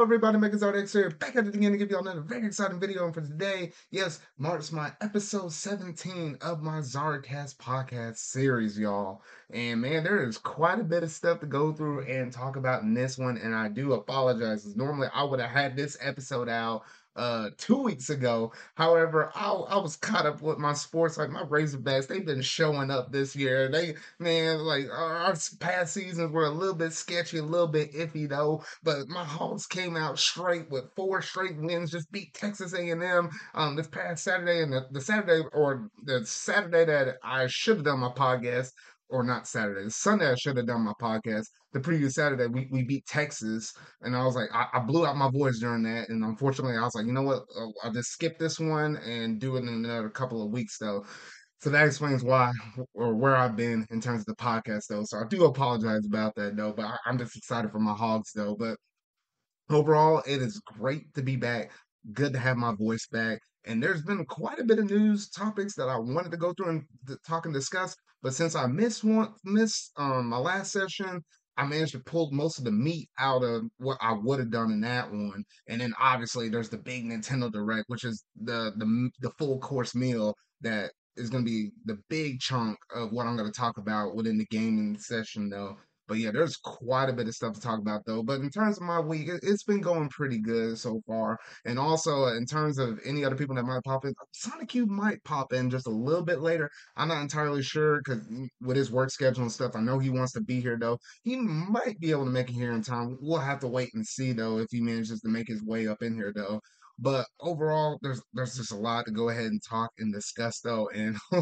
Hello everybody, Megazard here, back at it again to give y'all another very exciting video. And for today, yes, marks my episode 17 of my Zardcast podcast series, y'all. And man, there is quite a bit of stuff to go through and talk about in this one. And I do apologize, because normally I would have had this episode out uh two weeks ago. However, I, I was caught up with my sports. Like my Razorbacks, they've been showing up this year. They man, like our past seasons were a little bit sketchy, a little bit iffy though. But my Hogs came out straight with four straight wins, just beat Texas A&M um this past Saturday and the, the Saturday or the Saturday that I should have done my podcast or not Saturday, Sunday I should have done my podcast. The previous Saturday we, we beat Texas, and I was like, I, I, blew out my voice during that, and unfortunately I was like, you know what, uh, I'll just skip this one and do it in another couple of weeks though. So that explains why or where I've been in terms of the podcast though. So I do apologize about that though, but I, I'm just excited for my hogs though. But overall, it is great to be back. Good to have my voice back. And there's been quite a bit of news topics that I wanted to go through and talk and discuss. But since I missed one, missed um, my last session, I managed to pull most of the meat out of what I would have done in that one. And then obviously there's the big Nintendo Direct, which is the the the full course meal that is going to be the big chunk of what I'm going to talk about within the gaming session, though. But yeah, there's quite a bit of stuff to talk about though. But in terms of my week, it, has been going pretty good so far. And also uh, in terms of any other people that might pop in, Sonic Cube might pop in just a little bit later. I'm not entirely sure because with his work schedule and stuff, I know he wants to be here though. He might be able to make it here in time. We'll have to wait and see though if he manages to make his way up in here though. But overall, there's there's just a lot to go ahead and talk and discuss though. And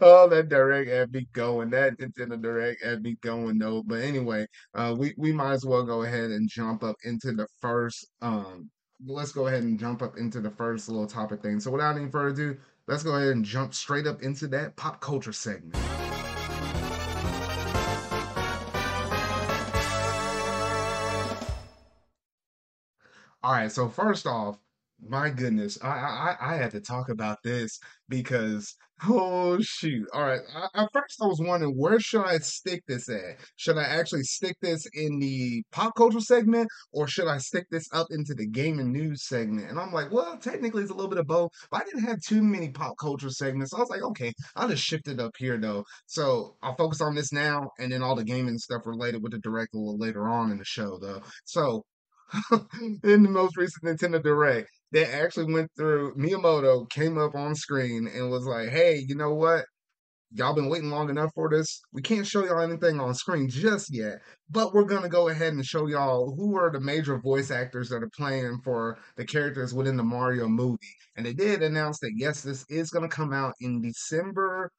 oh, that direct had me going. That Nintendo Direct had me going though. But anyway, uh, we we might as well go ahead and jump up into the first. Um, let's go ahead and jump up into the first little topic thing. So without any further ado, let's go ahead and jump straight up into that pop culture segment. All right, so first off, my goodness, I, I I had to talk about this because oh shoot! All right, I, at first I was wondering where should I stick this at? Should I actually stick this in the pop culture segment, or should I stick this up into the gaming news segment? And I'm like, well, technically it's a little bit of both. But I didn't have too many pop culture segments, so I was like, okay, I'll just shift it up here though. So I'll focus on this now, and then all the gaming stuff related with the direct a little later on in the show though. So in the most recent Nintendo Direct, they actually went through Miyamoto came up on screen and was like, "Hey, you know what? Y'all been waiting long enough for this. We can't show y'all anything on screen just yet, but we're gonna go ahead and show y'all who are the major voice actors that are playing for the characters within the Mario movie." And they did announce that yes, this is gonna come out in December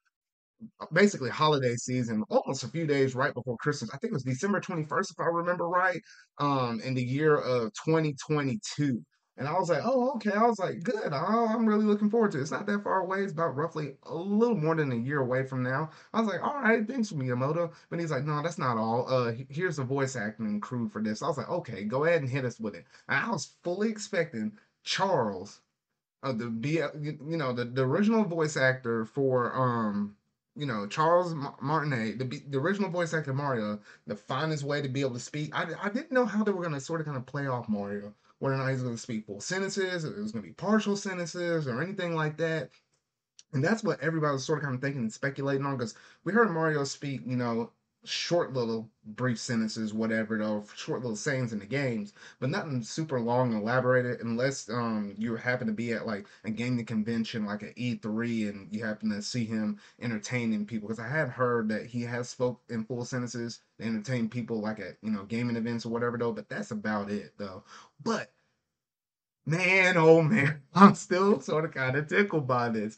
basically holiday season, almost a few days right before Christmas. I think it was December 21st, if I remember right, um, in the year of 2022. And I was like, oh, okay. I was like, good. Oh, I'm really looking forward to it. It's not that far away. It's about roughly a little more than a year away from now. I was like, all right, thanks, Miyamoto. But he's like, no, that's not all. Uh, here's the voice acting crew for this. I was like, okay, go ahead and hit us with it. And I was fully expecting Charles, uh, the be you know the, the original voice actor for um you know, Charles Martinet, the the original voice actor Mario, the finest way to be able to speak. I, I didn't know how they were going to sort of kind of play off Mario, whether or not he's going to speak full sentences, or it was going to be partial sentences, or anything like that. And that's what everybody was sort of kind of thinking and speculating on because we heard Mario speak, you know, short little brief sentences, whatever, though, short little sayings in the games, but nothing super long and elaborated unless um you happen to be at like a gaming convention like an E3 and you happen to see him entertaining people. Because I have heard that he has spoke in full sentences to entertain people like at you know gaming events or whatever though, but that's about it though. But man, oh man, I'm still sort of kind of tickled by this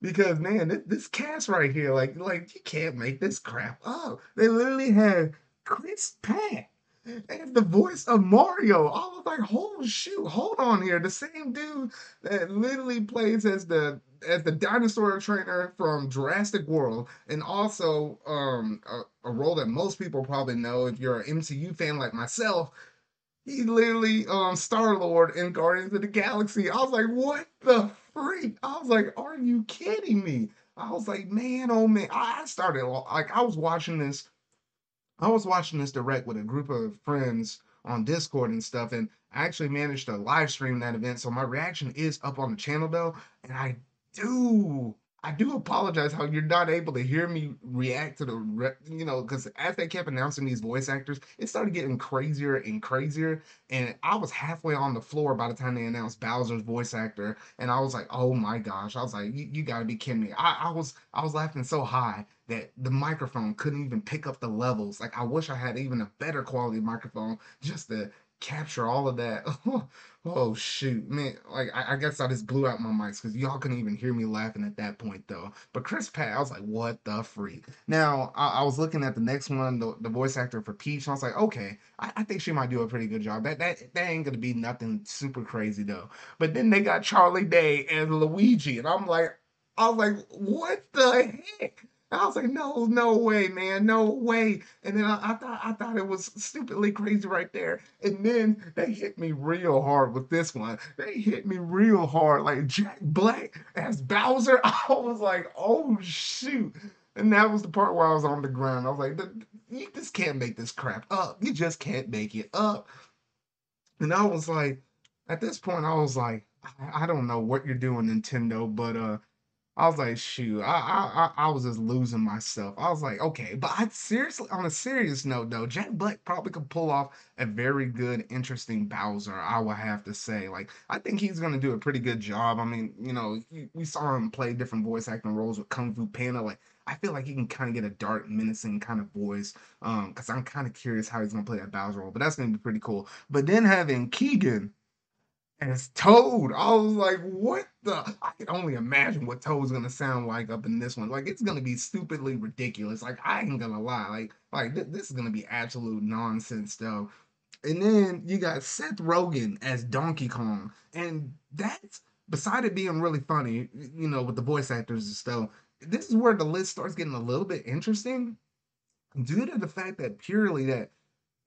because man, this, cast right here, like, like you can't make this crap up. They literally had Chris Pratt as the voice of Mario. I was like, "Oh shoot, hold on here." The same dude that literally plays as the as the dinosaur trainer from Jurassic World, and also um a, a role that most people probably know if you're an MCU fan like myself. He literally um Star Lord in Guardians of the Galaxy. I was like, "What the freak. I was like, are you kidding me? I was like, man, oh man. I started like I was watching this. I was watching this direct with a group of friends on Discord and stuff, and I actually managed to live stream that event, so my reaction is up on the channel though, and I do I do apologize how you're not able to hear me react to the, re- you know, because as they kept announcing these voice actors, it started getting crazier and crazier. And I was halfway on the floor by the time they announced Bowser's voice actor, and I was like, "Oh my gosh!" I was like, "You, you got to be kidding me!" I, I was I was laughing so high that the microphone couldn't even pick up the levels. Like I wish I had even a better quality microphone just to capture all of that. oh shoot, man! Like I, I guess I just blew out my mics because y'all couldn't even hear me laughing at that point though. But Chris Pratt, I was like, what the freak? Now I, I was looking at the next one, the, the voice actor for Peach, and I was like, okay, I, I think she might do a pretty good job. That that that ain't gonna be nothing super crazy though. But then they got Charlie Day and Luigi, and I'm like, I was like, what the heck? I was like, no, no way, man, no way. And then I, I thought I thought it was stupidly crazy right there. And then they hit me real hard with this one. They hit me real hard, like Jack Black as Bowser. I was like, oh shoot. And that was the part where I was on the ground. I was like, you just can't make this crap up. You just can't make it up. And I was like, at this point, I was like, I, I don't know what you're doing, Nintendo, but uh I was like, shoot, I, I I was just losing myself. I was like, okay, but I seriously, on a serious note though, Jack Black probably could pull off a very good, interesting Bowser. I would have to say, like, I think he's gonna do a pretty good job. I mean, you know, we saw him play different voice acting roles with Kung Fu Panda. Like, I feel like he can kind of get a dark, menacing kind of voice. Um, because I'm kind of curious how he's gonna play that Bowser role, but that's gonna be pretty cool. But then having Keegan as Toad. I was like, what the? I can only imagine what Toad's gonna sound like up in this one. Like, it's gonna be stupidly ridiculous. Like, I ain't gonna lie. Like, like th- this is gonna be absolute nonsense, though. And then you got Seth Rogen as Donkey Kong, and that's beside it being really funny, you know, with the voice actors and stuff. This is where the list starts getting a little bit interesting, due to the fact that purely that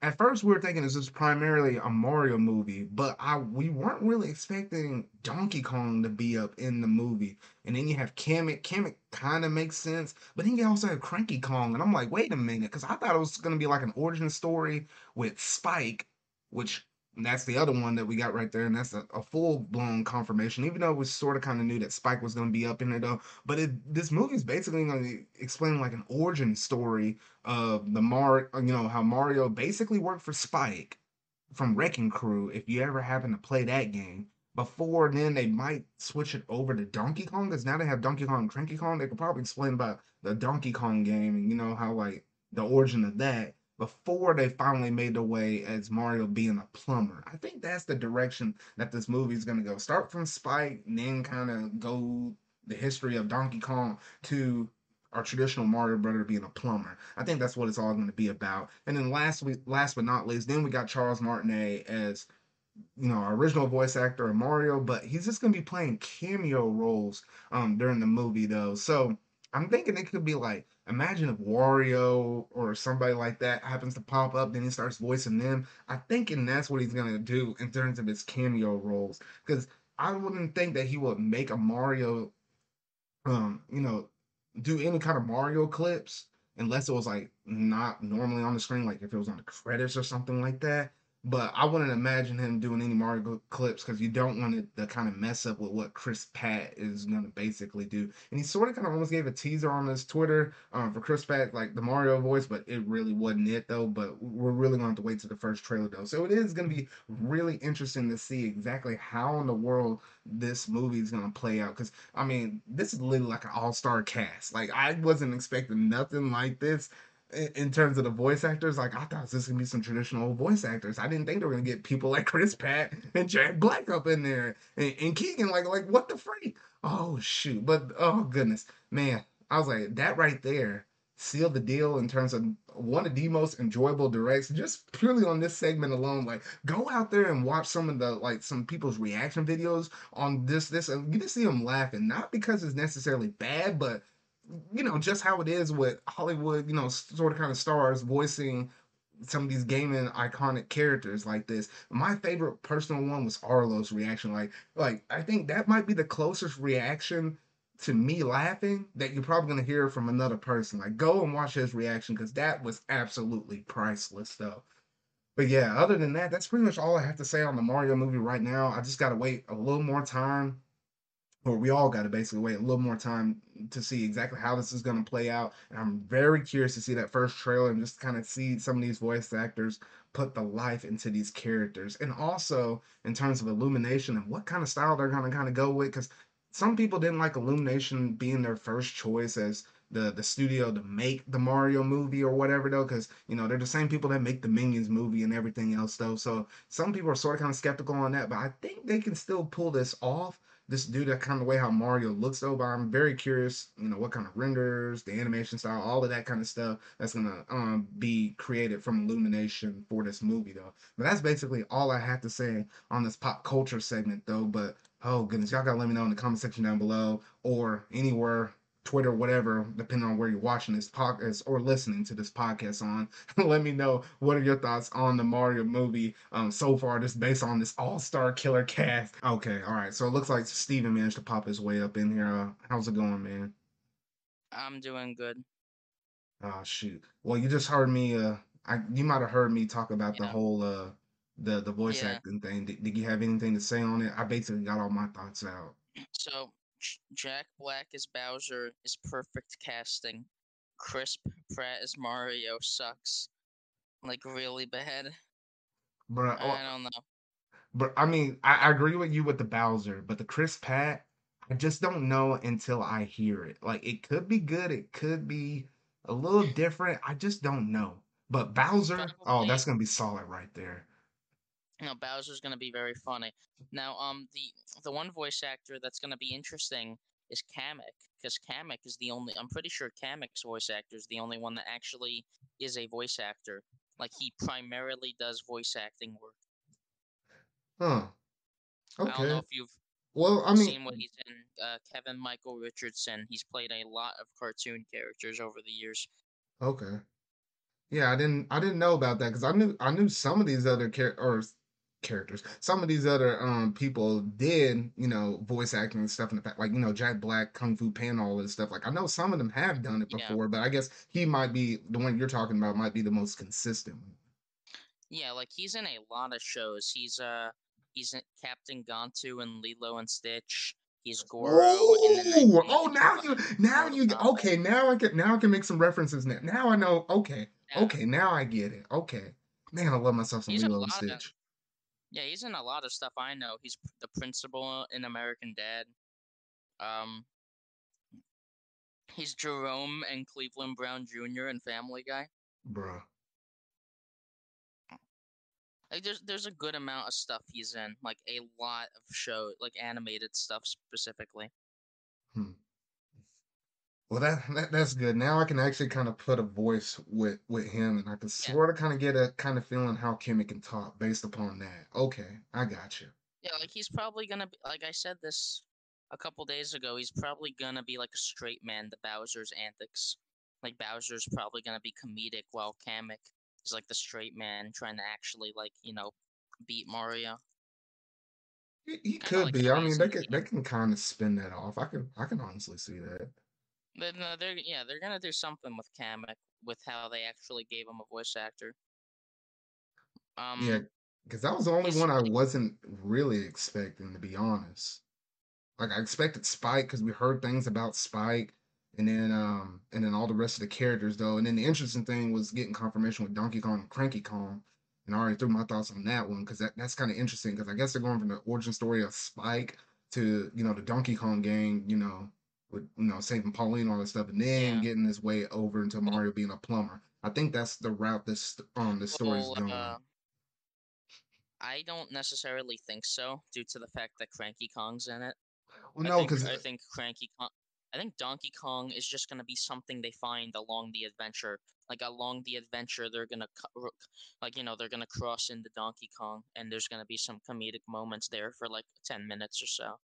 at first, we were thinking this was primarily a Mario movie, but I we weren't really expecting Donkey Kong to be up in the movie. And then you have Kamek. Kamek kind of makes sense, but then you also have Cranky Kong, and I'm like, wait a minute, because I thought it was gonna be like an origin story with Spike, which and that's the other one that we got right there, and that's a, a full blown confirmation. Even though we sort of kind of knew that Spike was going to be up in it, though. But it, this movie is basically going to explain like an origin story of the Mar, you know, how Mario basically worked for Spike from Wrecking Crew. If you ever happen to play that game, before then they might switch it over to Donkey Kong because now they have Donkey Kong and Cranky Kong. They could probably explain about the Donkey Kong game and you know how like the origin of that before they finally made their way as Mario being a plumber. I think that's the direction that this movie is going to go. Start from Spike, and then kind of go the history of Donkey Kong to our traditional Mario brother being a plumber. I think that's what it's all going to be about. And then last week, last but not least, then we got Charles Martinet as you know our original voice actor of Mario, but he's just going to be playing cameo roles um during the movie though. So I'm thinking it could be like imagine if Wario or somebody like that happens to pop up, then he starts voicing them. I thinking that's what he's gonna do in terms of his cameo roles. Because I wouldn't think that he would make a Mario, um, you know, do any kind of Mario clips unless it was like not normally on the screen, like if it was on the credits or something like that. But I wouldn't imagine him doing any Mario clips because you don't want it to kind of mess up with what Chris Pratt is going to basically do. And he sort of kind of almost gave a teaser on his Twitter um, for Chris Pratt, like the Mario voice, but it really wasn't it though. But we're really going to have to wait to the first trailer though. So it is going to be really interesting to see exactly how in the world this movie is going to play out. Because I mean, this is literally like an all star cast. Like I wasn't expecting nothing like this in terms of the voice actors, like I thought this was gonna be some traditional voice actors. I didn't think they were gonna get people like Chris Pratt and Jack Black up in there and, and Keegan. Like, like what the freak? Oh shoot! But oh goodness, man, I was like that right there sealed the deal in terms of one of the most enjoyable directs just purely on this segment alone like go out there and watch some of the like some people's reaction videos on this this and you just see them laughing not because it's necessarily bad but you know, just how it is with Hollywood, you know, sort of kind of stars voicing some of these gaming iconic characters like this. My favorite personal one was Arlo's reaction. Like, like I think that might be the closest reaction to me laughing that you're probably gonna hear from another person. Like, go and watch his reaction because that was absolutely priceless, though. But yeah, other than that, that's pretty much all I have to say on the Mario movie right now. I just gotta wait a little more time or we all got to basically wait a little more time to see exactly how this is going to play out. And I'm very curious to see that first trailer and just kind of see some of these voice actors put the life into these characters. And also in terms of Illumination and what kind of style they're going to kind of go with. Because some people didn't like Illumination being their first choice as the the studio to make the Mario movie or whatever though, because you know they're the same people that make the Minions movie and everything else though. So some people are sort of kind of skeptical on that, but I think they can still pull this off this do that kind of way how Mario looks though, but I'm very curious, you know, what kind of renders, the animation style, all of that kind of stuff that's gonna um, be created from Illumination for this movie though. But that's basically all I have to say on this pop culture segment though. But oh goodness, y'all gotta let me know in the comment section down below or anywhere Twitter, whatever, depending on where you're watching this podcast or listening to this podcast on. Let me know what are your thoughts on the Mario movie um, so far, just based on this all-star killer cast. Okay, all right. So it looks like Steven managed to pop his way up in here. Uh, how's it going, man? I'm doing good. Oh shoot. Well, you just heard me. Uh, I you might have heard me talk about the whole uh the the voice Yeah. acting thing. Did, did you have anything to say on it? I basically got all my thoughts out. So J- Jack Black as Bowser is perfect casting. Chris Pratt as Mario sucks. Like really bad. Bruh, oh, I don't know. But I mean, I, I agree with you with the Bowser, but the Chris Pratt, I just don't know until I hear it. Like it could be good, it could be a little different. I just don't know. But Bowser, oh, that's gonna be solid right there. Know Bowser's gonna be very funny. Now, um, the the one voice actor that's gonna be interesting is Kamek, because Kamek is the only. I'm pretty sure Kamek's voice actor is the only one that actually is a voice actor. Like he primarily does voice acting work. Huh. Okay. I don't know if you've Well, I mean, seen what he's in. Uh, Kevin Michael Richardson. He's played a lot of cartoon characters over the years. okay. Yeah, I didn't I didn't know about that because I knew I knew some of these other characters characters, some of these other um people did, you know, voice acting and stuff in the past, like you know, Jack Black, Kung Fu Panda, all this stuff. Like I know some of them have done it Yeah, before, but I guess he might be the one you're talking about might be the most consistent. yeah. Like he's in a lot of shows. He's uh, he's in Captain Gantu and Lilo and Stitch. He's Goro the Oh, now you, now you, okay, now I can, now I can make some references now. Now I know, okay, Yeah, okay, now I get it. Okay, man, I love myself some he's Lilo and lot of Stitch, yeah. He's in a lot of stuff. I know. He's the principal in American Dad. Um, he's Jerome and Cleveland Brown Jr. in Family Guy. bruh. Like there's there's a good amount of stuff he's in, like a lot of show, like animated stuff specifically. Well, that, that that's good. Now I can actually kind of put a voice with with him, and I can Yeah, sort of kind of get a kind of feeling how Kamek can talk based upon that. Okay, I got you. yeah, like he's probably gonna be like I said this a couple days ago. He's probably gonna be like a straight man to Bowser's antics. Like Bowser's probably gonna be comedic, while Kamek is like the straight man trying to actually like you know beat Mario. He, he could like be. how I mean, they can the they can kind of spin that off. I can I can honestly see that. But no, they're yeah, they're gonna do something with Kamek with how they actually gave him a voice actor. Yeah, Um, because that was the only one I wasn't really expecting, to be honest. Like I expected Spike because we heard things about Spike, and then um and then all the rest of the characters though. And then the interesting thing was getting confirmation with Donkey Kong and Cranky Kong. And I already threw my thoughts on that one because that, that's kind of interesting because I guess they're going from the origin story of Spike to you know the Donkey Kong gang, you know, with you know saving Pauline and all that stuff, and then yeah. getting his way over into Mario being a plumber. I think that's the route this um this story's well, going. uh, I don't necessarily think so, due to the fact that Cranky Kong's in it. Well, no, because I think Cranky Kong, I think Donkey Kong is just gonna be something they find along the adventure. Like along the adventure, they're gonna co- like you know they're gonna cross into Donkey Kong, and there's gonna be some comedic moments there for like ten minutes or so.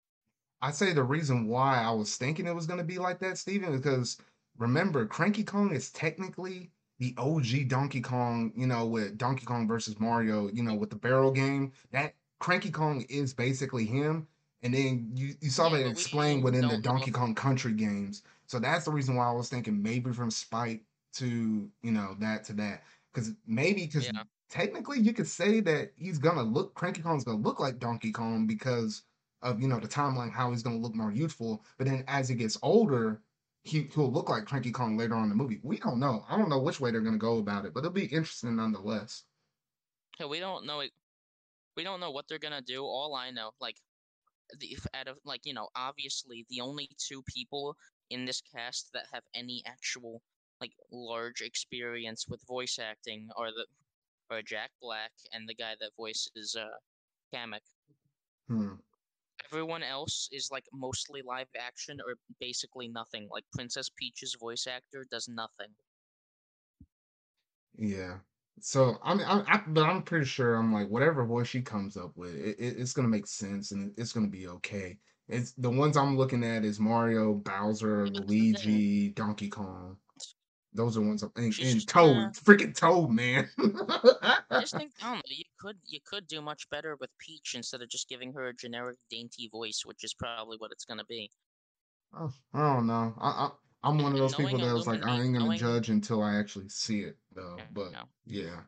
I say the reason why I was thinking it was gonna be like that, Steven, because remember, Cranky Kong is technically the OG Donkey Kong, you know, with Donkey Kong versus Mario, you know, with the barrel game. That Cranky Kong is basically him. And then you, you saw Yeah, that explained within the Donkey Kong Country games. So that's the reason why I was thinking maybe from Spike to, you know, that to that. Because maybe because yeah technically you could say that he's gonna look Cranky Kong's gonna look like Donkey Kong because of you know the timeline how he's gonna look more youthful. But then as he gets older, he he'll look like Cranky Kong later on in the movie. We don't know. I don't know which way they're gonna go about it, but it'll be interesting nonetheless. Yeah, we don't know it. We don't know what they're gonna do. All I know, like, the out of like you know, obviously the only two people in this cast that have any actual like large experience with voice acting are the are Jack Black and the guy that voices uh Kamek. Hmm. Everyone else is like mostly live action or basically nothing. Like Princess Peach's voice actor does nothing. Yeah. So I'm, I, I, but I'm pretty sure I'm like whatever voice she comes up with, it, it- it's gonna make sense and it's gonna be okay. It's the ones I'm looking at is Mario, Bowser, That's the thing. Luigi, Donkey Kong. Those are ones I'm, and, and just gonna. Toad, freaking Toad, man. I just think I. You could you could do much better with Peach instead of just giving her a generic dainty voice, which is probably what it's gonna be. Oh, I don't know. I, I I'm one of those people that was like I ain't gonna knowing judge until I actually see it though. But no. yeah,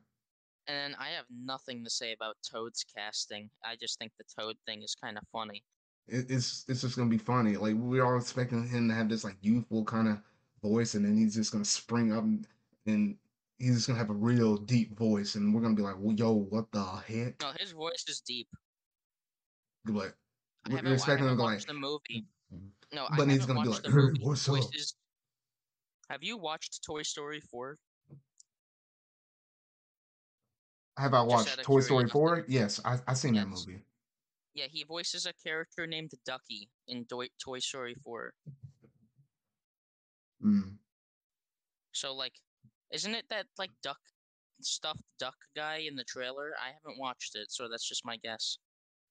And I have nothing to say about Toad's casting. I just think the Toad thing is kind of funny. it, it's it's just gonna be funny. Like we're all expecting him to have this like youthful kind of voice, and then he's just gonna spring up and, and he's just gonna have a real deep voice, and we're gonna be like, well, yo, what the heck? No, his voice is deep. Like I we're haven't I expecting him haven't watched like, the movie. No, I but he's gonna be like, the hey, movie. what's up? Have you watched Toy Story 4? Have I watched Toy Story 4? Yes, I I seen that movie. Yeah, he voices a character named Ducky in Toy Story 4. Mm, So like, isn't it that like duck stuffed duck guy in the trailer? I haven't watched it, so that's just my guess.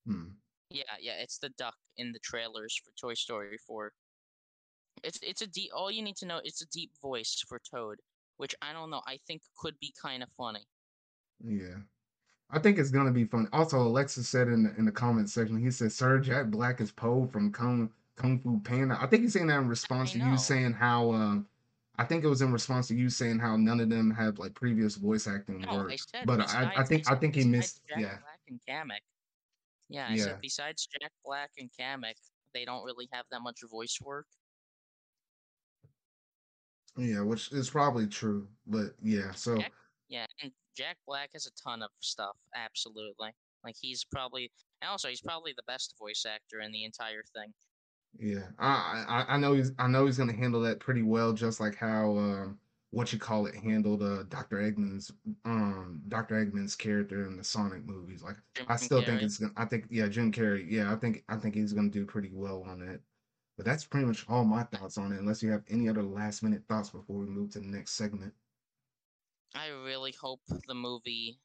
mm. Yeah, yeah, it's the duck in the trailers for Toy Story 4. It's it's a deep. All you need to know it's a deep voice for Toad, which I don't know. I think could be kind of funny. Yeah. I think it's gonna be fun. Also, Alexis said in the, in the comment section, he said, "Sir Jack Black is Po from Kung Kung Fu Panda." I think he's saying that in response I to you saying how. Um, I think it was in response to you saying how none of them have like previous voice acting No, I work. said But I I think I I think he missed. Jack Yeah, Black and Kamek. Yeah, I yeah, said besides Jack Black and Kamek, they don't really have that much voice work. yeah, which is probably true. But yeah, so Jack, yeah, and Jack Black has a ton of stuff. Absolutely, like he's probably, and also he's probably the best voice actor in the entire thing. Yeah, I I I know he's I know he's gonna handle that pretty well, just like how um what you call it handled uh Dr. Eggman's um Dr. Eggman's character in the Sonic movies. Like Jim I still think it's gonna I think yeah, Jim Carrey, yeah, I think I think he's gonna do pretty well on it. But that's pretty much all my thoughts on it, unless you have any other last minute thoughts before we move to the next segment. I really hope the movie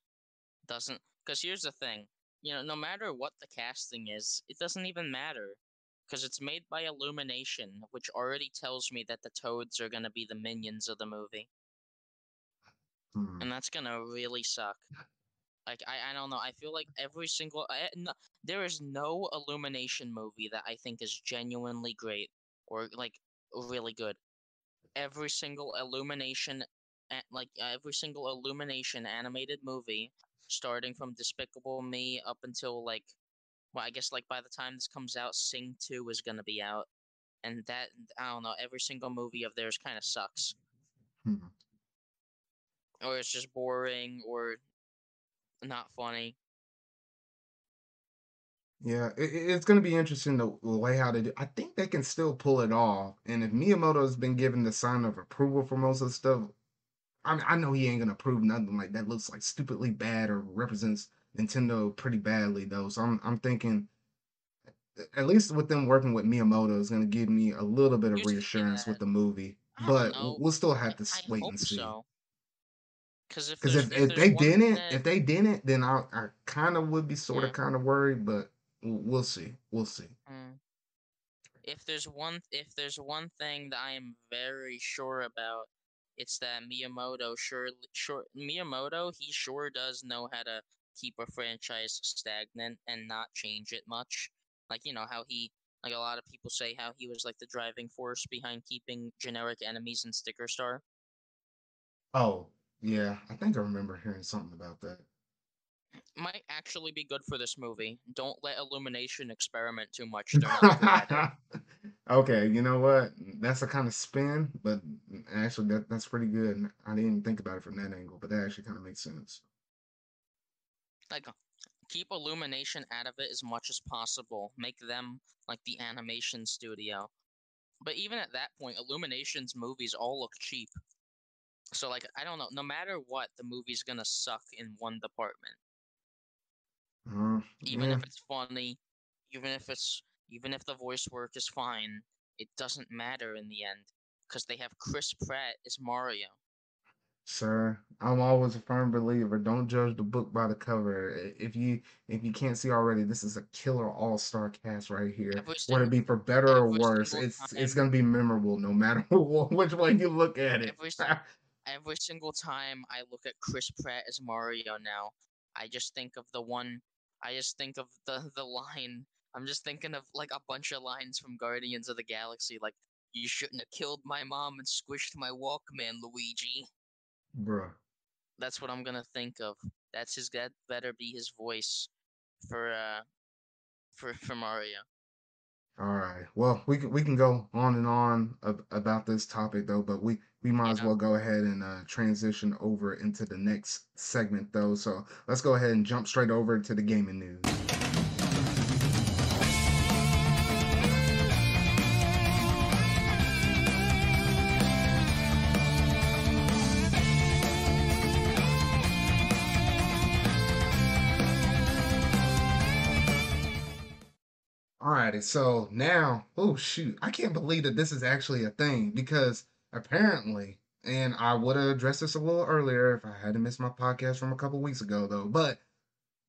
doesn't. Because here's the thing, you know, no matter what the casting is, it doesn't even matter. Because it's made by Illumination, which already tells me that the Toads are gonna be the minions of the movie, Hmm. and that's gonna really suck. Like I, I don't know. I feel like every single I, no, there is no Illumination movie that I think is genuinely great or like really good. Every single Illumination, like every single Illumination animated movie, starting from Despicable Me up until like, well, I guess like by the time this comes out, Sing Two is gonna be out, and that I don't know. Every single movie of theirs kind of sucks, Hmm. or it's just boring or not funny. Yeah, it, it- it's going to be interesting the way how they do. I think they can still pull it off. And if Miyamoto's been given the sign of approval for most of the stuff, I mean, I know he ain't gonna approve nothing like that looks like stupidly bad or represents Nintendo pretty badly though. So I'm I'm thinking at least with them working with Miyamoto is gonna give me a little bit of yeah, reassurance with the movie. But know. we'll still have to I wait and see. so. Because if Because if if if they didn't, that if they didn't, then I I kind of would be sort of yeah, kind of worried. But we'll see. We'll see. mm, if there's one if there's one thing that I am very sure about, it's that Miyamoto sure sure Miyamoto he sure does know how to keep a franchise stagnant and not change it much. Like you know how he like a lot of people say how he was like the driving force behind keeping generic enemies in Sticker Star. Oh yeah, I think I remember hearing something about that. might actually be good for this movie. Don't let Illumination experiment too much. They're not good at it. okay, you know what? That's a kind of spin, but actually that that's pretty good. I didn't think about it from that angle, but that actually kind of makes sense. Like, keep Illumination out of it as much as possible. Make them like the animation studio. But even at that point, Illumination's movies all look cheap. So like I don't know, no matter what, the movie's gonna suck in one department. Uh, Even yeah, if it's funny, even if it's even if the voice work is fine, it doesn't matter in the end because they have Chris Pratt as Mario. Sir. I'm always a firm believer. Don't judge the book by the cover. If you if you can't see already, this is a killer all-star cast right here. Whether it be for better or worse, it's it's gonna be memorable no matter which way you look at it. every every single time I look at Chris Pratt as Mario now, I just think of the one. I just think of the the line. I'm just thinking of like a bunch of lines from Guardians of the Galaxy, like "You shouldn't have killed my mom and squished my Walkman, Luigi." Bruh. That's what I'm gonna think of. That's his. That better be his voice for uh for for Mario. All right. Well, we can we can go on and on ab- about this topic though, but we we might as well go ahead and uh, transition over into the next segment though. So let's go ahead and jump straight over to the gaming news. Alrighty, so now, oh shoot, I can't believe that this is actually a thing because apparently, and I would have addressed this a little earlier if I hadn't missed my podcast from a couple weeks ago though, but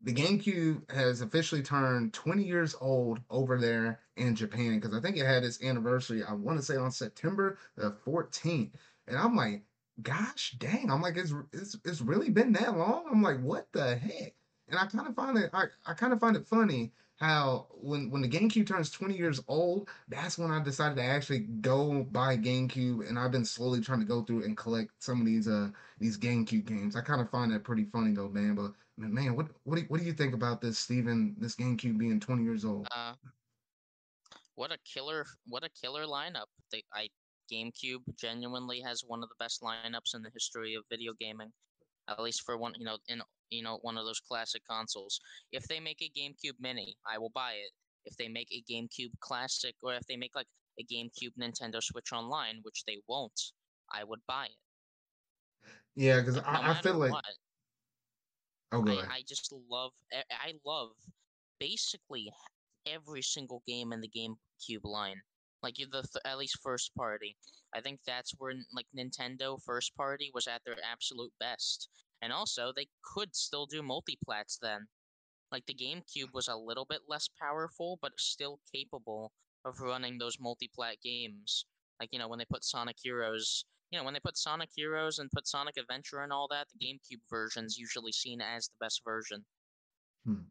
the GameCube has officially turned 20 years old over there in Japan because I think it had its anniversary, I want to say on September the 14th. And I'm like, gosh dang, I'm like, it's it's it's really been that long? I'm like, what the heck? And I kind of find it I, I kind of find it funny how when when the GameCube turns 20 years old, that's when I decided to actually go buy GameCube and I've been slowly trying to go through and collect some of these uh these GameCube games. I kind of find that pretty funny though, man. But Man, what what do you, what do you think about this, Steven, this GameCube being 20 years old? Uh, what a killer! What a killer lineup! The I GameCube genuinely has one of the best lineups in the history of video gaming. At least for one, you know, in you know one of those classic consoles. If they make a GameCube Mini, I will buy it. If they make a GameCube Classic, or if they make like a GameCube Nintendo Switch Online, which they won't, I would buy it. Yeah, because Like no I, I feel like what, oh I. I just love I love basically every single game in the GameCube line. Like you- the th- at least first party. I think that's where like Nintendo first party was at their absolute best. And also they could still do multiplats then. Like the GameCube was a little bit less powerful but still capable of running those multiplat games. Like you know when they put Sonic Heroes you know, when they put Sonic Heroes and put Sonic Adventure and all that, the GameCube version's usually seen as the best version, Hmm.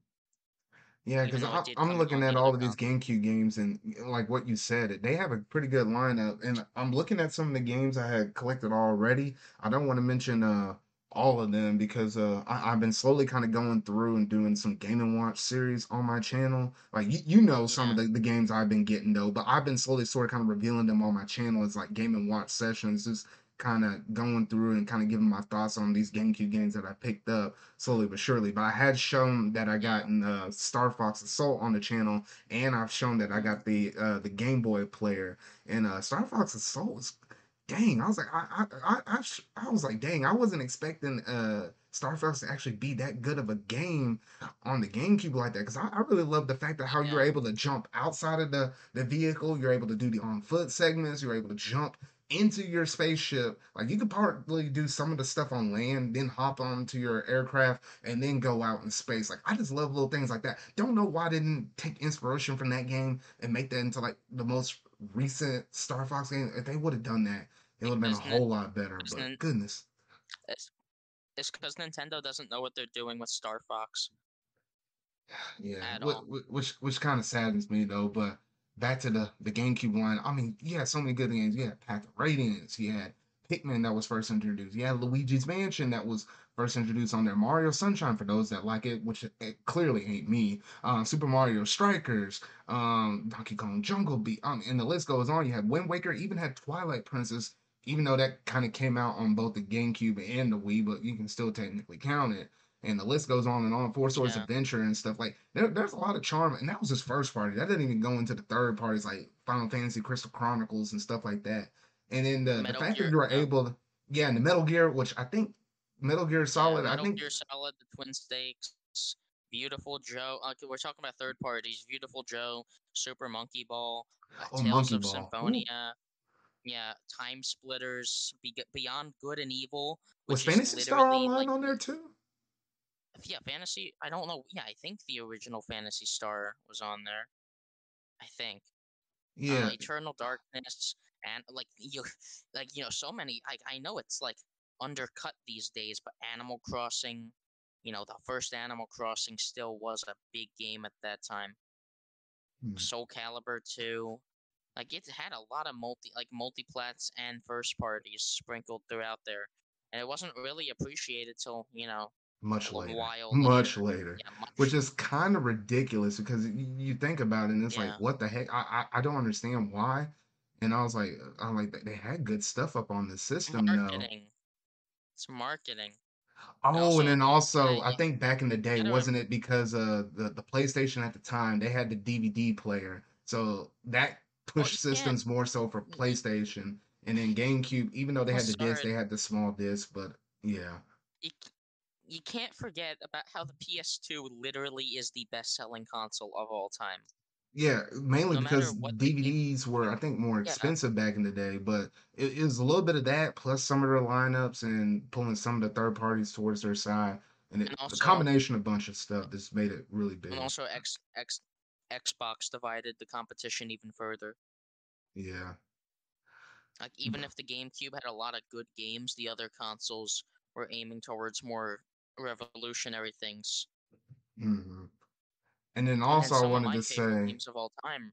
Yeah, because I'm looking at all of these. GameCube games, and like what you said, they have a pretty good lineup. And I'm looking at some of the games I had collected already. I don't want to mention uh all of them because uh I, I've been slowly kind of going through and doing some Game and Watch series on my channel. Like you, you know some of the, the games I've been getting though, but I've been slowly sort of kind of revealing them on my channel as like Game and Watch sessions, just kind of going through and kind of giving my thoughts on these GameCube games that I picked up slowly but surely. But I had shown that I got uh, Star Fox Assault on the channel, and I've shown that I got the uh, the Game Boy player. And uh, Star Fox Assault was dang. I was like, I I I, I, was like, dang. I wasn't expecting uh, Star Fox to actually be that good of a game on the GameCube like that. Because I, I really love the fact that how you're able to jump outside of the the vehicle. You're able to do the on foot segments. You're able to jump into your spaceship. Like you could partly do some of the stuff on land, then hop onto your aircraft and then go out in space. Like I just love little things like that. Don't know why I didn't take inspiration from that game and make that into like the most recent Star Fox game. If they would have done that, it would have been a whole lot better. But goodness. it's it's because Nintendo doesn't know what they're doing with Star Fox Yeah, at whi- all. whi- which which kind of saddens me though. But back to the the GameCube line. I mean, you had so many good games. You had Path of Radiance. You had Pikmin that was first introduced. You had Luigi's Mansion that was first introduced on there. Mario Sunshine for those that like it, which it clearly ain't me. Um, Super Mario Strikers, um, Donkey Kong Jungle Beat, um, and the list goes on. You had Wind Waker, even had Twilight Princess, even though that kind of came out on both the GameCube and the Wii, but you can still technically count it. And the list goes on and on. Four Swords Yeah. Adventure and stuff like there, there's a lot of charm, and that was his first party. That didn't even go into the third parties like Final Fantasy Crystal Chronicles and stuff like that. And then the, the fact Gear, that you were yeah. able to, yeah, and the Metal Gear, which I think Metal Gear Solid, yeah, I Metal think Gear Solid, the Twin Snakes, Beautiful Joe. Okay, we're talking about third parties. Beautiful Joe, Super Monkey Ball, uh, Oh, Tales Monkey of Ball. Ooh. Symphonia. Yeah, Time Splitters, Be- Beyond Good and Evil, was Phantasy Star Online like on there too? yeah, Fantasy. I don't know. Yeah, I think the original Phantasy Star was on there. I think. Yeah, uh, Eternal Darkness, and like you, like you know, so many. Like I know it's like undercut these days, but Animal Crossing, you know, the first Animal Crossing still was a big game at that time. Hmm. Soul Calibur two, like it had a lot of multi, like multiplats and first parties sprinkled throughout there, and it wasn't really appreciated till you know much later. while Much later. later. Yeah, much. Which is kind of ridiculous because you, you think about it and it's Yeah. like, what the heck? I, I I don't understand why. And I was like, I'm like, they had good stuff up on the system though. It's marketing. Oh, also, and then also, I think back in the day, wasn't it because uh the, the PlayStation at the time they had the DVD player, so that pushed you can't- systems more so for PlayStation, and then GameCube, even though they Well, had the disc, they had the small disc, but yeah, you, you can't forget about how the PS2 literally is the best-selling console of all time. Yeah, mainly No matter because what the game- DVDs were, I think, more Yeah. expensive back in the day, but it, it was a little bit of that plus some of their lineups and pulling some of the third parties towards their side, and it, And the also- combination of a bunch of stuff that's made it really big. And also, X, X, Xbox divided the competition even further. Yeah. Like even if the GameCube had a lot of good games, the other consoles were aiming towards more revolutionary things. hmm And then And also, I some of wanted to say, games of all time.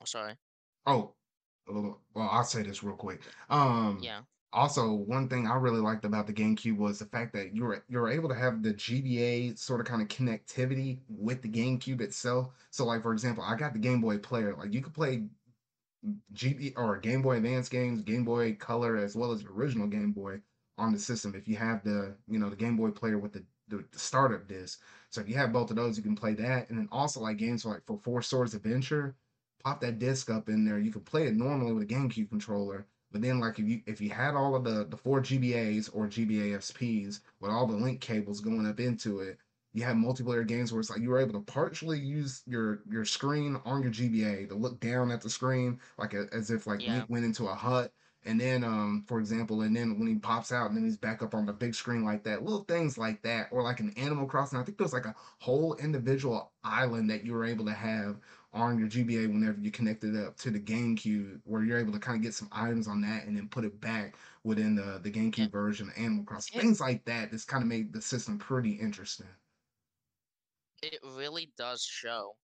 Oh, sorry. oh, well, well, I'll say this real quick. Um, Yeah. also, one thing I really liked about the GameCube was the fact that you were you were able to have the GBA sort of kind of connectivity with the GameCube itself. So, like for example, I got the Game Boy player. Like you could play GB or Game Boy Advance games, Game Boy Color, as well as the original Game Boy on the system. If you have the you know the Game Boy player with the the, the startup disc. So if you have both of those, you can play that. And then also like games like for Four Swords Adventure, pop that disc up in there. You can play it normally with a GameCube controller. But then like if you if you had all of the the four GBAs or GBASPs with all the link cables going up into it, you have multiplayer games where it's like you were able to partially use your your screen on your GBA to look down at the screen like a, as if like Yeah. Link went into a hut. And then, um, for example, and then when he pops out and then he's back up on the big screen like that, little things like that, or like an Animal Crossing. I think there's like a whole individual island that you were able to have on your GBA whenever you connected it up to the GameCube, where you're able to kind of get some items on that and then put it back within the the GameCube Yeah. version of Animal Crossing. It- Things like that. This kind of made the system pretty interesting. it really does show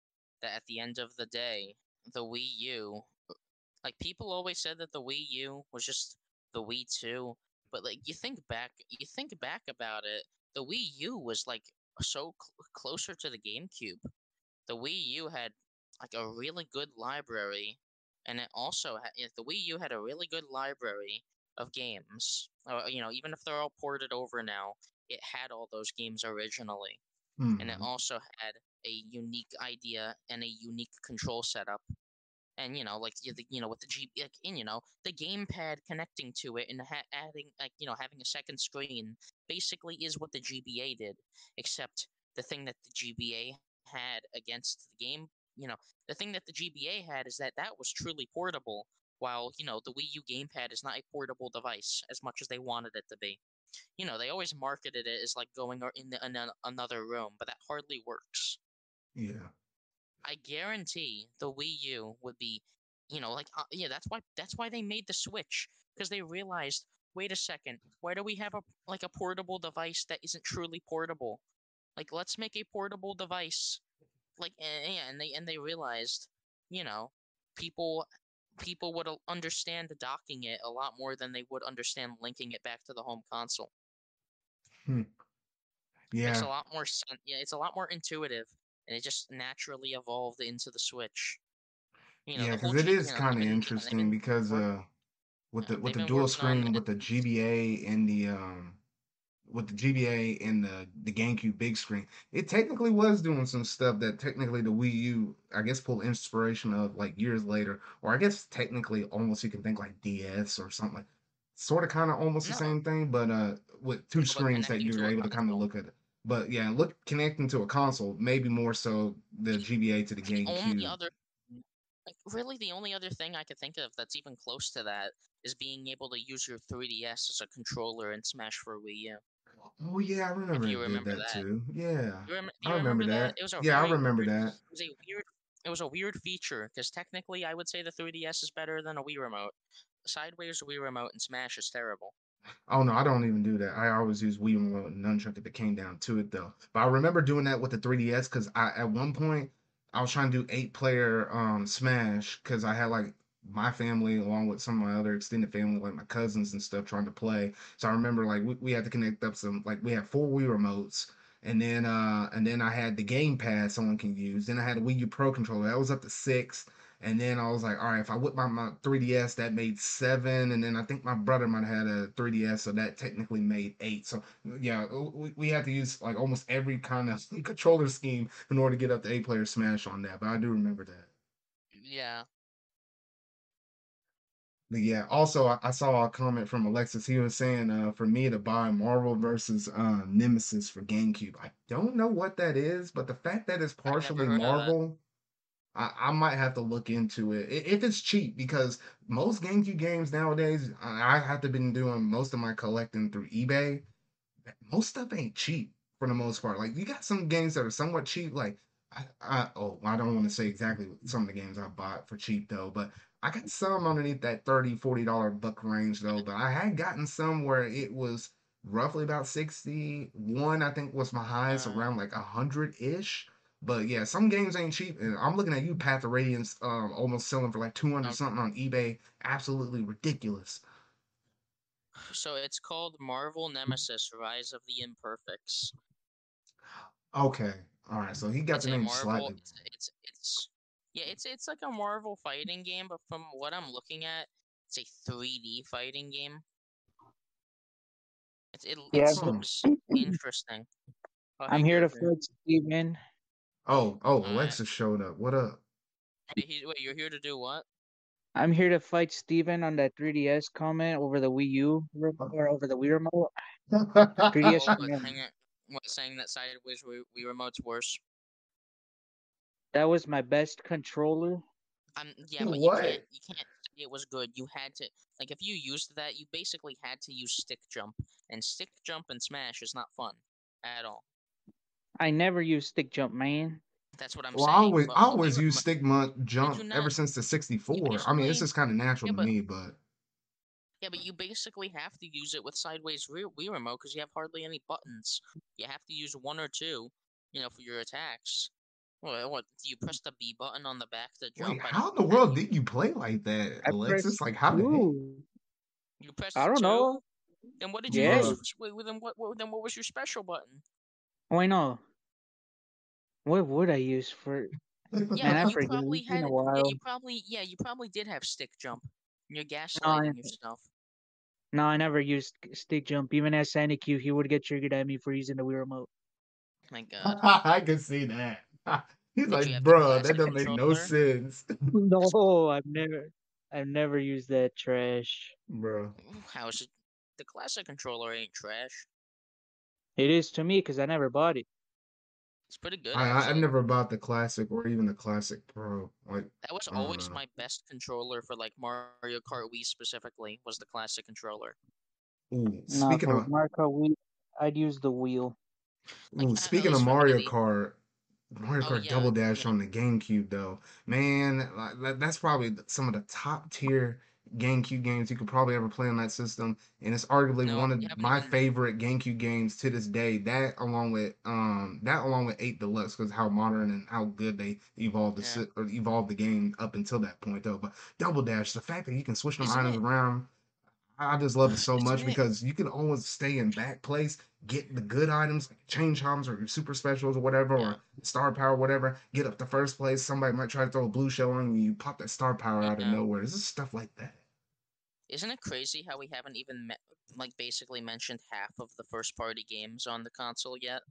that at the end of the day, the Wii U, like people always said that the Wii U was just the Wii 2, but like you think back, you think back about it, the Wii U was like so cl- closer to the GameCube. The Wii U had like a really good library, and it also had the Wii U had a really good library of games. Uh, you know, even if they're all ported over now, it had all those games originally and it Mhm. also had a unique idea and a unique control setup. And you know, like you, know, with the G, like, and you know, the gamepad connecting to it and ha- adding, like, you know, having a second screen basically is what the GBA did, except the thing that the GBA had against the game, you know, the thing that the GBA had is that that was truly portable, while you know the Wii U gamepad is not a portable device as much as they wanted it to be you know, they always marketed it as like going in, the, in an, another room, but that hardly works. Yeah. I guarantee the Wii U would be, you know, like uh, yeah, that's why that's why they made the Switch because they realized, wait a second, why do we have a like a portable device that isn't truly portable? Like let's make a portable device, like yeah, and they and they realized, you know, people people would uh, understand docking it a lot more than they would understand linking it back to the home console. Hmm. Makes Yeah, a lot more sense. Yeah, it's a lot more intuitive, and it just naturally evolved into the Switch. You know, yeah, because it is you know, kind of been yeah, they've interesting been because uh with the with the dual on screen with the GBA and the um with the GBA and the the GameCube big screen, it technically was doing some stuff that technically the Wii U, I guess, pulled inspiration of like years later, or I guess technically almost you can think like DS or something like sort of kind of almost the same thing, but uh with two but screens that you're able to kind of look at it. But yeah, look connecting to a console, maybe more so the GBA to the the GameCube. other like really the only other thing I could think of that's even close to that is being able to use your 3DS as a controller in Smash for Wii U. Oh yeah, I remember. If you remember that that. too. Yeah, You rem- I remember remember that? that. It was a Yeah, I remember weird. that. It was a weird. It was a weird feature because technically, I would say the 3DS is better than a Wii remote. Sideways Wii remote and Smash is terrible. Oh no, I don't even do that. I always use Wii remote and nunchuck if it came down to it though. But I remember doing that with the 3DS because I at one point I was trying to do eight player um Smash because I had like my family along with some of my other extended family, like my cousins and stuff, trying to play. So I remember like we, we had to connect up some like we had four Wii remotes. And then uh and then I had the Game Pad someone can use. Then I had a Wii U Pro controller. That was up to six. And then I was like, all right, if I whip my, my 3DS, that made seven. And then I think my brother might have had a 3DS, so that technically made eight. So yeah, we, we had to use like almost every kind of controller scheme in order to get up to eight player Smash on that. But I do remember that. Yeah. But yeah, also I, I saw a comment from Alexis. He was saying uh, for me to buy Marvel versus uh, Nemesis for GameCube. I don't know what that is, but the fact that it's partially. Marvel I, I might have to look into it if it's cheap because most GameCube games nowadays, I have to been doing most of my collecting through eBay. Most stuff ain't cheap for the most part. Like you got some games that are somewhat cheap. Like I, I oh I don't want to say exactly some of the games I bought for cheap though, but I got some underneath that 30 40 dollar buck range though. But I had gotten some where it was roughly about 60. One I think was my highest Uh, around like a hundred ish. But yeah, some games ain't cheap. And I'm looking at you, Path of Radiance, um, almost selling for like 200 okay. something on eBay. Absolutely ridiculous. So it's called Marvel Nemesis: Rise of the Imperfects. Okay. All right. So he got It's the name Marvel. slightly It's it's it's yeah. It's it's like a Marvel fighting game, but from what I'm looking at, it's a 3D fighting game. It's it it Yeah, wrong. looks interesting. Oh, I'm here to fight Steven. Oh, oh, All right. Alexis showed up. What up? Wait, he, wait, you're here to do what? I'm here to fight Steven on that 3DS comment over the Wii U re- or over the Wii remote. 3DS Oh, what comment. saying it- what saying that sideways we we remote's worse? That was my best controller. Um, yeah, but you can't What? you can't say it was good. You had to like if you used that, you basically had to use stick jump, and stick jump and smash is not fun at all. I never use stick jump, man. That's what I'm Well, I saying. always, I always use my, Stigma did jump you ever since the You 64. I mean, it's basically just kind of natural yeah, to me, but yeah, but you basically have to use it with sideways rear Wii remote because you have hardly any buttons. You have to use one or two, you know, for your attacks. What, what do you press the B button on the back to wait, jump? I how in the world did you play like that, I Alexis? Like, how the heck? two. you pressed I don't two. know. Then what did you Yes. use? Bruh. for s- wait, Then what, what? Then what was your special button? Oh, Why not? What would I use for? Yeah, Man, I you forget. probably It's had. a Yeah, you probably. Yeah, you probably did have stick jump. And you're No, gaslighting yourself. no, I never used stick jump. Even as Sandy Q, he would get triggered at me for using the Wii remote. My God. I can see that. He's Did like, you have the bruh, that classic doesn't make no sense, No, I've never, I've never used that trash. bro. How is it? The classic controller ain't trash. It is to me because I never bought it. It's pretty good I, I I've never bought the classic or even the classic pro. Like, That was always know. my best controller for like Mario Kart Wii specifically. Was the classic controller. Ooh, speaking for of, Marco Wii, I'd use the wheel. Ooh, at speaking of least for me, Mario Kart, Mario oh Kart yeah, Double Dash yeah. on the GameCube though, man, like, that's probably some of the top tier GameCube games you could probably ever play on that system, and it's arguably No, one of haven't my favorite GameCube games to this day. That along with um that along with Eight Deluxe because how modern and how good they evolved the Yeah. or evolved the game up until that point though. But Double Dash, the fact that you can switch them Isn't items it- around. I just love it so Isn't much it- because you can always stay in back place, get the good items, like change items or super specials or whatever, Yeah. or star power, whatever. Get up to first place. Somebody might try to throw a blue shell on you. You pop that star power out of nowhere. This is stuff like that. Isn't it crazy how we haven't even me- like basically mentioned half of the first party games on the console yet?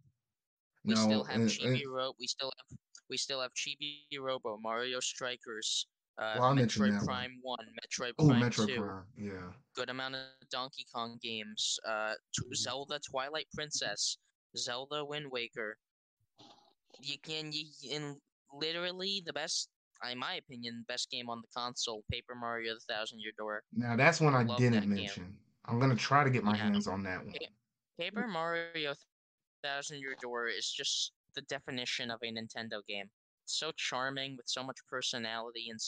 We No, still have and- Chibi and- Ro- we still have we still have Chibi Robo, Mario Strikers, uh, Well, Metroid that one. Prime One, Metroid oh, Prime Metro Two, Prime. Yeah. good amount of Donkey Kong games, uh, t- Zelda Twilight Princess, Zelda Wind Waker. You can you in literally the best, in my opinion, best game on the console, Paper Mario: The Thousand Year Door. Now that's one I Love didn't that game. mention. I'm gonna try to get my Yeah. hands on that one. Paper Mario Thousand Year Door is just the definition of a Nintendo game. It's so charming with so much personality and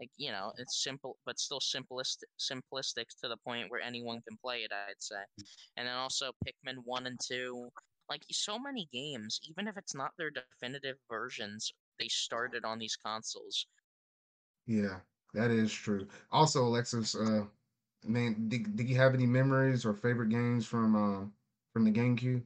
like you know, it's simple but still simplistic simplistic to the point where anyone can play it, I'd say. And then also Pikmin 1 and 2. Like so many games, even if it's not their definitive versions, they started on these consoles. Yeah, that is true. Also, Alexis, uh, man, did, did you have any memories or favorite games from uh from the GameCube?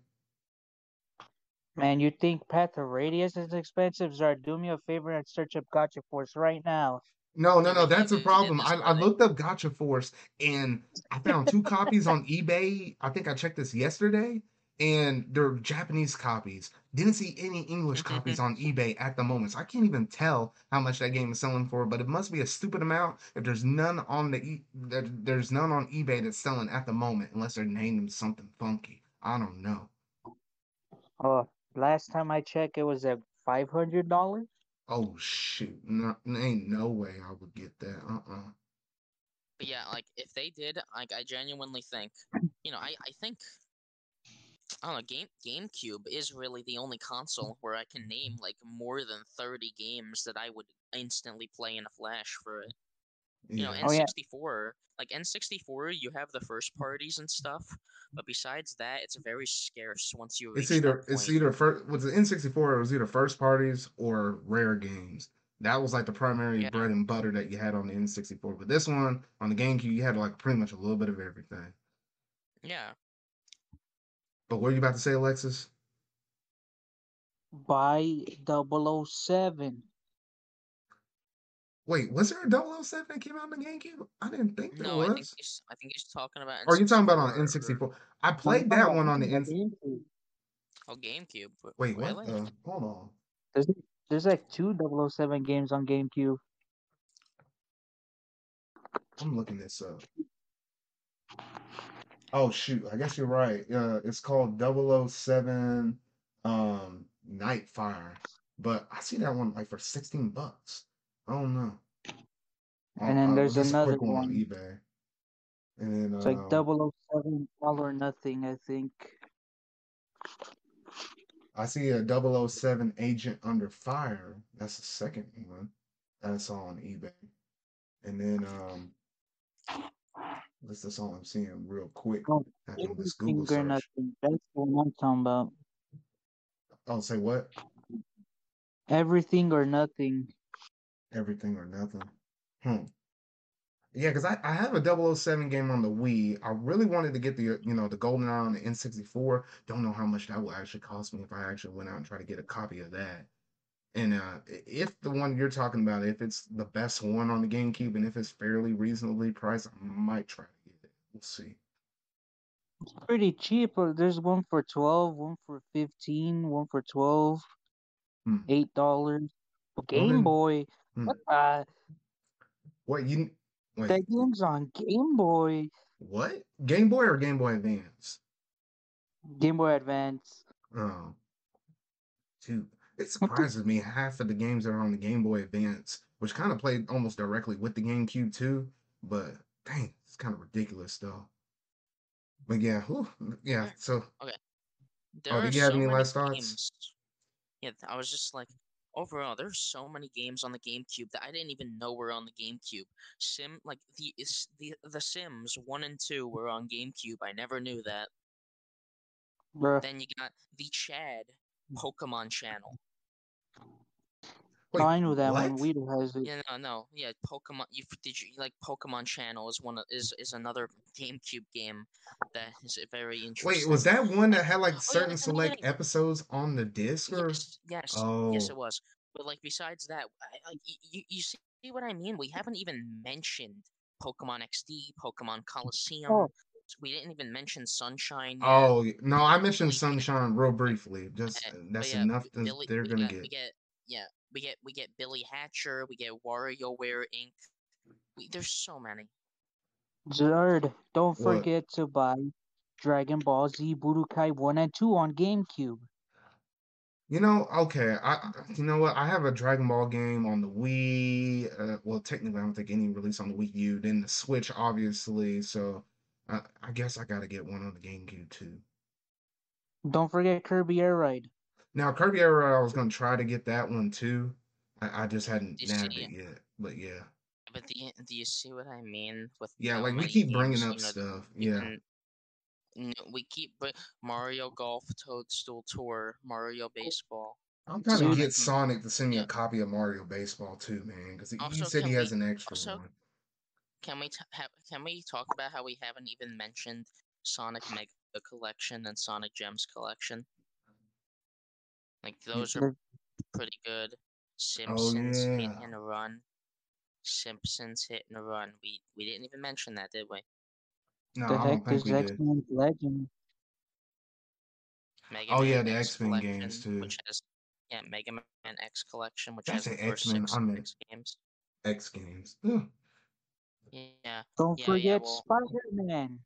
Man, you think Path of Radiance is expensive? Zard, do me a favor and search up Gotcha Force right now. No, no, no, that's a did- we did problem. I, I looked up Gotcha Force and I found two copies on eBay. I think I checked this yesterday, and they're Japanese copies. Didn't see any English mm-hmm, copies on mm-hmm. eBay at the moment, so I can't even tell how much that game is selling for. But it must be a stupid amount if there's none on the e- there's none on eBay that's selling at the moment, unless they're named something funky. I don't know. Oh, last time I checked, it was at five hundred dollars. Oh shoot, no, ain't no way I would get that. Uh-uh. But yeah, like if they did, like I genuinely think, you know, I I think I don't know, game GameCube is really the only console where I can name like more than thirty games that I would instantly play in a flash for it. You know, Yeah. Oh, yeah. N64, like N64, you have the first parties and stuff, but besides that, it's very scarce once you It's either it's either first was the N64 it was either first parties or rare games. That was like the primary Yeah. bread and butter that you had on the N64. But this one on the GameCube, you had like pretty much a little bit of everything. Yeah, But what are you about to say, Alexis? By 007. Wait, was there a 007 that came out on the GameCube? I didn't think there was. no, I think was. he's I think he's talking about. Or are you talking about on N64 or- N64? I played that one on the N. GameCube. Oh, GameCube. Wait, Wait, what? really? the- hold on. There's there's like two 007 games on GameCube. I'm looking this up. Oh shoot, I guess you're right. Uh, it's called 007 um Nightfire. But I see that one like for 16 bucks. I don't know. And then there's a another quick one on one. eBay. And then It's like um, 007 All or Nothing, I think. I see a 007 Agent Under Fire. That's the second one that I saw on eBay. And then um that's that's all I'm seeing real quick Oh, after this Google search. Nothing. That's one I'm talking about. Oh, say what? Everything or Nothing. Everything or nothing. Hmm. Yeah, because I, I have a 007 game on the Wii. I really wanted to get the you know the golden eye on the N64. Don't know how much that will actually cost me if I actually went out and tried to get a copy of that. And uh, if the one you're talking about, if it's the best one on the GameCube and if it's fairly reasonably priced, I might try to get it. We'll see. It's pretty cheap. There's one for 12, one for 15, one for 12, Hmm. $8. Well, Game Boy. hmm. What uh What you wait? that game's on Game Boy. What? Game Boy or Game Boy Advance? Game Boy Advance. Oh, shoot. It What the surprises me half of the games that are on the Game Boy Advance, which kind of played almost directly with the GameCube too. But dang, it's kind of ridiculous though. But yeah, whew, yeah. Yeah. So, Okay. oh, There are did you have so any last thoughts? games. Yeah, I was just like, overall, there's so many games on the GameCube that I didn't even know were on the GameCube. Sim like the is the the Sims one and two were on GameCube. I never knew that. Bruh. Then you got the Chad Pokemon channel. Wait, I knew that one. what? Weeder has it. Yeah, no, no, yeah, Pokemon. You did you like Pokemon Channel is one of, is is another GameCube game that is very interesting. Wait, was that one that had like Oh, yeah, certain that's the select beginning. episode on the disc or? Yes, yes, yes, Oh, it was. But like besides that, I, like you, you see what I mean? We haven't even mentioned Pokemon XD, Pokemon Colosseum. Oh, We didn't even mention Sunshine yet. oh no, I mentioned Sunshine real briefly. Just Uh, that's yeah, enough Billy, they're gonna got, get. we get, yeah, we get, we get Billy Hatcher, we get WarioWare Inc. We, there's so many. Zerd, don't What? forget to buy Dragon Ball Z Budokai 1 and 2 on GameCube. You know, okay, I I- you know what? I have a Dragon Ball game on the Wii. Uh, well, technically, I don't think any release on the Wii U. Then the Switch, obviously. So, I, I guess I gotta get one on the GameCube too. Don't forget Kirby Air Ride. Now, Kirby Air Ride, I was gonna try to get that one too. I, I just hadn't You nabbed see, it yet. But yeah, but do you, do you see what I mean with yeah, how like we many keep bringing games, up you know, stuff. Yeah. can- n- we keep br- Mario Golf, Toadstool Tour, Mario oh, Baseball. I'm trying to Dude. get Sonic to send me a copy of Mario Baseball too, man, because he, he Also, said he can has we- an extra also- one. Can we t- ha- can we talk about how we haven't even mentioned Sonic Mega Collection and Sonic Gems Collection? Like those are pretty good. Oh, Simpsons hit Oh, yeah. and run. Simpsons hit and a run. We we didn't even mention that, did we? No, The I don't think we X did. Men Legend. Mega Oh, Man yeah, the X X-Men games, too. Which has yeah, Mega Man X Collection, which Did I has the say first X-Men? six I meant- X games. X Games. Ugh. Yeah, Don't Yeah, yeah, forget well- Spider Man.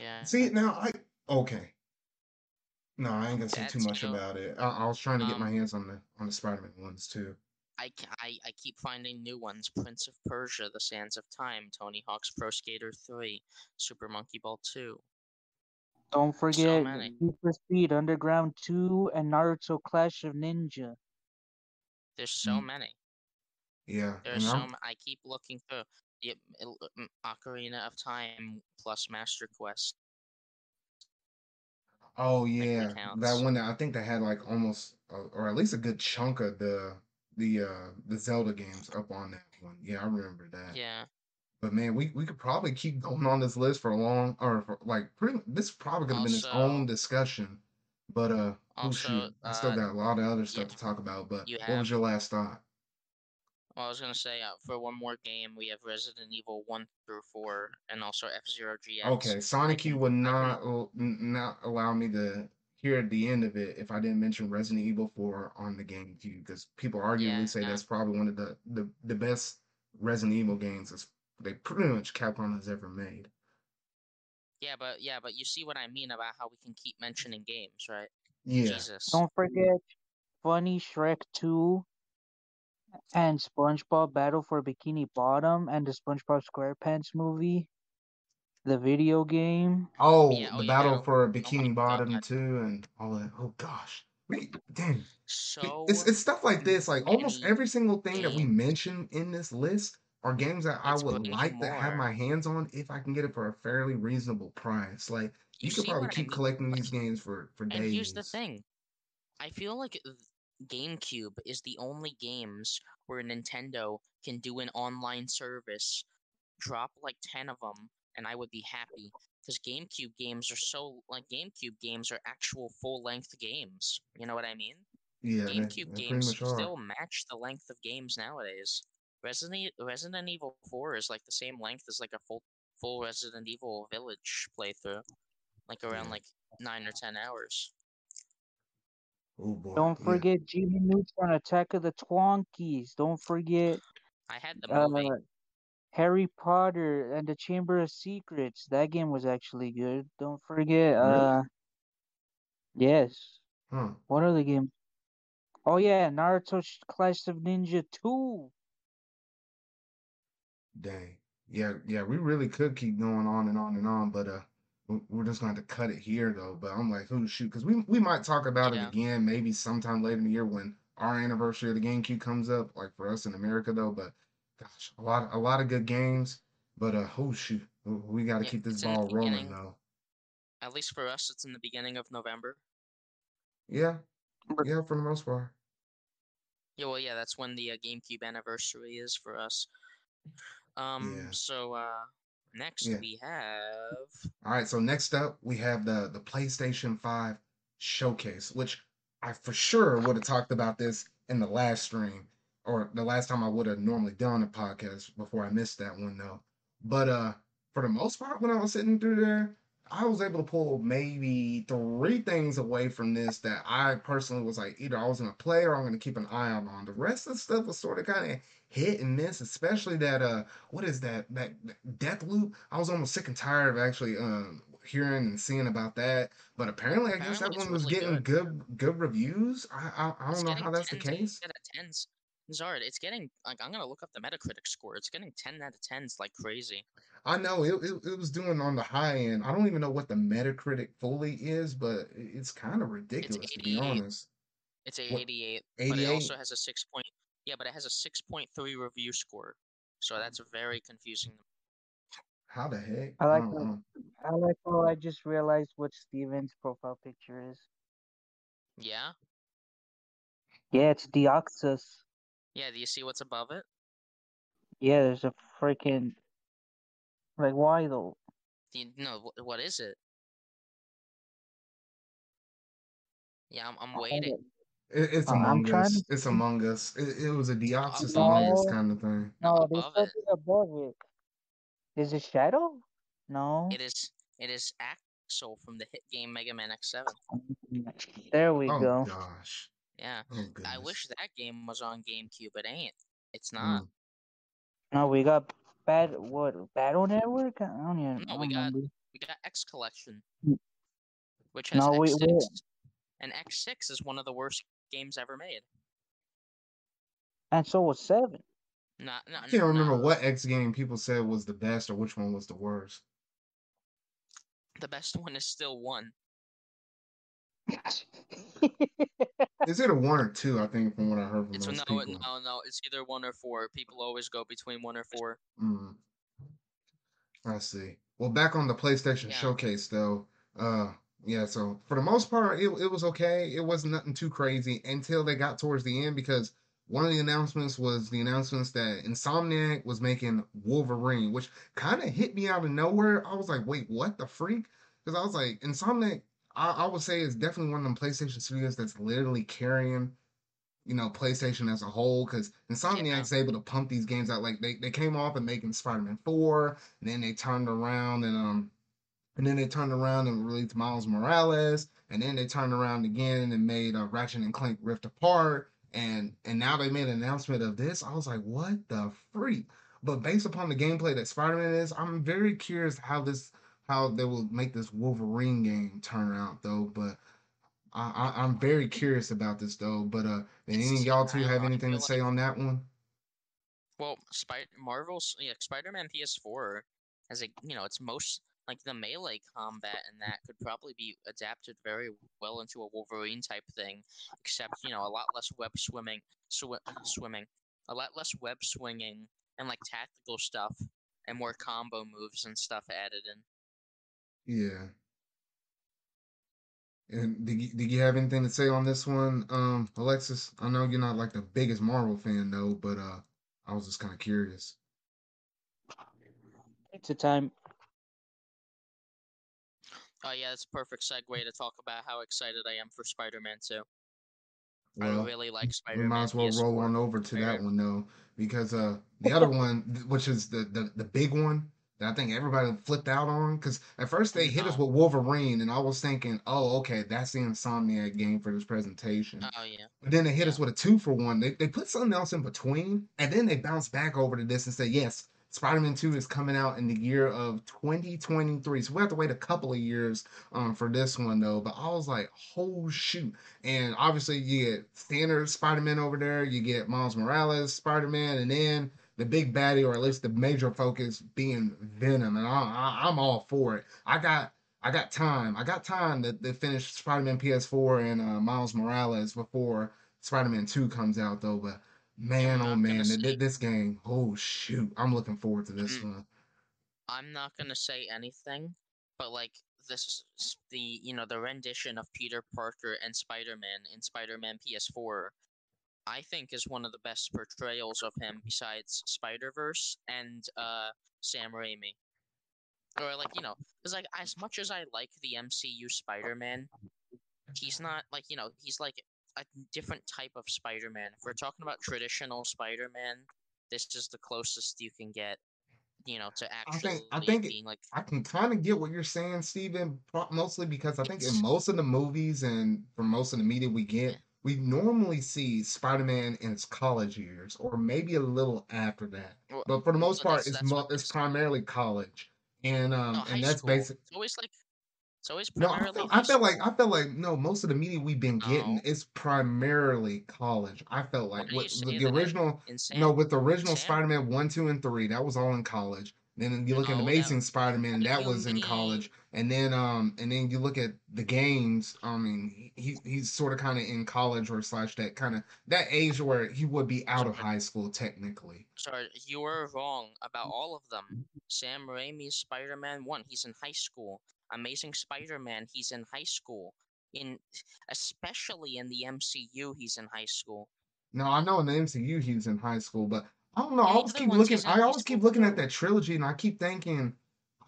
yeah. See now, I okay. No, I ain't gonna say too much too. about it. I, I was trying to get my Um, hands on the on the Spider-Man ones too. I, I, I keep finding new ones. Prince of Persia, The Sands of Time, Tony Hawk's Pro Skater 3, Super Monkey Ball 2. Don't forget many. Need for Speed Underground 2 and Naruto Clash of Ninja. There's so Mm. many. Yeah, There's so I'm, m- I keep looking through. Yep, mm, Ocarina of Time plus Master Quest. Oh yeah, that one that I think they had like almost uh, or at least a good chunk of the the uh the Zelda games up on that one. Yeah, I remember that. Yeah. But man, we we could probably keep going on this list for a long or for like pretty. This probably could have been its own discussion. But uh, oh Also, shoot, I still uh, got a lot of other stuff yeah, to talk about. But what was your last thought? Well, I was gonna say uh, for one more game we have Resident Evil one through four, and also F Zero GX. Okay, Sonic U can- would not not allow me to hear at the end of it if I didn't mention Resident Evil 4 on the GameCube because people arguably say Yeah. that's probably one of the, the the best Resident Evil games that's they pretty much Capcom has ever made. Yeah, but yeah, but you see what I mean about how we can keep mentioning games, right? Yeah. Jesus. Don't forget Funny Shrek 2 and SpongeBob Battle for Bikini Bottom and the SpongeBob SquarePants movie. The video game. Oh, Yeah, oh, the yeah, battle Battle- for oh Bikini Bottom God. too, and all that. Oh gosh, we dang. So It's it's stuff like this. Like almost every single thing that we games. mention in this list are games that I would way like to have my hands on if I can get it for a fairly reasonable price. Like you, could probably what I keep mean? collecting Like, these games for for And days. here's the thing. I feel like th- GameCube is the only games where Nintendo can do an online service, drop like 10 of them, and I would be happy. Because GameCube games are so, like, GameCube games are actual full length games. You know what I mean? Yeah, GameCube they games still match the length of games nowadays. Resident Resident Evil 4 is like the same length as like a full full Resident Evil Village playthrough, like around Yeah. like nine or ten hours. Oh boy. Don't yeah. forget Jimmy Neutron Attack of the Twonkies. Don't forget I had the movie. uh, Harry Potter and the Chamber of Secrets. That game was actually good. Don't forget Really? uh yes. Huh. What other game? Oh yeah, Naruto Sh- Clash of Ninja 2. Dang. Yeah, yeah, we really could keep going on and on and on, but uh we- we're just going to cut it here though. But I'm like, who shoot? Because we we might talk about Yeah. it again, maybe sometime later in the year when our anniversary of the GameCube comes up, like for us in America though. But gosh, a lot a lot of good games. But uh, oh shoot, we got to Yeah, keep this it's in the ball rolling though. At least for us, it's in the beginning of November. Yeah, yeah, for the most part. Yeah, well, yeah, that's when the uh, GameCube anniversary is for us. Um, Yeah. so uh, next Yeah. we have All right, so next up we have the the PlayStation 5 showcase, which I for sure would have talked about this in the last stream or the last time I would have normally done a podcast before I missed that one though. But uh for the most part when I was sitting through there, I was able to pull maybe three things away from this that I personally was like either I was gonna play or I'm gonna keep an eye out on. The rest of the stuff was sort of kind of hit and miss, especially that uh what is that that, that death loop i was almost sick and tired of actually um hearing and seeing about that but apparently i guess that one was really getting good. good good reviews i i, I don't know how that's the case out of tens. Zard, it's getting like I'm gonna look up the Metacritic score. It's getting ten out of tens like crazy. i know it, it, it was doing on the high end i don't even know what the metacritic fully is but it's kind of ridiculous to be honest It's a What, 88, but it also has a six point. Yeah, but it has a six point three review score. So that's very confusing. how the heck I like don't how, know. I like how I just realized what Steven's profile picture is. Yeah, Yeah, it's Deoxys. Yeah. Do you see what's above it? Yeah, there's a freaking like why though? Do you know what is it? Yeah, I'm, I'm waiting. It, it's Uh, I'm among us to it's among us it, it was a deoxys Above among it. us kind of thing No, no, there's above it. something above it. Is it Shadow? No. It is. It is Axl from the hit game Mega Man X7. There we oh go. gosh Yeah, oh I wish that game was on GameCube. It ain't. It's not. Mm. No, we got bad what Battle Network? I don't even I No, we got remember. we got X Collection, Mm. which has No, X6, we and X6 is one of the worst games ever made. and so was seven. Not, I can't remember no. what X game people said was the best or which one was the worst. The best one is still one. Is it a one or two? I think from what I heard from It's no, people. no, no. It's either one or four. People always go between one or four. Mm, I see. Well, back on the PlayStation Yeah. Showcase though. Uh, yeah. So for the most part, it it was okay. It wasn't nothing too crazy until they got towards the end because one of the announcements was the announcements that Insomniac was making Wolverine, which kind of hit me out of nowhere. I was like, wait, what the freak? Because I was like, Insomniac. I, I would say it's definitely one of them PlayStation studios that's literally carrying you know, PlayStation as a whole, because Insomniac's able to pump these games out. Like they, they came off and making Spider-Man 4, and then they turned around and um and then they turned around and released Miles Morales, and then they turned around again and made uh, Ratchet and Clank Rift Apart, and and now they made an announcement of this. I was like, what the freak? But based upon the gameplay that Spider-Man is, I'm very curious how this how they will make this Wolverine game turn out though. But I, I I'm very curious about this though. But uh, did any of y'all two have anything to say on that one? Well, Spider Marvel's yeah, Spider-Man PS4 has a you know it's most like the melee combat and that could probably be adapted very well into a Wolverine type thing, except you know a lot less web swimming, sw- swimming, a lot less web swinging and like tactical stuff and more combo moves and stuff added in. Yeah. And did you, did you have anything to say on this one, um, Alexis? I know you're not like the biggest Marvel fan though, but uh, I was just kind of curious. It's a time. Oh yeah, that's a perfect segue to talk about how excited I am for Spider-Man 2. Well, I really like we Spider-Man. We might as well roll on over to that one though, because uh, the other one, which is the the the big one that I think everybody flipped out on, because at first they hit us with Wolverine, and I was thinking, oh, okay, that's the Insomniac game for this presentation. Oh yeah. But then they hit Yeah. us with a two for one. They, they put something else in between, and then they bounce back over to this and say, yes, Spider Man 2 is coming out in the year of 2023. So we have to wait a couple of years um, for this one, though. But I was like, oh, shoot. And obviously, you get standard Spider Man over there, you get Miles Morales, Spider Man, and then the big baddie, or at least the major focus, being Venom. And I, I, I'm all for it. I got. I got time. I got time to, to finish Spider-Man PS4 and uh, Miles Morales before Spider-Man 2 comes out though, but man, oh man, th- this game, oh shoot, I'm looking forward to this Mm. one. I'm not gonna say anything, but like this is the you know the rendition of Peter Parker and Spider-Man in Spider-Man PS4, I think is one of the best portrayals of him besides Spider-Verse and uh Sam Raimi. Or like you know, because like as much as I like the MCU Spider-Man, he's not like you know he's like a different type of Spider-Man. If we're talking about traditional Spider-Man, this is the closest you can get, you know, to actually I think- I think being like I can kind of get what you're saying, Steven, mostly because I think in most of the movies and for most of the media we get, Yeah. We normally see Spider-Man in his college years or maybe a little after that. Well, But for the most well, part, it's mo- it's primarily college, and um, no, and that's school. basic. It's always like it's always No, I primarily feel, I feel like. I feel like no, most of the media we've been getting No. is primarily college. I felt like you with the, original, Sam, no, with the original Spider-Man one, two, and three, that was all in college. Then you look at No, that- Amazing Spider-Man, what that was in college, and then um, and then you look at the games. I mean, he he's sort of kind of in college or slash that kind of that age where he would be out of high school technically. Sorry, you were wrong about all of them. Sam Raimi's Spider-Man one, he's in high school. Amazing Spider-Man, he's in high school. In especially in the MCU, he's in high school. No, I know in the MCU he's in high school, but I don't know. I always keep looking. I always keep looking at that trilogy, and I keep thinking,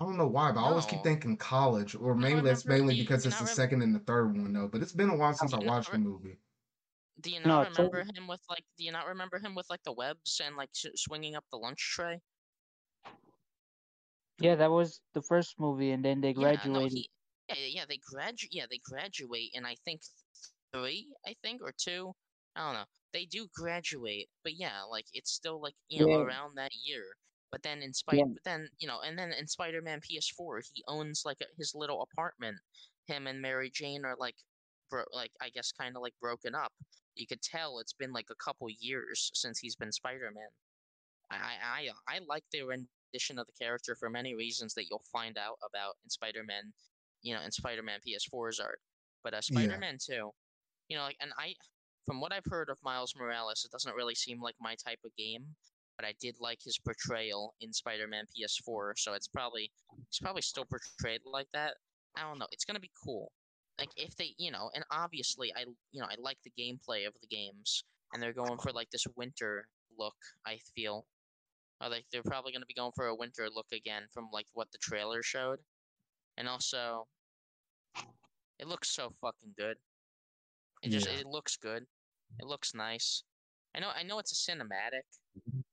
I don't know why, but I always keep thinking college, or You maybe not that's remember- mainly do because do you it's the not rem- second and the third one, though. But it's been a while oh, since do I you not watched the re- movie. Do you not it's all- remember him with like? Do you not remember him with like the webs and like s- swinging up the lunch tray? Yeah, that was the first movie, and then they Yeah, no, graduated. he, yeah, yeah, yeah, they gradu yeah, they graduate in I think three, I think, or two. I don't know. They do graduate, but yeah, like it's still like you know Yeah. around that year. But then in Spider, Yeah. but then you know, and then in Spider-Man PS4, he owns like a, his little apartment. Him and Mary Jane are like, bro, like I guess kind of like broken up. You could tell it's been like a couple years since he's been Spider-Man. I I I, I like the rendition of the character for many reasons that you'll find out about in Spider-Man, you know, in Spider-Man PS4's art. But uh, Spider-Man 2, you know, like, and I, from what I've heard of Miles Morales, it doesn't really seem like my type of game. But I did like his portrayal in Spider-Man PS4, so it's probably it's probably still portrayed like that. I don't know. It's gonna be cool. Like if they, you know, and obviously I, you know, I like the gameplay of the games, and they're going for like this winter look. I feel, or like they're probably gonna be going for a winter look again from like what the trailer showed, and also, it looks so fucking good. It just Yeah. it looks good. It looks nice. I know I know it's a cinematic,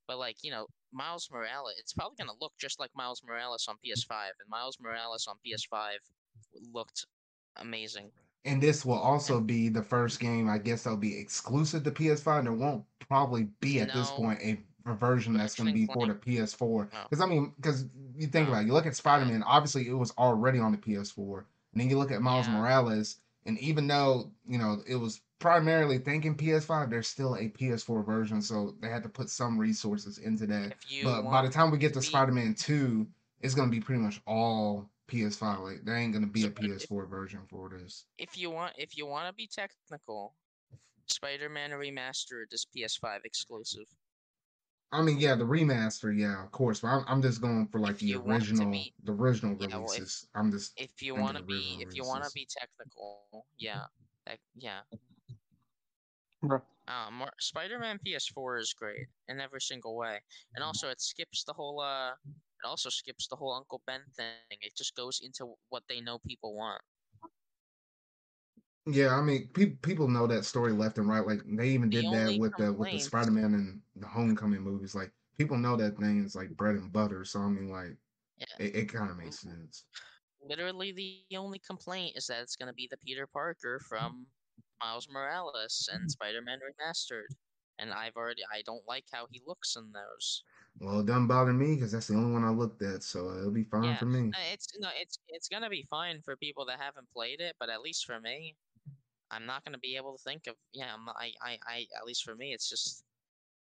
but like you know, Miles Morales, it's probably gonna look just like Miles Morales on PS5, and Miles Morales on PS5 looked amazing. And this will also be the first game, I guess, that'll be exclusive to PS5. There won't probably be at this point a, version that's going to be for the PS4. No. Because I mean, because you think No. about it, you look at Spider-Man. Mm. Obviously, it was already on the PS4, and then you look at Miles Yeah. Morales, and even though you know it was primarily thinking PS5, there's still a PS4 version, so they had to put some resources into that. But by the time we get to be- Spider-Man 2, it's going to be pretty much all PS5. Like there ain't going to be a PS4 version for this. if you want if you want to be technical, Spider-Man Remastered is PS5 exclusive. I mean, yeah, the remaster, yeah, of course. But I'm, I'm just going for like If the you want to original, be- the original Yeah, well, if- releases. I'm just If you want to be if you want to be technical, yeah, that, yeah. Bruh. Um, Spider-Man PS4 is great in every single way, and also it skips the whole uh, it also skips the whole Uncle Ben thing. It just goes into what they know people want. Yeah. I mean, pe- people know that story left and right. Like they even The did that only with the with the complaints- Spider-Man and the Homecoming movies. Like people know that thing is like bread and butter. So I mean, like Yeah. it, it kind of makes sense. Literally, the only complaint is that it's gonna be the Peter Parker from Miles Morales and Spider-Man Remastered, and I've already I don't like how he looks in those. Well, it doesn't bother me because that's the only one I looked at, so it'll be fine Yeah. for me. Uh, It's no, it's it's gonna be fine for people that haven't played it, but at least for me, I'm not gonna be able to think of yeah. I'm, I I I at least for me, it's just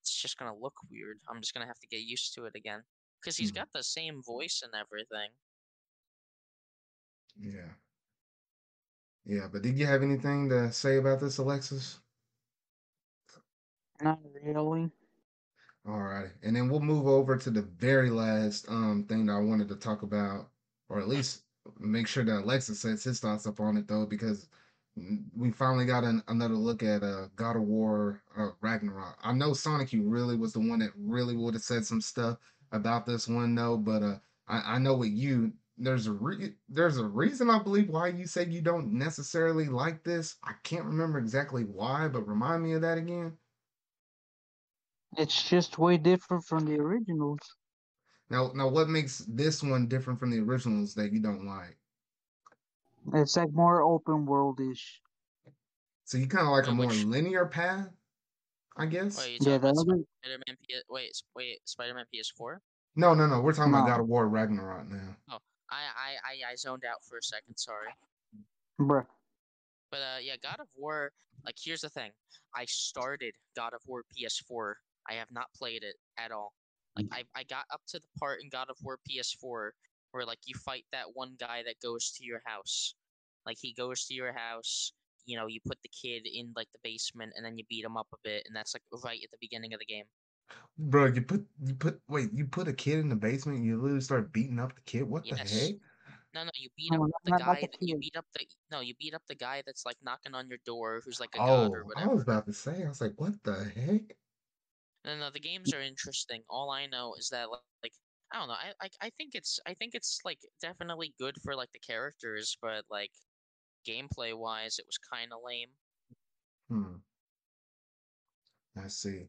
it's just gonna look weird. I'm just gonna have to get used to it again because he's Hmm. got the same voice and everything. Yeah. Yeah, but did you have anything to say about this, Alexis? Not really. All right. And then we'll move over to the very last um thing that I wanted to talk about, or at least make sure that Alexa sets his thoughts up on it though, because mm, we finally got an, another look at uh God of War uh, Ragnarok. I know Sonic you really was the one that really would have said some stuff about this one though, but uh I, I know with you there's a re- there's a reason I believe why you said you don't necessarily like this. I can't remember exactly why, but remind me of that again. It's just way different from the originals. Now, now, what makes this one different from the originals that you don't like? It's like more open world-ish. So you kind of like a more which- linear path, I Wait, guess. you Yeah, talking the about other Spider-Man? P- wait, s- wait, Spider-Man PS4? No, no, no. We're talking about No. God of War Ragnarok now. I, I, I, I zoned out for a second. Sorry. bruh. But uh, yeah, God of War. Like, here's the thing. I started God of War PS4. I have not played it at all. Like, I, I got up to the part in God of War PS4 where like you fight that one guy that goes to your house. Like he goes to your house. You know, you put the kid in like the basement, and then you beat him up a bit, and that's like right at the beginning of the game. Bro, you put you put wait, you put a kid in the basement and you literally start beating up the kid? What the heck? No, no, you beat No, up not- the guy. like that, you beat up the no, you beat up the guy that's like knocking on your door, who's like a god oh, or Oh, I was about to say, I was like, what the heck? No, no, the games are interesting. All I know is that like, like I don't know. I, I I think it's I think it's like definitely good for like the characters, but like gameplay wise, it was kind of lame. Hmm. I see.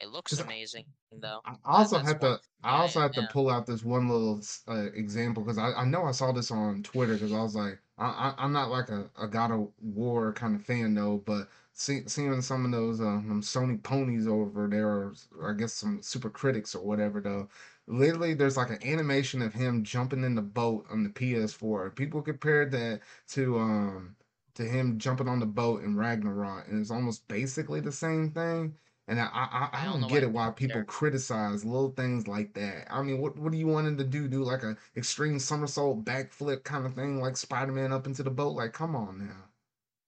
It looks 'Cause I- amazing though. I also one to I also I- have to pull out this one little uh, example because I, I know I saw this on Twitter because I was like I, I I'm not like a, a God of War kind of fan though, but see, seeing some of those um Sony ponies over there, or I guess some super critics or whatever though. Literally, there's like an animation of him jumping in the boat on the PS4. People compared that to um to him jumping on the boat in Ragnarok, and it's almost basically the same thing. And I, I, I I don't don't get why it why people criticize little things like that. I mean, what what do you want him to do? Do like a extreme somersault backflip kind of thing, like Spider Man up into the boat? Like, come on now.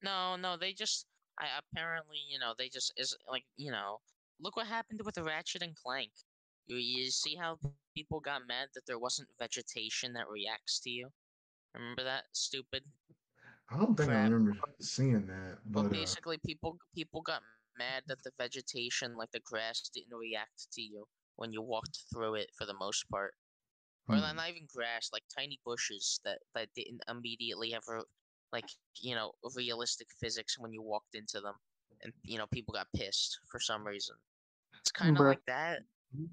No, no, they just I apparently you know they just is like you know look what happened with the Ratchet and Clank. You you see how people got mad that there wasn't vegetation that reacts to you. Remember that stupid? I don't think I remember seeing that, Well, but uh, basically, people people got mad that the vegetation, like the grass, didn't react to you when you walked through it for the most part. Or hmm. not even grass, like tiny bushes that that didn't immediately have a, like you know realistic physics when you walked into them, and you know people got pissed for some reason. It's kind of like that,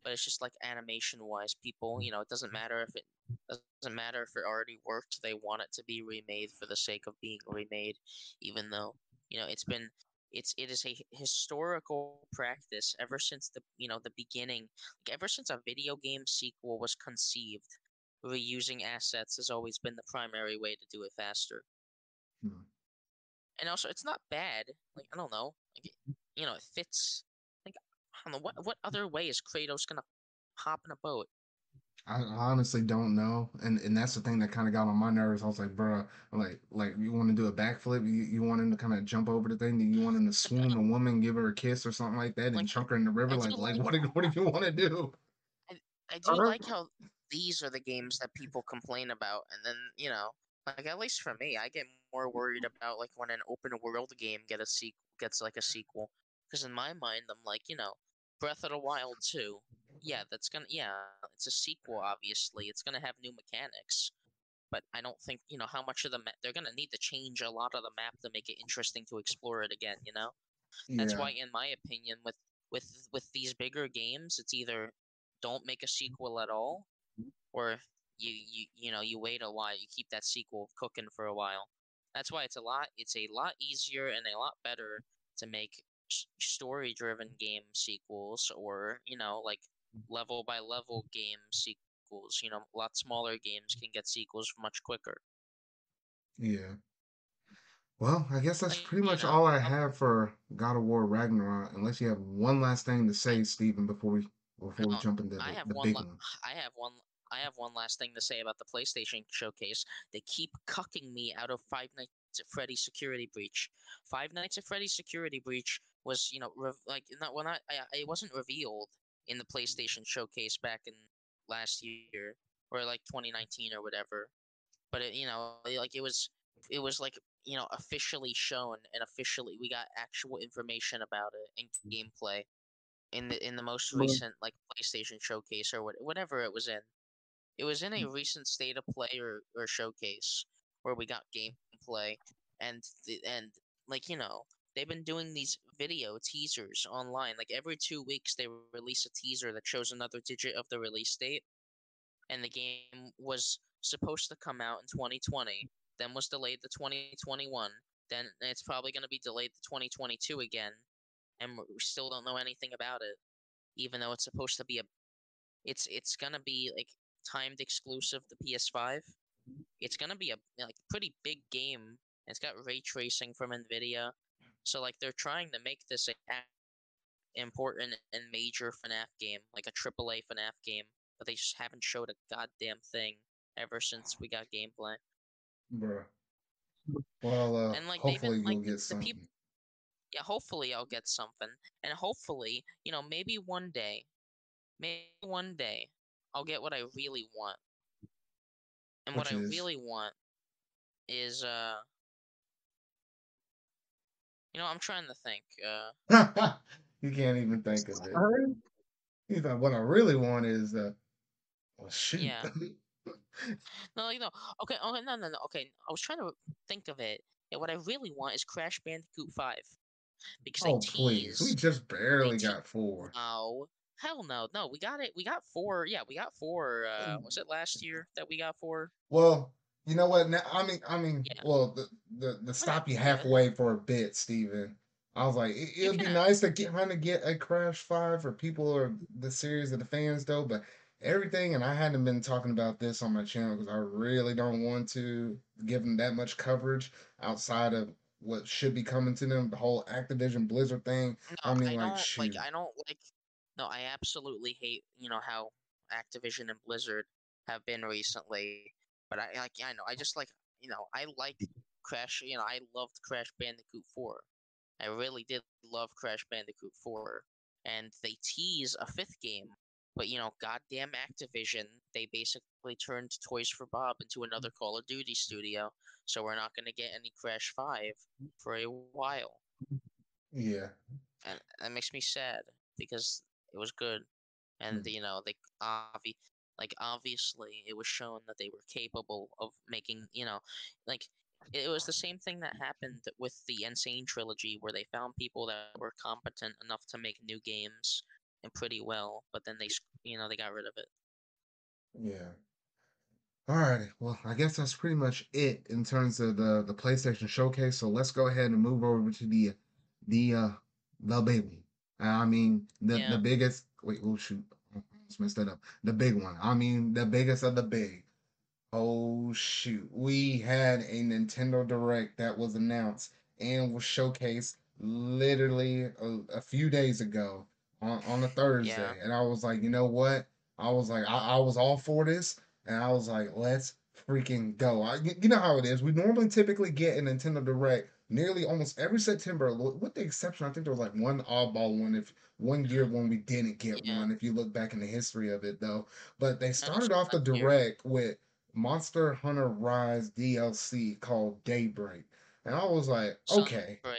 but it's just like animation wise, people you know it doesn't matter if it doesn't matter if it already worked. They want it to be remade for the sake of being remade, even though you know it's been it's it is a historical practice ever since the you know the beginning like ever since a video game sequel was conceived reusing assets has always been the primary way to do it faster Hmm. and also it's not bad like i don't know like you know it fits i don't know what what other way is kratos gonna hop in a boat I I honestly don't know, and and that's the thing that kind of got on my nerves. I was like, bro, like like you want to do a backflip? You, you want him to kind of jump over the thing? You want him to swoon a woman, give her a kiss or something like that, and Like, chunk her in the river? Like like what do, what do you want to do? I do Uh-huh. like how these are the games that people complain about, and then you know, like at least for me, I get more worried about like when an open world game get a sequ- gets like a sequel, because in my mind, I'm like, you know, Breath of the Wild 2, yeah, that's gonna, yeah, it's a sequel. Obviously, it's gonna have new mechanics, but I don't think you know how much of the map they're gonna need to change a lot of the map to make it interesting to explore it again. You know. That's Yeah. why, in my opinion, with with with these bigger games, it's either don't make a sequel at all, or you you you know you wait a while, you keep that sequel cooking for a while. That's why it's a lot it's a lot easier and a lot better to make story driven game sequels or you know like level by level game sequels. You know, a lot smaller games can get sequels much quicker. Yeah. Well, I guess that's Like, pretty much know, all I have for God of War Ragnarok. Unless you have one last thing to say, Stephen, before we before we oh, jump into I the, have the one. big La- one. I have one. I have one last thing to say about the PlayStation showcase. They keep cucking me out of Five Nights at Freddy's Security Breach. Five Nights at Freddy's Security Breach was, you know, rev- like not well, not I, it wasn't revealed in the PlayStation Showcase back in last year or like 2019 or whatever. But it, you know, like it was, it was like you know officially shown and officially we got actual information about it and gameplay in the in the most recent like PlayStation Showcase or what, whatever it was in. It was in a mm. recent state of play or, or showcase where we got gameplay and the, and like you know they've been doing these video teasers online like every two weeks they release a teaser that shows another digit of the release date. And the game was supposed to come out in 2020 then was delayed to 2021 then it's probably going to be delayed to 2022 again and we still don't know anything about it even though it's supposed to be a it's it's going to be like timed exclusive to PS5 it's gonna be a like pretty big game. It's got ray tracing from Nvidia, so like they're trying to make this a important and major FNAF game, like a AAA FNAF game, but they just haven't showed a goddamn thing ever since we got gameplay. Bruh. Well, uh, And like hopefully been like you'll get the something. people. Yeah, hopefully I'll get something, and hopefully you know maybe one day, maybe one day I'll get what I really want. And what Which I is really want is uh you know I'm trying to think. Uh you can't even think of it. Sorry? You know, what I really want is uh, well, shoot. yeah. No, you know. Okay, okay, no, no, no. Okay, I was trying to think of it. Yeah, what I really want is Crash Bandicoot 5 because they oh please, we just barely te- got four. no. Hell no. No, we got it. We got 4. Yeah, we got 4 uh was it last year that we got 4? Well, you know what? Now, I mean, I mean, Yeah. well, the the, the stop you halfway for a bit, Steven. I was like, it, You it'd be nice to get kind of get a Crash Five for people or the series of the fans though, but everything, and I hadn't been talking about this on my channel because I really don't want to give them that much coverage outside of what should be coming to them. The whole Activision Blizzard thing. No, I mean, I like, don't like. I don't like no, I absolutely hate, you know, how Activision and Blizzard have been recently. But I like I know, I just like you know, I like Crash you know, I loved Crash Bandicoot 4. I really did love Crash Bandicoot 4. And they tease a fifth game. But you know, goddamn Activision, they basically turned Toys for Bob into another mm. Call of Duty studio. So we're not gonna get any Crash 5 mm. for a while Yeah, and that makes me sad because it was good, and Mm. you know they obvi- like obviously it was shown that they were capable of making you know like it was the same thing that happened with the N. Sane trilogy where they found people that were competent enough to make new games and pretty well, but then they you know they got rid of it. yeah. All right. well, I guess that's pretty much it in terms of the the PlayStation Showcase. So let's go ahead and move over to the the uh the one. I mean the Yeah. the biggest. Wait, oh shoot, oh, I just messed that up. The big one. I mean the biggest of the big. Oh shoot, we had a Nintendo Direct that was announced and was showcased literally a, a few days ago on on a Yeah. Thursday, and I was like, you know what? I was like, I, I was all for this, and I was like, let's freaking go. I, you know how it is. We normally typically get a Nintendo Direct nearly almost every September, with the exception, I think there was like one oddball one, if one year when we didn't get Yeah. one, if you look back in the history of it though. But they started off the year. Direct with Monster Hunter Rise DLC called Daybreak. And I was like, okay. Sunbreak.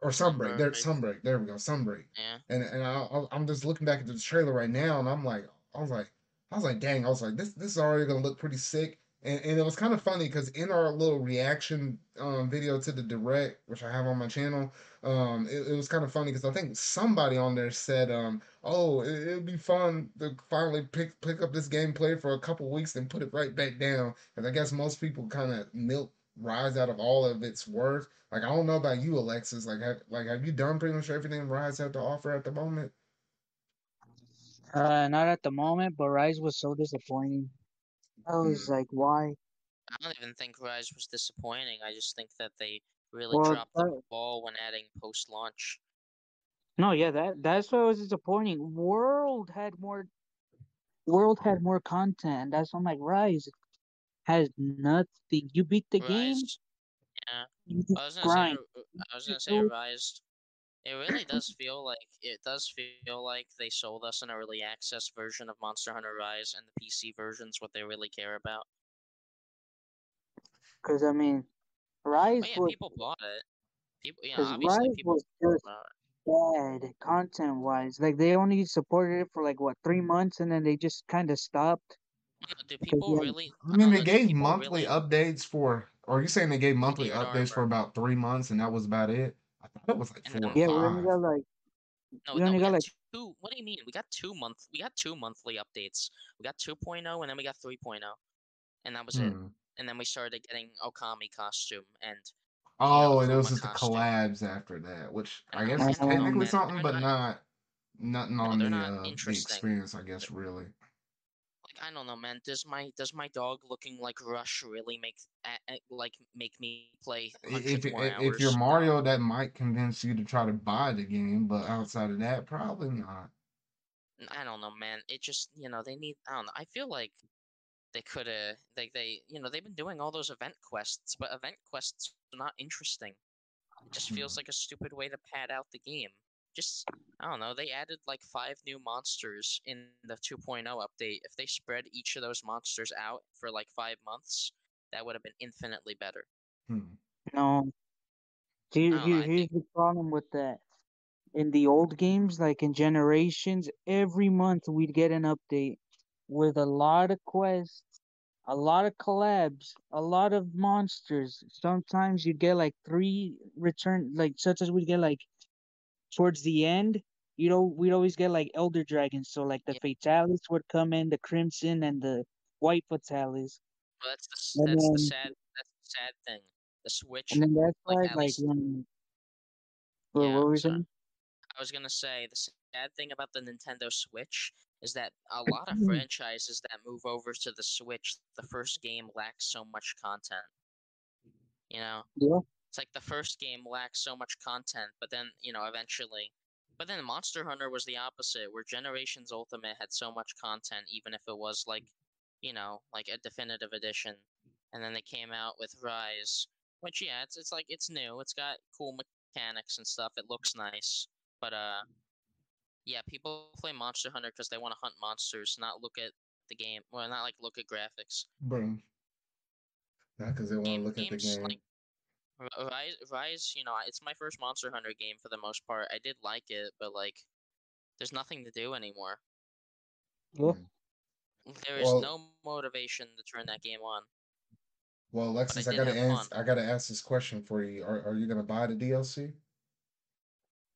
Or Sunbreak. There, Sunbreak. Sunbreak. There we go. Sunbreak. Yeah. And and I- I'm just looking back at the trailer right now, and I'm like, I was like, I was like, dang, I was like, this this is already gonna look pretty sick. And, and it was kind of funny because in our little reaction um, video to the direct, which I have on my channel, um, it, it was kind of funny because I think somebody on there said, um, "Oh, it, it'd be fun to finally pick pick up this gameplay for a couple weeks and put it right back down." Because I guess most people kind of milk Rise out of all of its worth. Like I don't know about you, Alexis. Like have like have you done pretty much everything Rise had to offer at the moment? Uh, not at the moment, but Rise was so disappointing. I was like, why? I don't even think Rise was disappointing. I just think that they really Well, dropped the ball when adding post launch. no, yeah, that that's what it was disappointing. World had more. World had more content. That's why I'm like, Rise has nothing. You beat the game. Yeah, You I was gonna say, grind. uh, I was gonna say, Rise. It really does feel like it does feel like they sold us an early access version of Monster Hunter Rise, and the PC version's what they really care about. Cause I mean, Rise But yeah, was people bought it. People, yeah, obviously Rise people was just bad content wise. Like they only supported it for like what three months, and then they just kind of stopped. No, Do people like- really? I mean, they gave monthly really- updates for, or are you saying they gave monthly Demon updates for about three months and that was about it? I it was like four then- or Yeah, we only got like No, we no, only we got got like two. What do you mean? We got two month. We got two monthly updates. We got 2.0 and then we got 3.0, and that was it. Hmm. And then we started getting Okami costume and Oh, and it was Akuma just the collabs after that, which I guess I is don't know, technically something, but not- not nothing No, on they're the not uh, the experience, I guess, really. I don't know, man. Does my does my dog looking like Rush really make like make me play If more if, if you're Mario, that might convince you to try to buy the game, but outside of that, probably not. I don't know, man. It just you know they need. I don't know. I feel like they could have. They they you know they've been doing all those event quests, but event quests are not interesting. It just hmm. feels like a stupid way to pad out the game. Just I don't know. They added like five new monsters in the 2.0 update. If they spread each of those monsters out for like five months, that would have been infinitely better. Hmm. no. Here, I here, I here's the problem with that. In the old games, like in Generations, every month we'd get an update with a lot of quests, a lot of collabs, a lot of monsters. Sometimes you'd get like three return, like such as we'd get like towards the end. You know, we'd always get like Elder Dragons. So like the Fatalis would come in, the Crimson and the White Fatalis. Well, that's the And that's the sad that's the sad thing. The Switch. And then that's like, why, like, when. What, Yeah, what were you saying? I was gonna say the sad thing about the Nintendo Switch is that a lot of franchises that move over to the Switch, the first game lacks so much content. You know, Yeah. It's like the first game lacks so much content, but then you know eventually. But then Monster Hunter was the opposite, where Generations Ultimate had so much content, even if it was like, you know, like a definitive edition, and then they came out with Rise, which yeah, it's it's like it's new, it's got cool mechanics and stuff, it looks nice, but uh, yeah, people play Monster Hunter because they want to hunt monsters, not look at the game, well, not like look at graphics. Boom. Not because they want to look at the game. like, Rise, Rise, you know, it's my first Monster Hunter game for the most part. I did like it, but like, there's nothing to do anymore. Yeah. Hmm. There is Well- no motivation to turn that game on. Well, Alexis, I, did gotta have ask. I gotta ask this question for you. Are Are you gonna buy the DLC?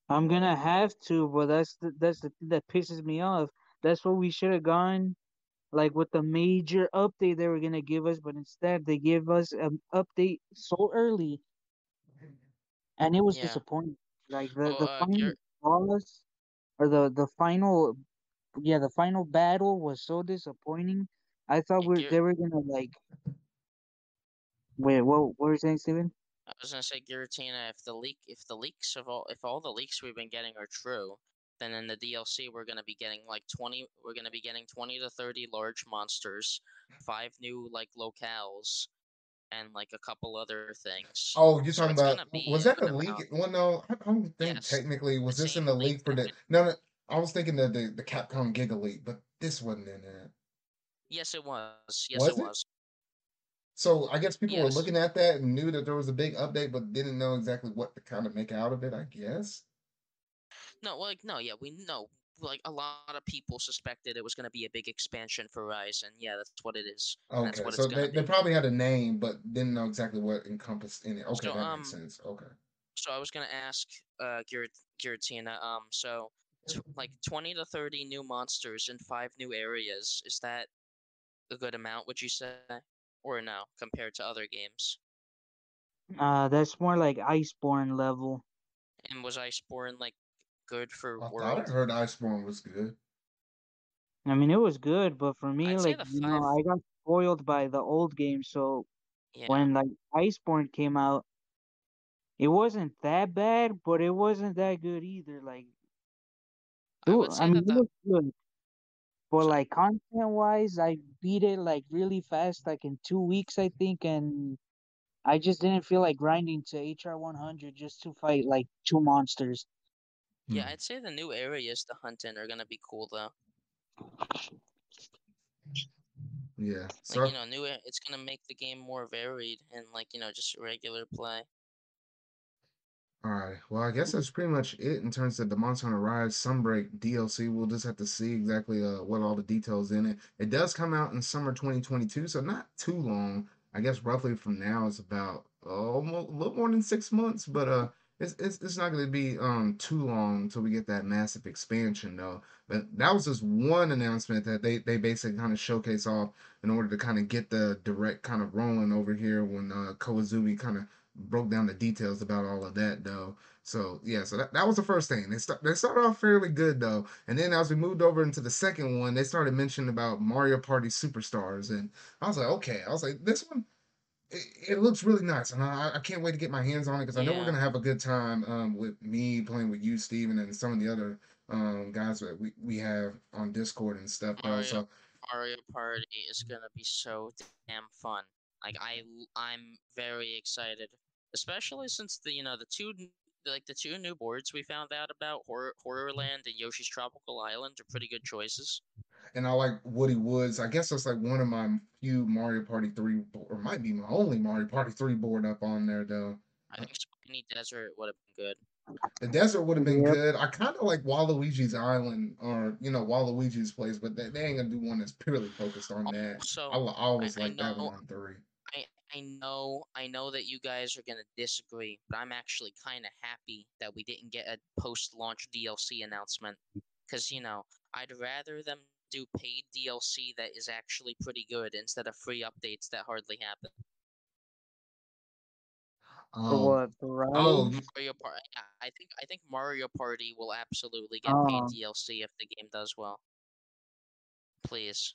I'm gonna have to, but that's the, that's the thing that pisses me off. That's what we should have gone, like with the major update they were gonna give us, but instead they give us an update so early, and it was Yeah. disappointing. Like the Well, the uh, final you're- boss, or the the final, yeah, the final battle was so disappointing. I thought we they were gonna like. Wait, what what were you saying, Steven? I was gonna say, Giratina, if the leak, if the leaks of all, if all the leaks we've been getting are true, then in the DLC we're gonna be getting like twenty, we're gonna be getting twenty to thirty large monsters, five new like locales, and like a couple other things. Oh, you're So talking about was that a leak? Well, no, I don't think Yes, technically was this in the leak for the no, no. I was thinking that the the Capcom Giga leak, but this wasn't in it. Yes, it was. Yes, Was it it? was. So I guess people were looking at that and knew that there was a big update, but didn't know exactly what to kind of make out of it. I guess. No, like no, yeah, we know. Like a lot of people suspected it was gonna be a big expansion for Rise, and yeah, that's what it is. and that's Okay, what so it's they, they probably had a name, but didn't know exactly what encompassed in it. Okay, So, that um, makes sense. Okay. So I was gonna ask uh Girat- Giratina, um, so t- like twenty to thirty new monsters in five new areas, is that a good amount? Would you say, or no, compared to other games? Uh, that's more like Iceborne level. And was Iceborne like good for I thought I heard Iceborne was good. I mean, it was good, but for me, I'd say like the you know, five- I got spoiled by the old game. So Yeah. when like Iceborne came out, it wasn't that bad, but it wasn't that good either. Like, I it would say I mean, that it the was good, but So- like content wise, I beat it like really fast, like in two weeks, I think, and I just didn't feel like grinding to HR 100 just to fight like two monsters. Yeah, Hmm. I'd say the new areas to hunt in are gonna be cool though. Yeah. Like So you know, new it's gonna make the game more varied and like you know just regular play. All right. Well, I guess that's pretty much it in terms of the Monster Hunter Rise Sunbreak DLC. We'll just have to see exactly uh, what all the details in it. It does come out in summer 2022, so not too long. I guess roughly from now it's about uh, almost a little more than six months, but uh, it's it's, it's not going to be um too long until we get that massive expansion though. But that was just one announcement that they they basically kind of showcase off in order to kind of get the direct kind of rolling over here when uh, Koizumi kind of broke down the details about all of that though. So yeah, so that, that was the first thing. They start they started off fairly good though, and then as we moved over into the second one, they started mentioning about Mario Party Superstars, and I was like, okay, I was like, this one. It, it looks really nice, and I, I can't wait to get my hands on it because I know we're gonna have a good time um, with me playing with you, Steven, and some of the other um, guys that we, we have on Discord and stuff. Mario so Mario Party is gonna be so damn fun. Like I I'm very excited, especially since the you know the two like the two new boards we found out about Horror Horrorland and Yoshi's Tropical Island are pretty good choices. And I like Woody Woods. I guess that's like one of my few Mario Party three, bo- or might be my only Mario Party three board up on there though. I think Spiny Desert would have been good. The desert would have been Yep. good. I kind of like Waluigi's Island or you know Waluigi's place, but they, they ain't gonna do one that's purely focused on that. So I, I always I like that know- one on three. I I know I know that you guys are gonna disagree, but I'm actually kind of happy that we didn't get a post-launch DLC announcement, because you know I'd rather them do paid DLC that is actually pretty good instead of free updates that hardly happen. For Oh, what? For oh, Mario Party, I think I think Mario Party will absolutely get Oh. paid DLC if the game does well. Please,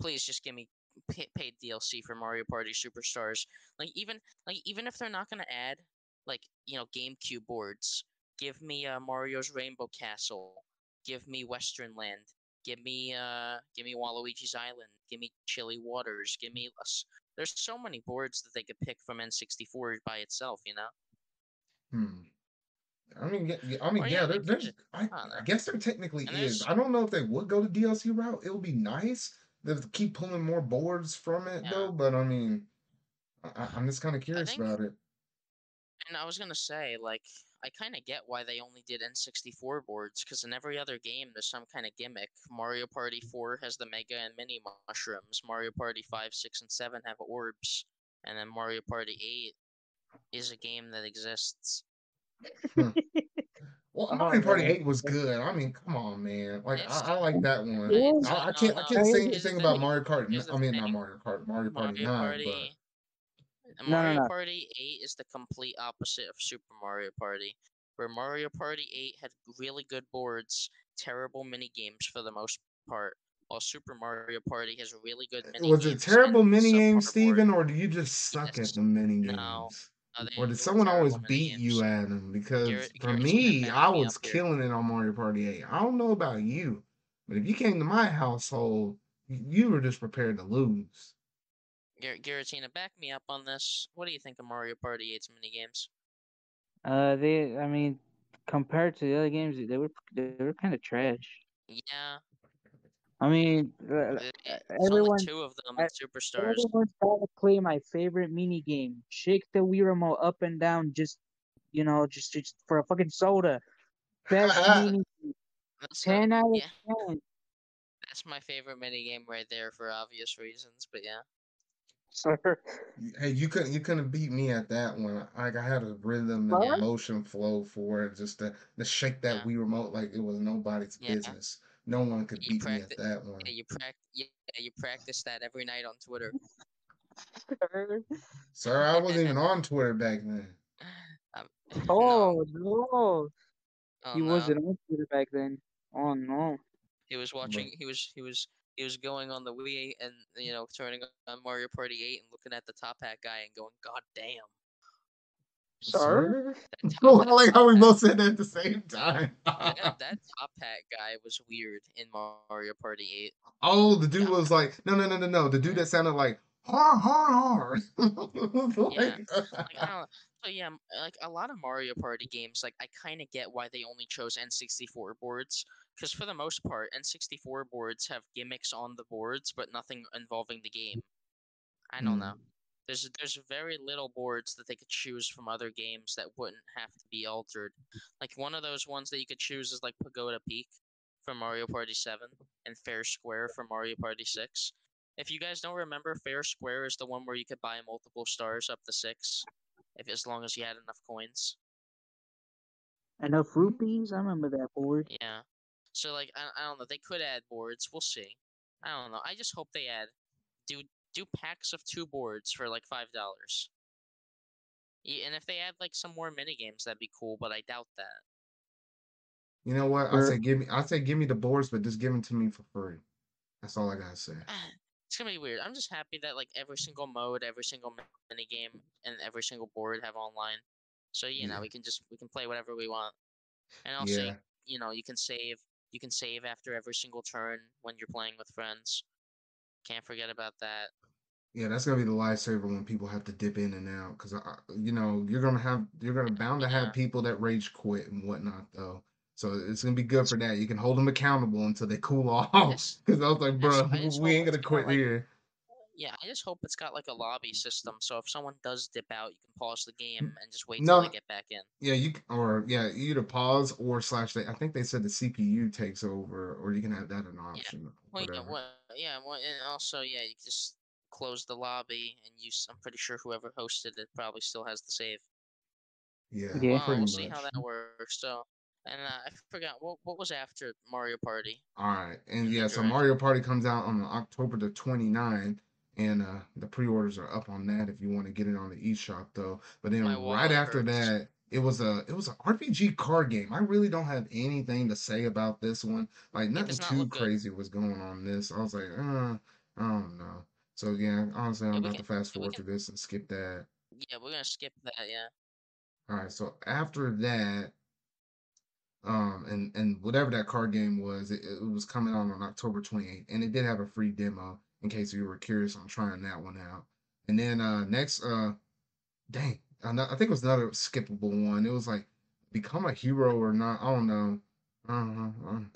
please just give me pa- paid DLC for Mario Party Superstars. Like even like even if they're not gonna add like you know GameCube boards, give me uh, Mario's Rainbow Castle, give me Western Land, give me uh give me Waluigi's Island, give me Chilly Waters, give me us. There's so many boards that they could pick from N64 by itself, you know. hmm. I mean, I mean, Or, yeah. yeah, There, there's, I, I don't know. I guess there technically is. I don't know if they would go the DLC route. It would be nice to keep pulling more boards from it, Yeah. though. But I mean, I, I'm just kind of curious think- about it. And I was gonna say, like, I kind of get why they only did N64 boards, because in every other game there's some kind of gimmick. Mario Party 4 has the Mega and Mini mushrooms. Mario Party 5, 6, and 7 have orbs, and then Mario Party 8 is a game that exists. Well, Oh, Mario Party. Eight was good. I mean, come on, man. Like, I, I like that one. I, I can't, I no, can't say anything about Mario Kart. I mean, not. Mario Kart, Mario Party Mario Nine, Party. No, no, Mario no. Party 8 is the complete opposite of Super Mario Party, where Mario Party 8 had really good boards, terrible mini games for the most part, while Super Mario Party has really good but mini was it terrible and mini games, Steven, or do you just suck Yes. at the mini games? No. No, Or did someone always beat you games. at them? Because Garrett- for Garrett's me, I was up here. killing it on Mario Party 8. I don't know about you, but if you came to my household, you were just prepared to lose. Gar- Garatina, back me up on this. What do you think of Mario Party 8's mini games? Uh, they. I mean, compared to the other games, they were they were kind of trash. Yeah, I mean, uh, th- there's everyone- two of them uh, Superstars. everyone's trying to play my favorite mini game. Shake the Wii remote up and down, just you know, just just for a fucking soda. Best mini, That's not- ten out of yeah. ten. That's my favorite mini game right there for obvious reasons, but yeah. Sir. Hey, you couldn't you couldn't beat me at that one. Like I had a rhythm and What? a motion flow for it, just to, to shake that Yeah. Wii remote like it was nobody's Yeah. business. No one could You beat me at practi- that one. Yeah, you prac- yeah, you practice that every night on Twitter. Sir, I wasn't even on Twitter back then. Um, oh no, no, oh, he no. wasn't on Twitter back then. Oh no. He was watching. He was. He was. He was going on the Wii and you know turning on Mario Party 8 and looking at the top hat guy and going, "God damn!" Sir? That I like how we both said that at the same time. hat- that, that top hat guy was weird in Mario Party 8. oh, the dude Yeah. was like, no, no, no, no, no. The dude mm-hmm. that sounded like har har har. Yeah, like, like I don't know. So yeah, like a lot of Mario Party games, like I kind of get why they only chose N64 boards, because for the most part, N64 boards have gimmicks on the boards, but nothing involving the game. I don't know. mm, There's there's very little boards that they could choose from other games that wouldn't have to be altered. Like one of those ones that you could choose is like Pagoda Peak from Mario Party 7 and Faire Square from Mario Party 6. If you guys don't remember, Faire Square is the one where you could buy multiple stars up to 6 if as long as you had enough coins. Enough rupees? I remember that board. Yeah. So like I, I don't know, they could add boards. We'll see. I don't know. I just hope they add do do packs of two boards for like five dollars. Yeah, and if they add like some more mini games, that'd be cool. But I doubt that. you know what? I say give me. I say give me the boards, but just give them to me for free. That's all I gotta say. It's gonna be weird. I'm just happy that like every single mode, every single mini game, and every single board have online. So you know we can just we can play whatever we want. And also, Yeah. you know, you can save. You can save after every single turn when you're playing with friends. Can't forget about that. Yeah, that's gonna be the lifesaver when people have to dip in and out, because you know you're gonna have you're gonna bound to Yeah. have people that rage quit and whatnot though. So it's gonna be good for that. You can hold them accountable until they cool off. just- Because I was like, I bro, just- we ain't gonna quit like- here. Yeah, I just hope it's got like a lobby system, so if someone does dip out, you can pause the game mm, and just wait No. till they get back in. Yeah, you or yeah, either pause or slash. They, I think they said the CPU takes over, or you can have that an option. Well, yeah, whatever. what, yeah, well, and also, yeah, you can just close the lobby and use. I'm pretty sure whoever hosted it probably still has the save. Yeah, Yeah. Well, we'll much. see how that works. So, and uh, I forgot what what was after Mario Party. All right, and yeah, so. Mario Party comes out on October the 29th, and uh the pre-orders are up on that if you want to get it on the eShop though. But then right after hurts. that, it was a it was an RPG card game. I really don't have anything to say about this one. Like nothing not too look good. crazy was going on this. I was like, uh, I don't know. So yeah, honestly, I'm Yeah, about can- to fast forward can- through this and skip that. Yeah, we're gonna skip that. Yeah. All right, so after that, um, and and whatever that card game was, it, it was coming out on October 28th, and it did have a free demo in case you were curious on trying that one out. And then uh next, uh, dang, I think it was another skippable one. It was like become a hero or not. I don't know. I don't know. I don't,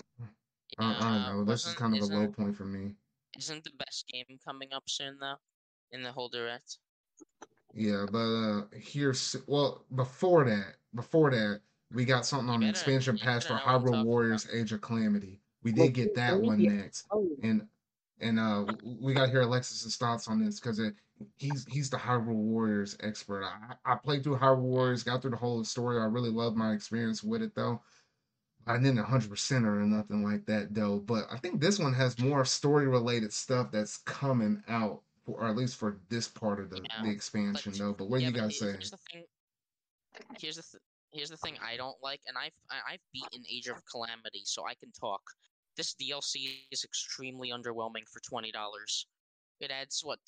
I don't, I uh, know. This is kind of a low point for me. Isn't the best game coming up soon though? In the whole direct. Yeah, but uh here's well before that, before that, we got something on the better- expansion you pass for better know what I'm Hyrule talking Warriors Age of Calamity. We did get that one next. And and uh we got to hear Alexis's thoughts on this because he's he's the Hyrule Warriors expert. I, I played through Hyrule Warriors, got through the whole story. I really loved my experience with it though. I didn't 100% or nothing like that though, but I think this one has more story related stuff that's coming out for, or at least for this part of the, Yeah, the expansion but- though. But what do yeah, you guys say? Here's the thing. Here's the th- here's the thing I don't like, and I've I've beaten Age of Calamity, so I can talk. This DLC is extremely underwhelming for twenty dollars. It adds what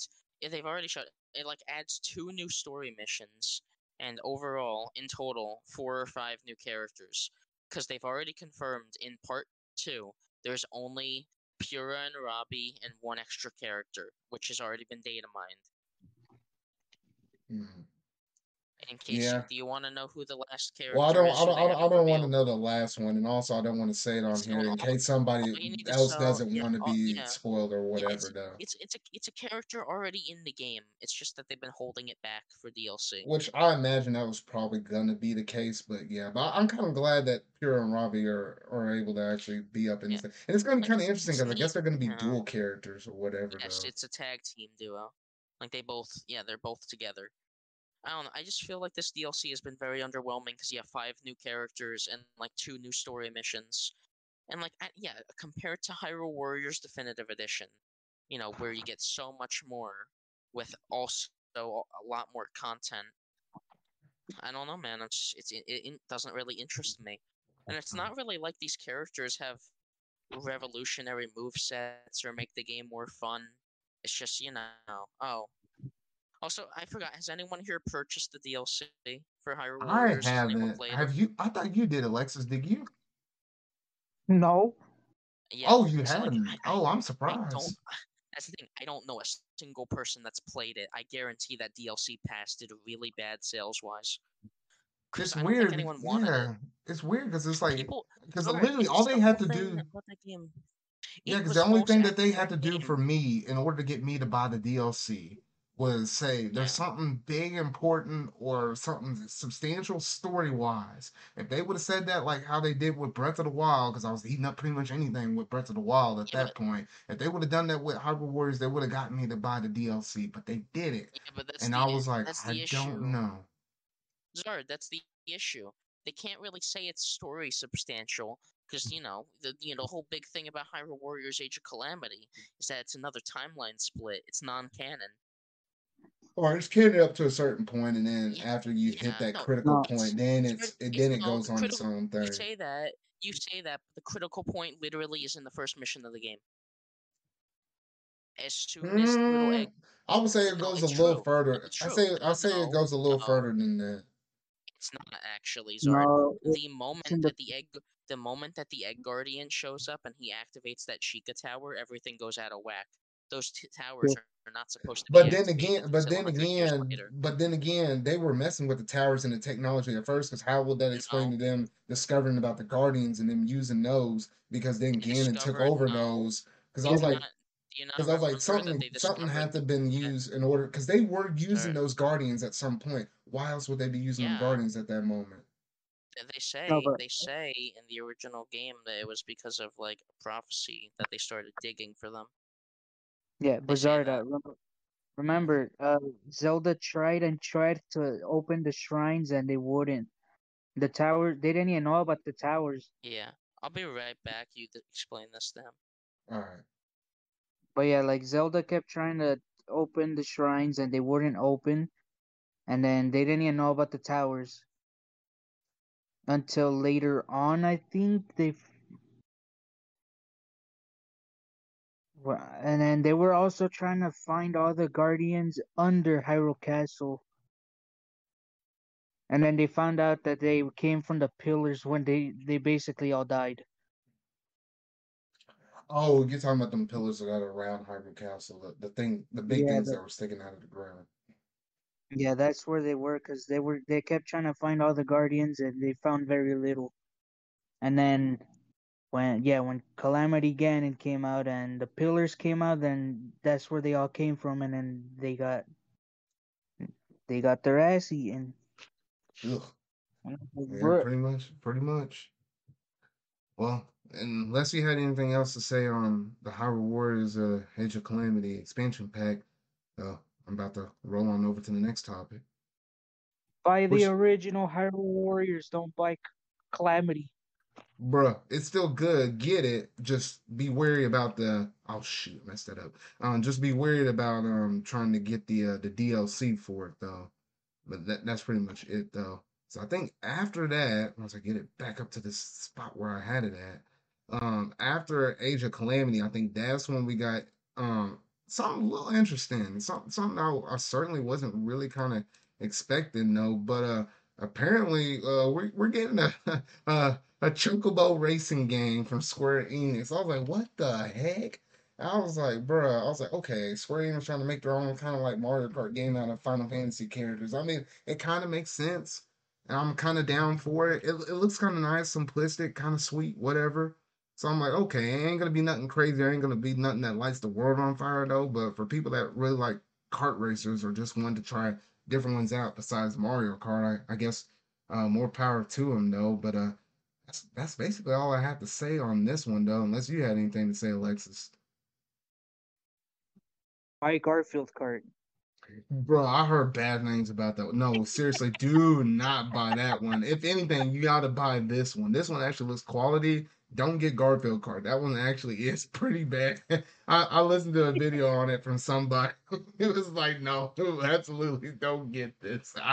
eh, they've already showed. It like adds two new story missions, and overall, in total, four or five new characters. Because they've already confirmed in part two, there's only Purah and Robbie and one extra character, which has already been data mined. Mhm. In case Yeah. you, do you want to know who the last character Well, I don't, is? I don't, I don't, I don't want to know the last one, and also I don't want to say it on It's- here in all- case somebody else know- doesn't yeah, want to be yeah. spoiled or whatever. it's, though. it's it's a it's a character already in the game. It's just that they've been holding it back for DLC. Which I imagine that was probably gonna be the case, but yeah, but I'm kind of glad that Purah and Robbie are are able to actually be up in Yeah. this, thing. and it's gonna be Like, kind of interesting because I guess they're gonna be you dual characters or whatever. Yes, though. it's a tag team duo. Like they both, yeah, they're both together. I don't know. I just feel like this DLC has been very underwhelming because you have five new characters and like two new story missions, and like I, yeah, compared to Hyrule Warriors Definitive Edition, you know, where you get so much more with also a lot more content. I don't know, man. It's it, it doesn't really interest me, and it's not really like these characters have revolutionary move sets or make the game more fun. It's just you know. Oh, also I forgot. Has anyone here purchased the DLC for Hyrule Warriors? Has anyone haven't. Have you? I thought you did, Alexis. Did you? no. Yeah. Oh, you so, like, hadn't. I- I- oh, I'm surprised. don't. That's the thing. I don't know a single person that's played it. I guarantee that DLC pass did really bad sales wise. It's I don't weird. anyone wanted it. It's weird because it's like because literally all they the had to do. about that game. Yeah, because the the only thing that they had to do game. for me in order to get me to buy the DLC was say there's something big, important, or something substantial story wise. If they would have said that like how they did with Breath of the Wild, because I was eating up pretty much anything with Breath of the Wild at that point. If they would have done that with Hyrule Warriors, they would have gotten me to buy the DLC, but they did it, Yeah, and the I was like, I the don't know. Zard, that's the issue. They can't really say it's story substantial because you know the you know the whole big thing about Hyrule Warriors: Age of Calamity is that it's another timeline split. It's non-canon. Or it's canon up to a certain point, and then Yeah, after you yeah, hit that no, critical No. point, then it's it's it, then it goes the on its own thing. You say that you say that the critical point literally is in the first mission of the game. As soon as little Mm, egg, I would say it goes it's a little true. Further. I say I No, say it goes a little no. further than that. It's not actually Zard. No, it- The moment that the egg, the moment that the egg guardian shows up and he activates that Sheikah tower, everything goes out of whack. Those t- towers Yeah. Are, are not supposed to be But then again, but then again, but then again, they were messing with the towers and the technology at first. Because how would that explain No. to them discovering about the Guardians and them using those? Because then They Ganon took over no. those. Because I was like, you not because I was like, something something had to have been used in order. Because they were using Zard. those Guardians at some point. Why else would they be using them Yeah. Guardians at that moment? They say No, but they say in the original game that it was because of like a prophecy that they started digging for them. Yeah, They say Bizarda. that. Remember, remember, uh, Zelda tried and tried to open the shrines and they wouldn't. The tower, they didn't even know about the towers. Yeah, I'll be right back. You to explain this to him. All right. But yeah, like Zelda kept trying to open the shrines and they wouldn't open. And then they didn't even know about the towers until later on. I think they. And then they were also trying to find all the guardians under Hyrule Castle. And then they found out that they came from the pillars when they they basically all died. Oh, you're talking about them pillars that are around Hyrule Castle, the, the thing, the big Yeah, things the, that were sticking out of the ground. yeah, that's where they were because they were they kept trying to find all the guardians and they found very little. And then when yeah, when Calamity Ganon came out and the pillars came out, then that's where they all came from, and then they got they got their ass eaten. Ugh. And I was like, Yeah, pretty much, pretty much. Well, unless you had anything else to say on the Hyrule Warriors uh, Age of Calamity expansion pack, uh, I'm about to roll on over to the next topic. Buy the Which, original Hyrule Warriors. Don't buy Calamity. Bruh, it's still good. Get it. Just be wary about the. Oh shoot, messed that up. Um, just be worried about um trying to get the uh, the DLC for it though. But that that's pretty much it though. So I think after that, once I get it back up to this spot where I had it at, um, after Age of Calamity, I think that's when we got um something a little interesting. Something something I, I certainly wasn't really kind of expecting though. But uh apparently uh we're we're getting a a, a Chocobo racing game from Square Enix. I was like, what the heck? I was like, bruh, I was like, okay, Square Enix trying to make their own kind of like Mario Kart game out of Final Fantasy characters. I mean, it kind of makes sense. And I'm kind of down for it. It, it looks kind of nice, simplistic, kind of sweet, whatever. So I'm like, okay, it ain't gonna be nothing crazy. Ain't gonna be nothing that lights the world on fire though. But for people that really like kart racers or just want to try different ones out besides Mario Kart, I, I guess uh, more power to them though. But uh, that's that's basically all I have to say on this one though. Unless you had anything to say, Alexis. Buy Garfield Kart. Bro, I heard bad things about that. No, seriously, do not buy that one. If anything, you gotta buy this one. This one actually looks quality. Don't get Garfield Kart. That one actually is pretty bad. I, I listened to a video on it from somebody. It was like, no, absolutely don't get this.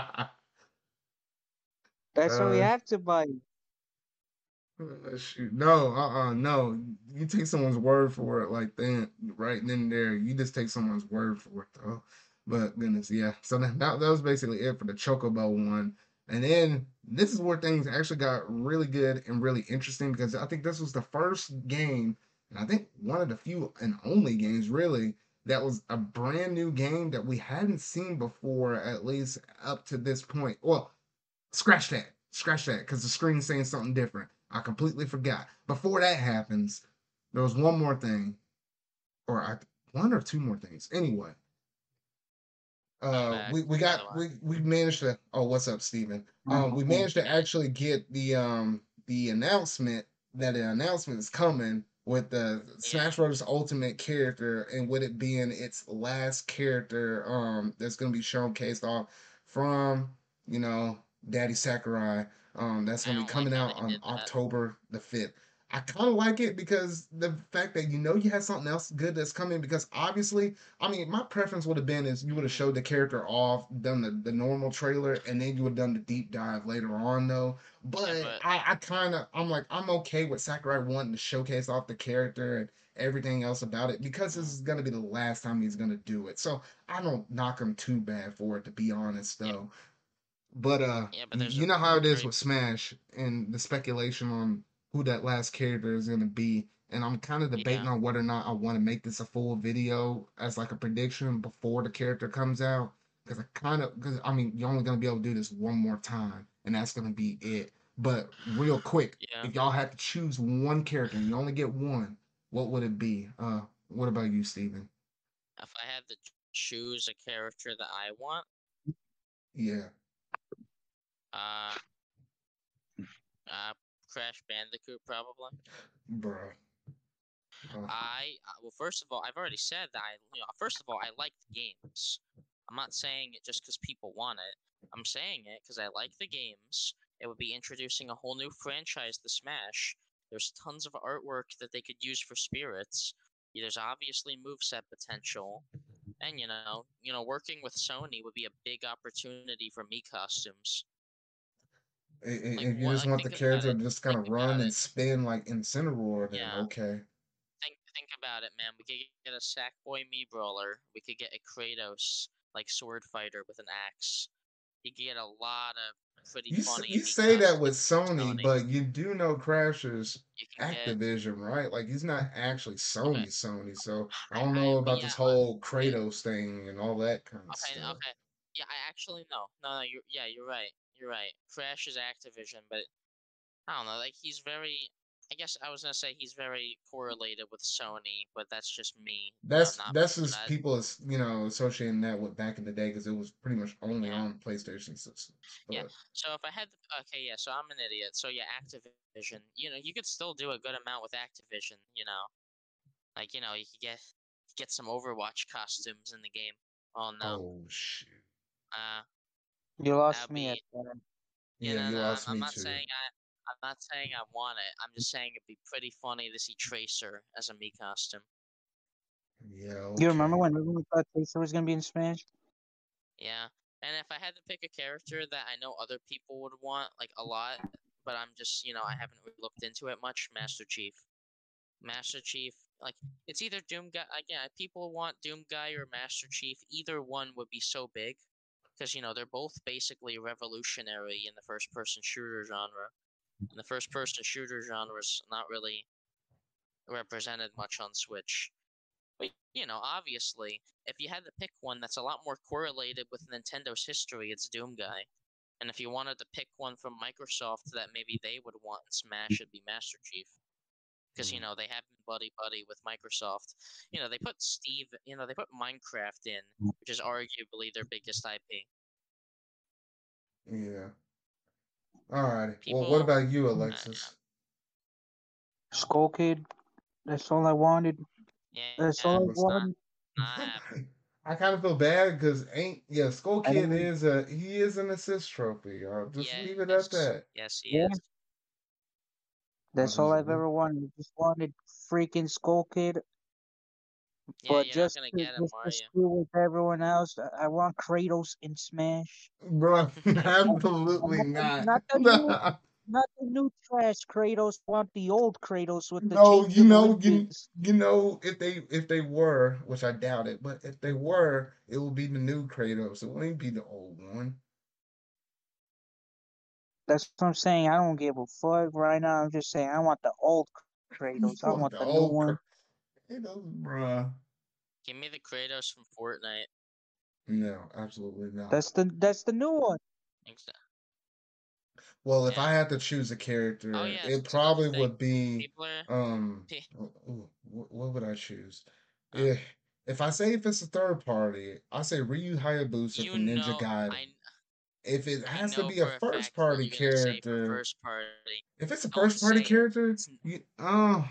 That's what we uh, have to buy. Uh, shoot. No, uh-uh, no. You take someone's word for it like that, right then and there. You just take someone's word for it, though. But goodness, yeah. So that, that was basically it for the Chocobo one. And then this is where things actually got really good and really interesting because I think this was the first game, and I think one of the few and only games really that was a brand new game that we hadn't seen before, at least up to this point. Well, scratch that, scratch that, because the screen's saying something different. I completely forgot. Before that happens, there was one more thing, or I, one or two more things. Anyway, uh, we, we got we, we managed to. Oh, what's up, Steven? Um, we managed to actually get the um the announcement that an announcement is coming with the Smash Bros. Ultimate character and with it being its last character um that's gonna be showcased off from you know Daddy Sakurai. Um, that's gonna be coming like out on October the fifth. I kind of like it because the fact that you know you have something else good that's coming. Because obviously, I mean, my preference would have been is you would have showed the character off, done the, the normal trailer, and then you would have done the deep dive later on, though. But, yeah, but... I, I kind of, I'm like, I'm okay with Sakurai wanting to showcase off the character and everything else about it because this is gonna be the last time he's gonna do it. So I don't knock him too bad for it, to be honest, though. But uh, yeah, but you know how it is with Smash and the speculation on who that last character is gonna be. And I'm kind of debating yeah. on whether or not I want to make this a full video as like a prediction before the character comes out. Because I kind of, because I mean, you're only gonna be able to do this one more time, and that's gonna be it. But real quick, yeah. if y'all had to choose one character, and you only get one, what would it be? Uh, what about you, Steven? If I had to choose a character that I want, yeah. Uh, uh, Crash Bandicoot, probably. Bro. Oh. I uh, well, first of all, I've already said that I, you know, first of all, I like the games. I'm not saying it just because people want it. I'm saying it because I like the games. It would be introducing a whole new franchise to Smash. There's tons of artwork that they could use for spirits. There's obviously moveset potential, and you know, you know, working with Sony would be a big opportunity for me costumes. If like, you just want the character to just kind of run and spin like Incineroar, then yeah. okay. Think think about it, man. We could get a Sackboy Mii Brawler. We could get a Kratos like sword fighter with an axe. You could get a lot of pretty you, funny. You say that with Sony, Sony, but you do know Crasher's Activision, get... right? Like he's not actually Sony. Sony. So I don't know about yeah, this whole Kratos thing and all that kind of stuff. okay, stuff. Okay, yeah, I actually know. No, no, you're yeah, you're right. You're right. Crash is Activision, but I don't know. Like he's very. I guess I was gonna say he's very correlated with Sony, but that's just me. That's that's just that. people as you know associating that with back in the day because it was pretty much only yeah. on PlayStation systems. But. Yeah. So if I had, the, okay, yeah. So I'm an idiot. So yeah, Activision. You know, you could still do a good amount with Activision. You know, like you know, you could get get some Overwatch costumes in the game. Oh no. Oh shoot. Uh, you lost me at that. Yeah, no, you no, lost I'm, me I'm not too. saying I. I'm not saying I want it. I'm just saying it'd be pretty funny to see Tracer as a Mii costume. Yeah. Okay. You remember when we thought Tracer was gonna be in Smash? Yeah, and if I had to pick a character that I know other people would want like a lot, but I'm just you know I haven't really looked into it much, Master Chief. Master Chief, like it's either Doom Guy. Again, people want Doom Guy or Master Chief. Either one would be so big because you know they're both basically revolutionary in the first-person shooter genre. And the first-person shooter genre is not really represented much on Switch. But you know, obviously, if you had to pick one that's a lot more correlated with Nintendo's history, it's Doom Guy. And if you wanted to pick one from Microsoft that maybe they would want in Smash, it'd be Master Chief because you mm. know they have been buddy buddy with Microsoft. You know they put Steve, you know they put Minecraft in, mm. which is arguably their biggest IP. Yeah. All right. Well, what about you, Alexis? Skull Kid. That's all I wanted. Yeah, that's all I wanted. Not, not I kind of feel bad because ain't yeah Skull Kid is a he is an assist trophy. I'll just yeah, leave it at that. Yes, he yeah. is. That's all I've ever wanted. Just wanted freaking Skull Kid. Yeah, but just, to, him, just to screw with everyone else, I want Kratos in Smash. Bro, absolutely not. Not the, new, not the new trash Kratos. Want the old Kratos with the no. You know, you, you know, if they if they were, which I doubt it, but if they were, it would be the new Kratos. It wouldn't be the old one. That's what I'm saying. I don't give a fuck right now. I'm just saying I want the old Kratos. I want the, the new one. Kratos, bruh. Give me the Kratos from Fortnite. No, absolutely not. That's the that's the new one. Exactly. Well, if Yeah. I had to choose a character, Oh, yeah, it probably would be are. um. Oh, ooh, what would I choose? Huh? If if I say if it's a third party, I say Ryu Hayabusa You from Ninja know, Gaiden. I, If it has to be a a first what party you're gonna say for character, first party. if it's a Don't first party it. character, you, uh,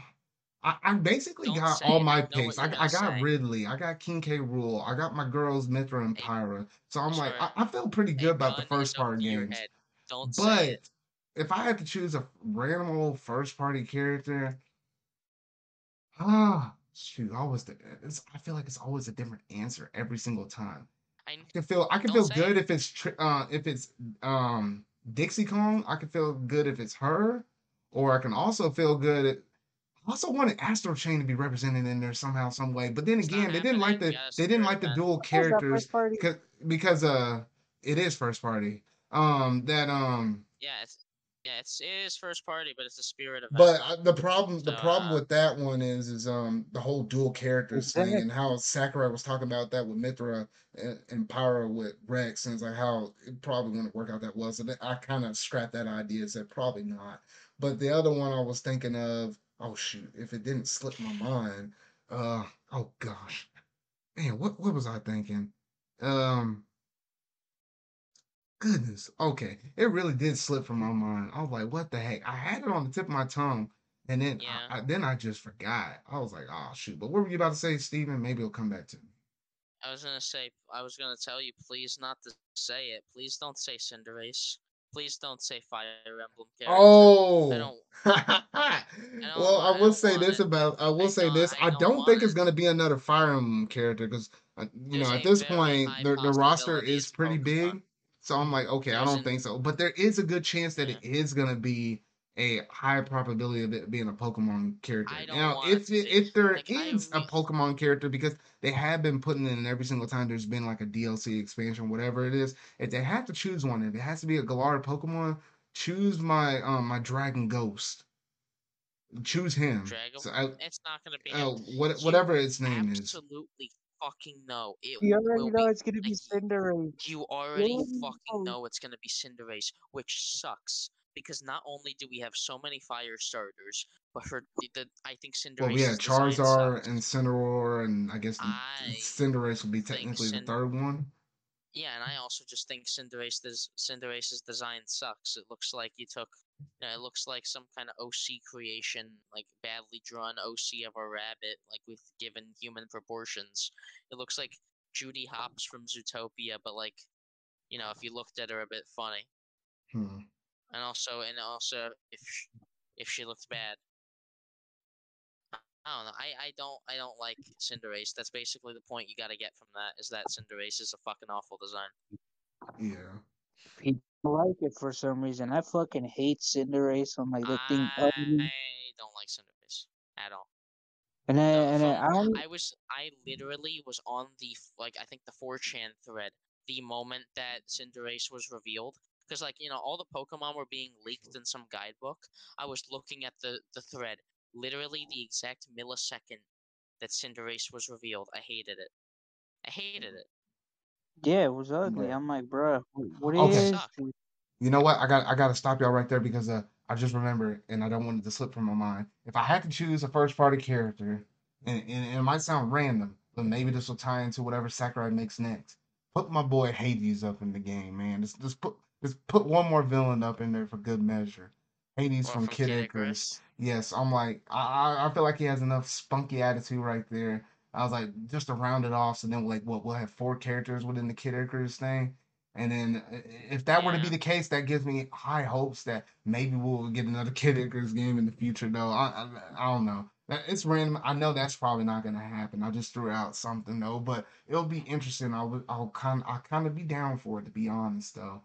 I, I basically Don't got all it. my picks. I, I got say. Ridley, I got King K. Rool, I got my girls Mythra and Pyra. So I'm like. I, I feel pretty A good about the first is up part games. Don't say it. But if I had to choose a random old first party character, ah, shoot, always the, it's, I feel like it's always a different answer every single time. I I can feel I can feel good it. if it's uh if it's um Dixie Kong. I can feel good if it's her, or I can also feel good. At, I also wanted Astral Chain to be represented in there somehow, some way. But then It's again, they didn't like the You gotta they didn't like the dual What was that characters party? because because uh it is first party. Um that um Yeah, it's yeah, it's it is first party, but it's a spirit event. but uh, the problem the So, problem uh, with that one is is um the whole dual characters thing and how Sakurai was talking about that with Mythra and, and Pyra with Rex and it's like how it probably wouldn't work out that well. So that, I kind of scrapped that idea said probably not. But the other one I was thinking of, oh shoot, if it didn't slip my mind, uh oh gosh. Man, what what was I thinking? Um goodness. Okay. It really did slip from my mind. I was like, what the heck? I had it on the tip of my tongue. And then Yeah. I, I then I just forgot. I was like, oh shoot. But what were you about to say, Steven? Maybe it'll come back to me. I was gonna say, I was gonna tell you, please not to say it. Please don't say Cinderace. Please don't say Fire Emblem character. I Oh, don't. well, I I will don't say want this it. about I will I say don't. this. I I don't don't want think it's it. gonna be another Fire Emblem character because uh, you There's know at a this very point high the the roster possibility is it's pretty Pokemon. big. So I'm like, okay, I don't think so. But there is a good chance that it is gonna be a high probability of it being a Pokemon character. I don't Now, if it, if there Like is a Pokemon character, because they have been putting in every single time there's been like a DLC expansion, whatever it is, if they have to choose one, if it has to be a Galar Pokemon, choose my um my Dragon Ghost. Choose him. Dragon. So I, It's not gonna be uh, what whatever its name is. absolutely fucking know it You will already know be. it's gonna be like, Cinderace. You You already already fucking know. know it's gonna be Cinderace, which sucks because not only do we have so many fire starters, but her the, the I think Cinderace. Well, we had Charizard sucks. and Cineroar, and I guess I Cinderace would be think technically the third one. Yeah, and I also just think Cinderace des- Cinderace's design sucks. It looks like you took, you know, it looks like some kind of OC creation, like badly drawn OC of a rabbit, like with given human proportions. It looks like Judy Hopps from Zootopia, but like, you know, if you looked at her a bit funny, Hmm. and also, and also if sh- if she looked bad. I don't know. I, I don't I don't like Cinderace. That's basically the point you got to get from that is that Cinderace is a fucking awful design. Yeah. People like it for some reason. I fucking hate Cinderace. I'm like the thing I ugly. don't like Cinderace at all. And then, No, and then from I. I was I literally was on the like I think the 4chan thread the moment that Cinderace was revealed because like you know all the Pokemon were being leaked in some guidebook. I was looking at the the thread literally the exact millisecond that Cinderace was revealed. I hated it. I hated it. Yeah, it was ugly. Yeah. I'm like, bruh, wh- what Okay. is Suck. You know what? I got I got to stop y'all right there because uh, I just remembered, and I don't want it to slip from my mind. If I had to choose a first party character, and, and, and it might sound random, but maybe this will tie into whatever Sakurai makes next. Put my boy Hades up in the game, man. Just just put just put one more villain up in there for good measure. Hades from from Kid Kid Icarus. Yes, I'm like I I feel like he has enough spunky attitude right there. I was like just to round it off. So then like what we'll have four characters within the Kid Icarus thing. And then if that were to be the case, that gives me high hopes that maybe we'll get another Kid Icarus game in the future. Though I I, I don't know. It's random. I know that's probably not gonna happen. I just threw out something though, but it'll be interesting. I'll I'll kind I'll kind of be down for it to be honest though.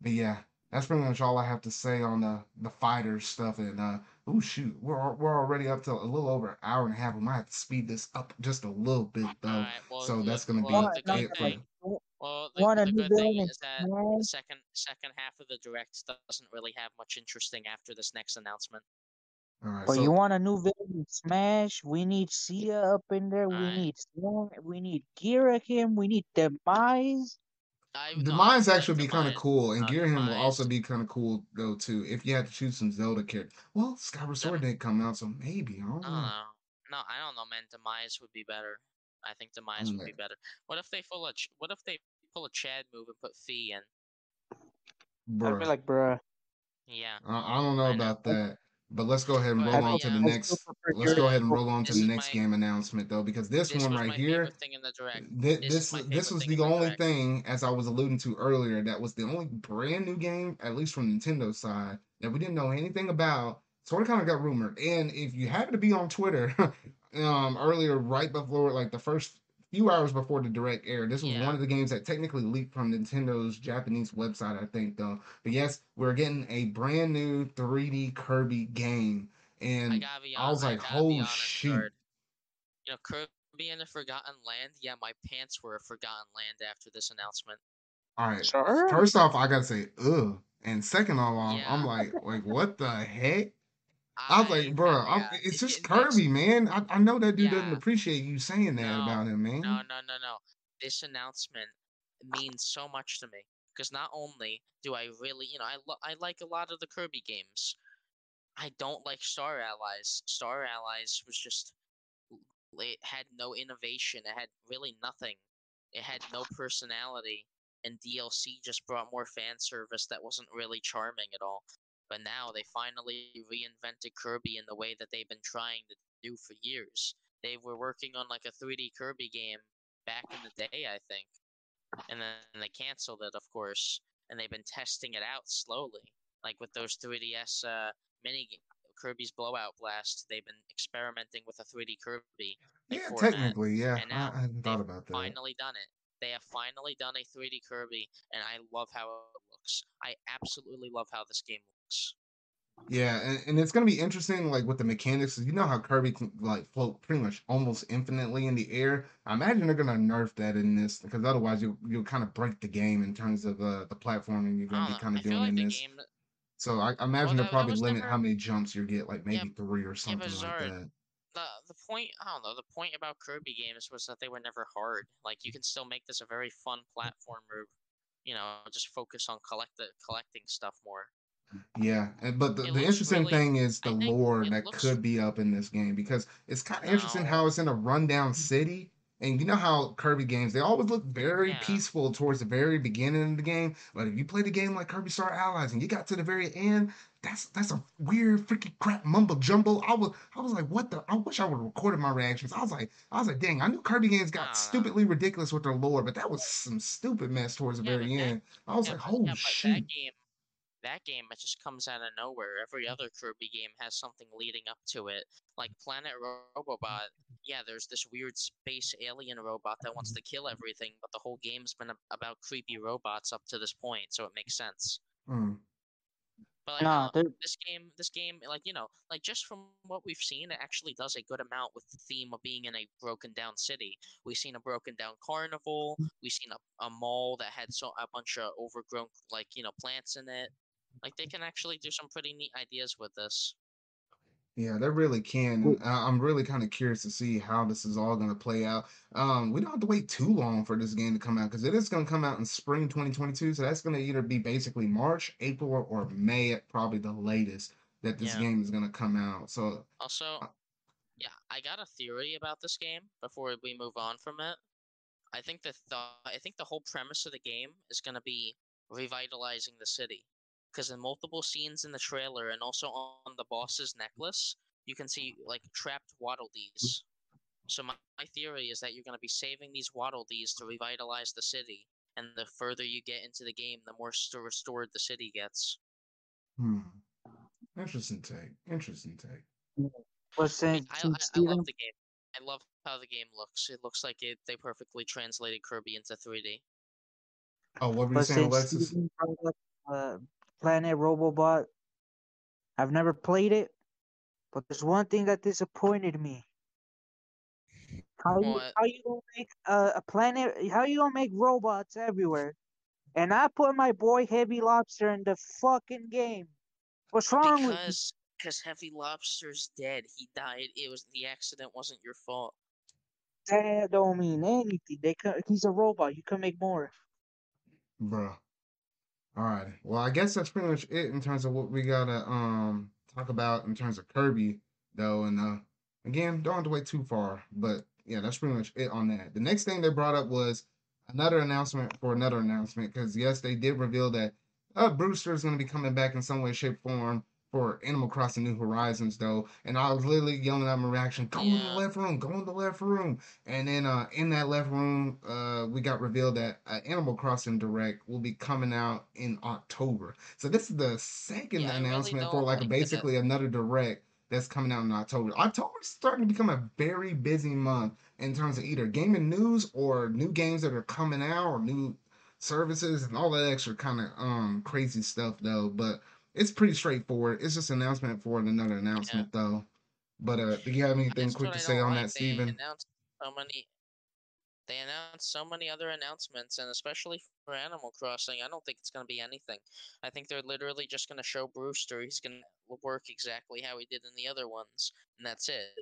But yeah, that's pretty much all I have to say on the the fighters stuff. And uh, oh shoot, we're we're already up to a little over an hour and a half. We might have to speed this up just a little bit though. Alright, well, So look, that's gonna well, Want, be the no, good it for like, thing, the. well, the, want the good thing is that the second second half of the direct doesn't really have much interesting after this next announcement. All right, But you want a new villain? Smash. We need Sia up in there. We I need We need Ghirahim. We need Demise. I no, I Demise actually be kind of cool, and Uh, Ghirahim will also be kind of cool though too. If you had to choose some Zelda character, well, Skyward Sword didn't come out, so maybe I don't I don't know. know. No, I don't know, man. Demise would be better. I think Demise would be better. What if they pull a Ch- What if they pull a Chad move and put Fi in? I'd be Bruh, like, bruh. Yeah, I, I don't know I know. about that. But let's go ahead and roll on to the yeah, I still next. Let's go ahead and roll on to the next game announcement though, because this one right here, thing in the direct. Th- This this was the only thing, as I was alluding to earlier, that was the only brand new game, at least from Nintendo side, that we didn't know anything about. Sort of kind of got rumored. And if you happen to be on Twitter, um, earlier, right before, like the first few hours before the direct air, this was one of the games that technically leaked from Nintendo's Japanese website, I think, though. But yes, we're getting a brand new 3D Kirby game, and gotta be I was like, gotta be "Oh honest, shoot!" Zard. You know, Kirby in the Forgotten Land. Yeah, my pants were a Forgotten Land after this announcement. All right. Sure. First off, I gotta say, ugh. And second of all, Yeah, I'm like, like, what the heck? I was like, bro, yeah. it's just Kirby, man. I, I know that dude doesn't appreciate you saying that No, about him, man. no, no, no, no. This announcement means so much to me because not only do I really, you know, I lo- I like a lot of the Kirby games. I don't like Star Allies. Star Allies was just it had no innovation. It had really nothing. It had no personality, and DLC just brought more fan service that wasn't really charming at all. But now they finally reinvented Kirby in the way that they've been trying to do for years. They were working on like a 3D Kirby game back in the day, I think, and then they canceled it, of course. And they've been testing it out slowly, like with those 3DS uh, mini Kirby's Blowout Blast. They've been experimenting with a 3D Kirby like Yeah, format, technically, yeah. and now I hadn't thought they've about that. finally done it. They have finally done a 3D Kirby, and I love how it looks. I absolutely love how this game Yeah, and, and it's gonna be interesting, like with the mechanics. You know how Kirby can like float pretty much almost infinitely in the air. I imagine they're gonna nerf that in this because otherwise you you'll kind of break the game in terms of uh, the platforming you're gonna don't be kind of doing like in this. game. So I, I Well, imagine they'll that, that probably limit never. how many jumps you get, like Yeah, maybe three or yeah, something like that. the the point I don't know. The point about Kirby games was that they were never hard. Like you can still make this a very fun platformer. You know, just focus on collect the, collecting stuff more. Yeah, and but the, the interesting really. thing is the lore that looks. could be up in this game because it's kind of interesting how it's in a rundown city. And you know how Kirby games, they always look very Yeah. peaceful towards the very beginning of the game. But if you play the game like Kirby Star Allies and you got to the very end, that's that's a weird freaking crap mumbo jumbo. I was I was like, what the I wish I would have recorded my reactions. I was like, I was like, dang, I knew Kirby games got don't stupidly ridiculous with their lore, but that was some stupid mess towards the Yeah, very that. end. I was like, oh yeah, shoot. that game. That game it just comes out of nowhere. Every other Kirby game has something leading up to it. Like Planet Robobot, yeah, there's this weird space alien robot that wants to kill everything, but the whole game's been a- about creepy robots up to this point, so it makes sense. Hmm. But like, Nah, don't know, there, this game, this game, like you know, like just from what we've seen, it actually does a good amount with the theme of being in a broken down city. We've seen a broken down carnival. We've seen a, a mall that had so a bunch of overgrown like you know plants in it. Like they can actually do some pretty neat ideas with this. Yeah, they really can. I- I'm really kind of curious to see how this is all going to play out. Um, we don't have to wait too long for this game to come out because it is going to come out in spring 2022. So that's going to either be basically March, April, or, or May at probably the latest that this Yeah. game is going to come out. So, Also, yeah, I got a theory about this game before we move on from it. I think the th- I think the whole premise of the game is going to be revitalizing the city. Because in multiple scenes in the trailer and also on the boss's necklace, you can see like trapped Waddle Dees. So my, my theory is that you're going to be saving these Waddle Dees to revitalize the city. And the further you get into the game, the more st- restored the city gets. hmm. Interesting take. Interesting take. but I mean, I, I, I love the game. I love how the game looks. It looks like it they perfectly translated Kirby into 3D. Oh, what were you saying, Alexis? Brought up uh, Planet Robobot, I've never played it, but there's one thing that disappointed me. How you how you gonna make a, a planet? How you gonna make robots everywhere? And I put my boy Heavy Lobster in the fucking game. What's wrong with you? Because Because Heavy Lobster's dead. He died. It was the accident wasn't your fault. That don't mean anything. They can, he's a robot. You can make more. Bruh. All right. Well, I guess that's pretty much it in terms of what we gotta um talk about in terms of Kirby, though. And uh, again, don't have to wait too far. But yeah, that's pretty much it on that. The next thing they brought up was another announcement for another announcement because yes, they did reveal that uh, Brewster is going to be coming back in some way, shape, form for Animal Crossing New Horizons though, and I was literally yelling at my reaction, "Go in the left room, go in the left room." And then uh, in that left room, uh, we got revealed that uh, Animal Crossing Direct will be coming out in October. So this is the second Yeah, I really announcement for like like basically another Direct that's coming out in October. October's starting to become a very busy month in terms of either gaming news or new games that are coming out or new services and all that extra kind of um crazy stuff though. But it's pretty straightforward. It's just an announcement for another announcement though. But uh do you have anything quick to say on like. that, Steven? so many. They announced so many other announcements, and especially for Animal Crossing, I don't think it's going to be anything. I think they're literally just going to show Brewster. He's going to work exactly how he did in the other ones, and that's it.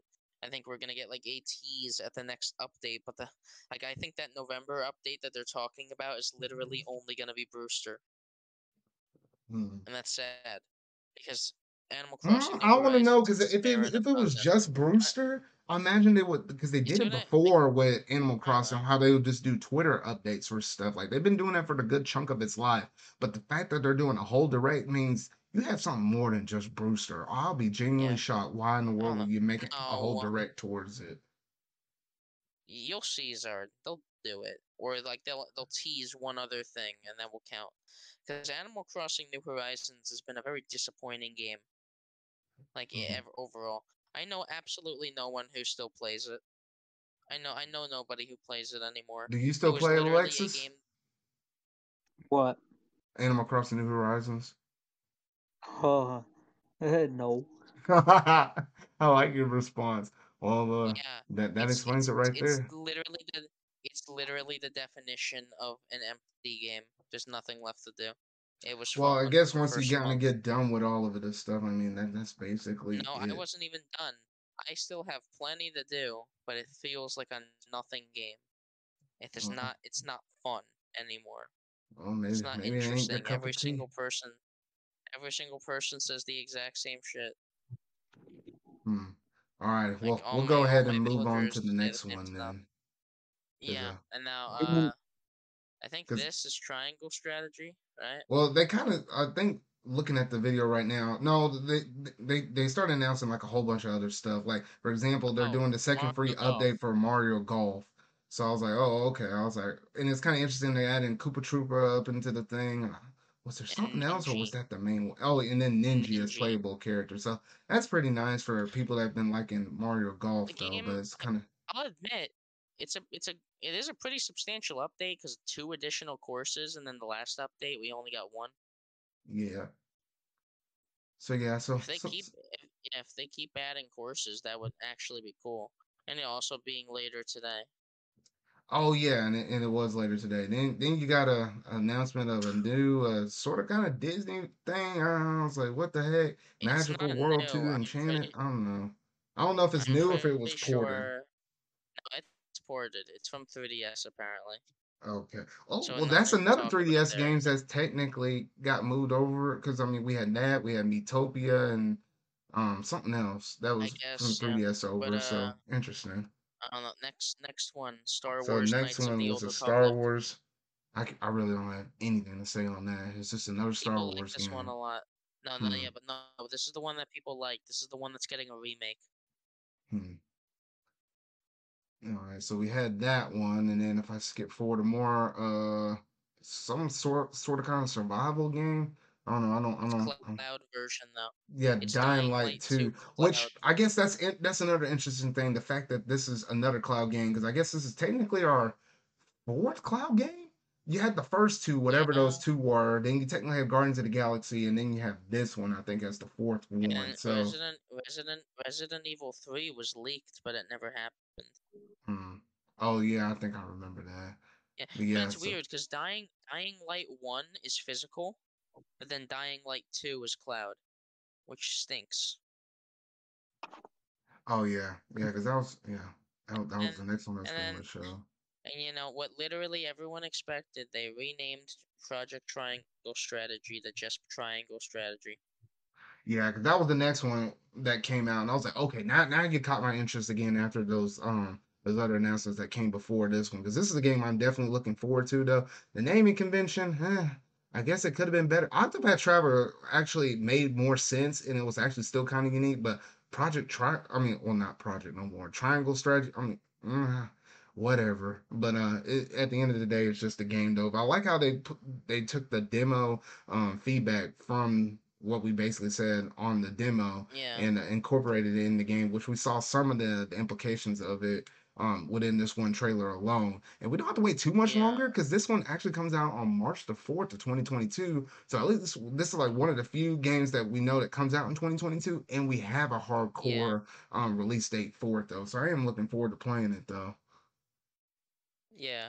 I think we're going to get like a tease at the next update, but the like I think that November update that they're talking about is literally only going to be Brewster, Hmm. and that's sad because Animal Mm, Crossing. New I want to know because if it if it was just Brewster, I imagine they would because they did it before with Animal Crossing, how they would just do Twitter updates for stuff. Like they've been doing that for a good chunk of its life. But the fact that they're doing a whole direct means you have something more than just Brewster. I'll be genuinely Yeah. shocked. Why in the world know. would you make a whole direct towards it? You'll see, Zard. They'll do it, or like they'll they'll tease one other thing, and that will count. Because Animal Crossing: New Horizons has been a very disappointing game. Like Mhm. ev- overall, I know absolutely no one who still plays it. I know I know nobody who plays it anymore. Do you still was play it, a Alexis? game. What? Animal Crossing New Horizons. Uh, no. I like your response. Well, uh, Yeah, that that explains it right it's there. literally the it's literally the definition of an empty game. There's nothing left to do. It was Well, I guess once you kind of get done with all of this stuff, I mean that that's basically No, it. I wasn't even done. I still have plenty to do, but it feels like a nothing game. It is Uh-uh. not. It's not fun anymore. Well, maybe It's not maybe it ain't interesting. Every single person, every single person says the exact same shit. Hmm. All right. Like Well, we'll go ahead and move on to the next one then. Yeah, uh, and now uh, I think this is triangle strategy, right? Well, they kind of I think looking at the video right now, no, they they they start announcing like a whole bunch of other stuff. Like for example, they're Oh, doing the second free Golf. update for Mario Golf. So I was like, oh, okay. I was like, and it's kind of interesting they adding Koopa Troopa up into the thing. Uh, was there And something else, or was that the main one? Oh, and then Ninji is playable character. So that's pretty nice for people that have been liking Mario Golf, The though. game- But it's kind of I'll admit, it's a it's a it is a pretty substantial update because two additional courses, and then the last update we only got one. yeah. So yeah, so, If they so- keep if, if they keep adding courses, that would actually be cool. And it also being later today. Oh yeah, and it, and it was later today. Then then you got a announcement of a new uh, sort of kind of Disney thing. I was like, what the heck? Magical World new, 2 Enchanted? I don't know. I don't know if it's I'm new if it was ported. sure- it's ported. It's from 3DS apparently. Okay. Oh, So well, that's another 3DS games that's technically got moved over because I mean we had that, we had Miitopia and um something else that was guess, from 3DS over. But, so uh, interesting. I don't know. Next next one, Star So Wars next Knights one was a Star. Wars. I really don't have anything to say on that. It's just another Star People like Wars this game. one a lot. No, no, Hmm. yeah, but no, this is the one that people like. This is the one that's getting a remake. Hmm. All right, so we had that one, and then if I skip forward to more, uh, some sort, sort of kind of survival game. I don't know. I don't. I don't. cloud version though. yeah, it's Dying Dying Light Light 2, 2 which I guess that's in, that's another interesting thing. The fact that this is another cloud game, because I guess this is technically our fourth cloud game. You had the first two, whatever those two were. Then you technically have Guardians of the Galaxy, and then you have this one. I think as the fourth one. So. Resident Resident Resident Evil 3 was leaked, but it never happened. Hmm. Oh yeah, I think I remember that. Yeah, But yeah, it's so- weird because Dying Dying Light 1 is physical, but then Dying Light 2 is cloud, which stinks. Oh yeah, yeah, because that was yeah, that, that was the next one that's going to show. And you know what literally everyone expected, they renamed Project Triangle Strategy the just Triangle Strategy. Yeah, that was the next one that came out, and I was like, okay, now now you caught my interest again after those um those other announcements that came before this one, because this is a game I'm definitely looking forward to. Though the naming convention, eh, I guess it could have been better. Octopath Traveler actually made more sense, and it was actually still kind of unique. But Project Tri, I mean, well, not Project no more. Triangle Strategy, I mean. mm, Whatever, but uh, it, at the end of the day, it's just a game, though. But I like how they they took the demo um, feedback from what we basically said on the demo Yeah, and uh, incorporated it in the game, which we saw some of the, the implications of it um, within this one trailer alone. And we don't have to wait too much yeah, longer because this one actually comes out on March the 4th of 2022. So at least this, this is like one of the few games that we know that comes out in 2022, and we have a yeah, hardcore um, release date for it though. So I am looking forward to playing it though. Yeah.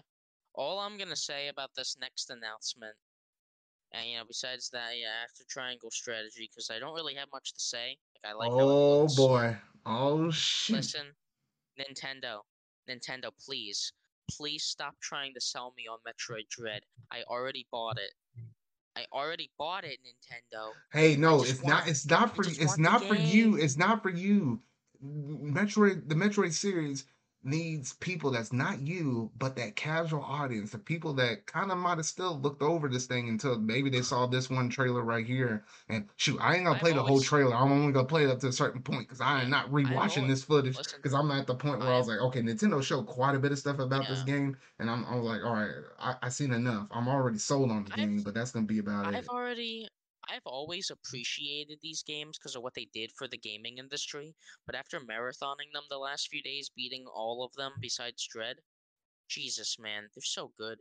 All I'm gonna say about this next announcement, and you know, besides that, yeah, after Triangle Strategy, because I don't really have much to say. Like I like Oh boy. Oh shoot. Listen, Nintendo, Nintendo, please, please stop trying to sell me on Metroid Dread. I already bought it. I already bought it, Nintendo. Hey, no, it's want, not. It's not for. It's not for you. It's not for you. Metroid, the Metroid series needs people that's not you, but that casual audience, the people that kind of might have still looked over this thing until maybe they saw this one trailer right here. And shoot, I ain't gonna I've play the whole always, trailer. I'm only gonna play it up to a certain point because I am not rewatching always, this footage listen, because I'm at the point where I was I've, like, okay, Nintendo showed quite a bit of stuff about this yeah, game, and I'm, I was like, all right, I, I seen enough. I'm already sold on the I've game, but that's gonna be about it. I've it. already I've always appreciated these games because of what they did for the gaming industry, but after marathoning them the last few days, beating all of them besides Dread, Jesus man, they're so good.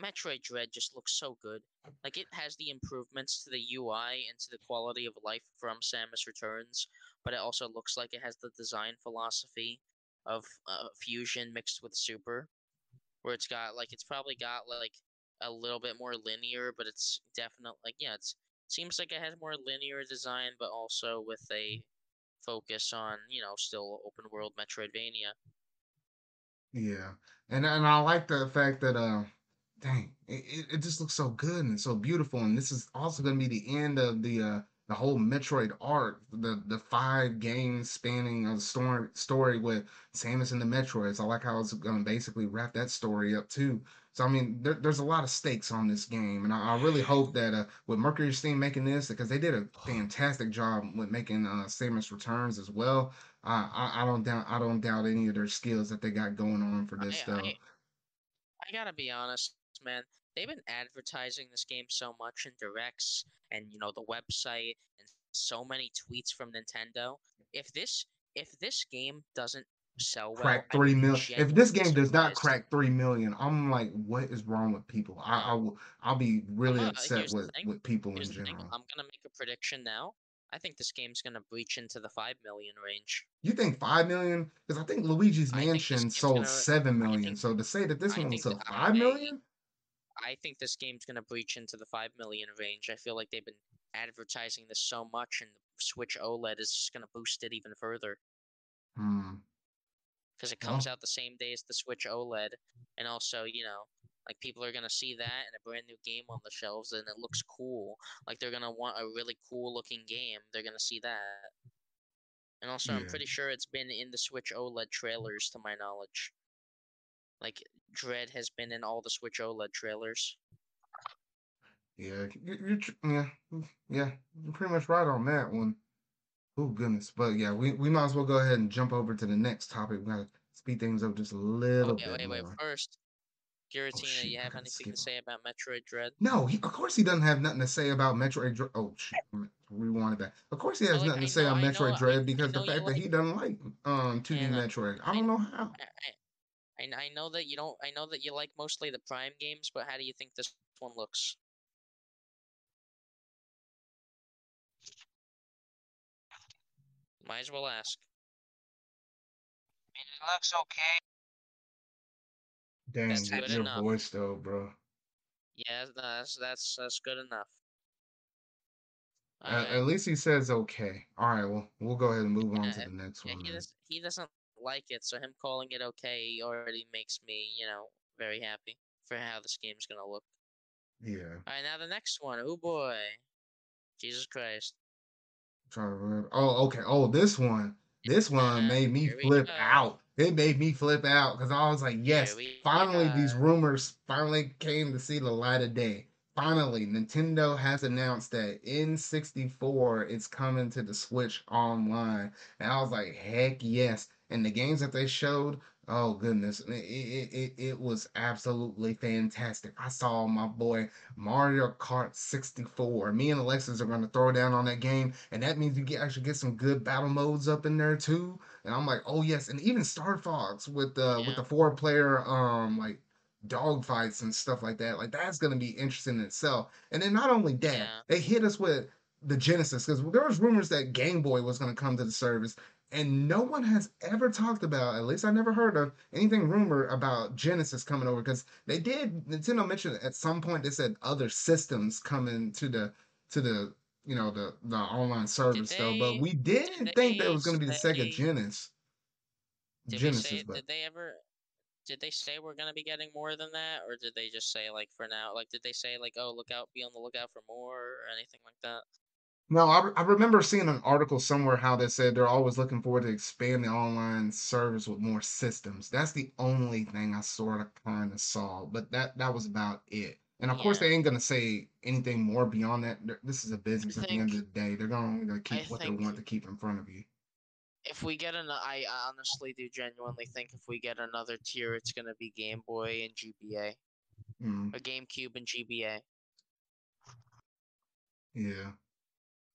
Metroid Dread just looks so good. Like it has the improvements to the UI and to the quality of life from Samus Returns, but it also looks like it has the design philosophy of uh, Fusion mixed with Super where it's got like it's probably got like a little bit more linear, but it's definitely like yeah, it's seems like it has more linear design, but also with a focus on you know still open world Metroidvania. Yeah, and and I like the fact that uh, dang, it, it just looks so good and so beautiful. And this is also going to be the end of the uh the whole Metroid arc, the the five games spanning a story story with Samus and the Metroids. I like how it's going to basically wrap that story up too. So I mean, there, there's a lot of stakes on this game, and I, I really hope that uh, with MercurySteam making this, because they did a fantastic job with making uh, Samus Returns as well. I, I I don't doubt I don't doubt any of their skills that they got going on for this I though. I I gotta be honest, man. They've been advertising this game so much in directs and you know the website and so many tweets from Nintendo. If this if this game doesn't sell well, Crack three would be mil. If this game does not crack three million, I'm like, what is wrong with people? I, I will I'll be I'm really a upset with with people in Here's thing. general. I'm gonna make a prediction now. I think this game's gonna breach into the five million range. You think five million? Because I think Luigi's I think Mansion game's sold gonna. seven million. think. So to say that this I one will think sell five I. million? I think this game's gonna breach into the five million range. I feel like they've been advertising this so much, and the Switch OLED is just gonna boost it even further Hmm. Because it uh-huh. comes Well, out the same day as the Switch OLED, and also you know. Like people are gonna see that and a brand new game on the shelves, and it looks cool. Like they're gonna want a really cool looking game. They're gonna see that. And also, I'm pretty sure it's been in the Switch OLED trailers, to my knowledge. Like, Dread has been in all the Switch OLED trailers. Yeah. You, you're tr- yeah. Yeah. You're pretty much right on that one. Oh goodness. But yeah, we, we might as well go ahead and jump over to the next topic. We gotta speed things up just a Oh, little wait, bit wait, wait. more. First, Oh Giratina, shoot, you have anything to say about Metroid Dread? No, he, of course he doesn't have nothing to say about Metroid. Dr- Oh shoot, rewind it back. Of course he has like, nothing to say know, on I know, Metroid I, Dread I because the fact that like, he doesn't like um 2D and uh, Metroid. I I, don't know how. I, I, I know that you don't, I know that you like mostly the Prime games, but how do you think this one looks? Might as well ask. I mean, it looks okay. Dang, That's your, good your enough. voice though, bro. Yeah, that's that's that's good enough. At, Alright. at least he says okay. All right, well, we'll go ahead and move on Yeah, to the next Yeah, one. he does. He doesn't like it, so him calling it okay already makes me, you know, very happy for how this game's gonna look. Yeah. All right, now the next one. Oh boy, Jesus Christ. Trying to remember. Oh, okay. Oh, this one. This one made me Here flip out. It made me flip out because I was like, yes, finally these rumors finally came to see the light of day. Finally, Nintendo has announced that N64 is coming to the Switch online. And I was like, heck yes. And the games that they showed, oh goodness, it, it, it, it was absolutely fantastic. I saw my boy Mario Kart 64. Me and Alexis are going to throw down on that game, and that means you get actually get some good battle modes up in there too. And I'm like, oh yes, and even Star Fox with the with the four player um like dog fights and stuff like that. Like that's going to be interesting in itself. And then not only that, Yeah. they hit us with the Genesis because there was rumors that Game Boy was going to come to the service. And no one has ever talked about, at least I never heard of anything rumor about Genesis coming over because they did. Nintendo mentioned at some point they said other systems coming to the to the you know the the online service though, but we didn't did think that they was going to be the Sega say- Genesis. Did Genesis, say? but Did they ever? Did they say we're gonna be getting more than that, or did they just say like for now? Like, did they say like, oh, look out, be on the lookout for more, or anything like that? No, I, I remember seeing an article somewhere how they said they're always looking forward to expand the online service with more systems. That's the only thing I sort of kind of saw, but that that was about it. And of course, Yeah. they ain't gonna say anything more beyond that. They're- This is a business at the end of think- the day. They're gonna, gonna keep I what think- they want to keep in front of you. If we get an, I I honestly do genuinely think if we get another tier, it's gonna be Game Boy and GBA, Mm, or GameCube and GBA. yeah,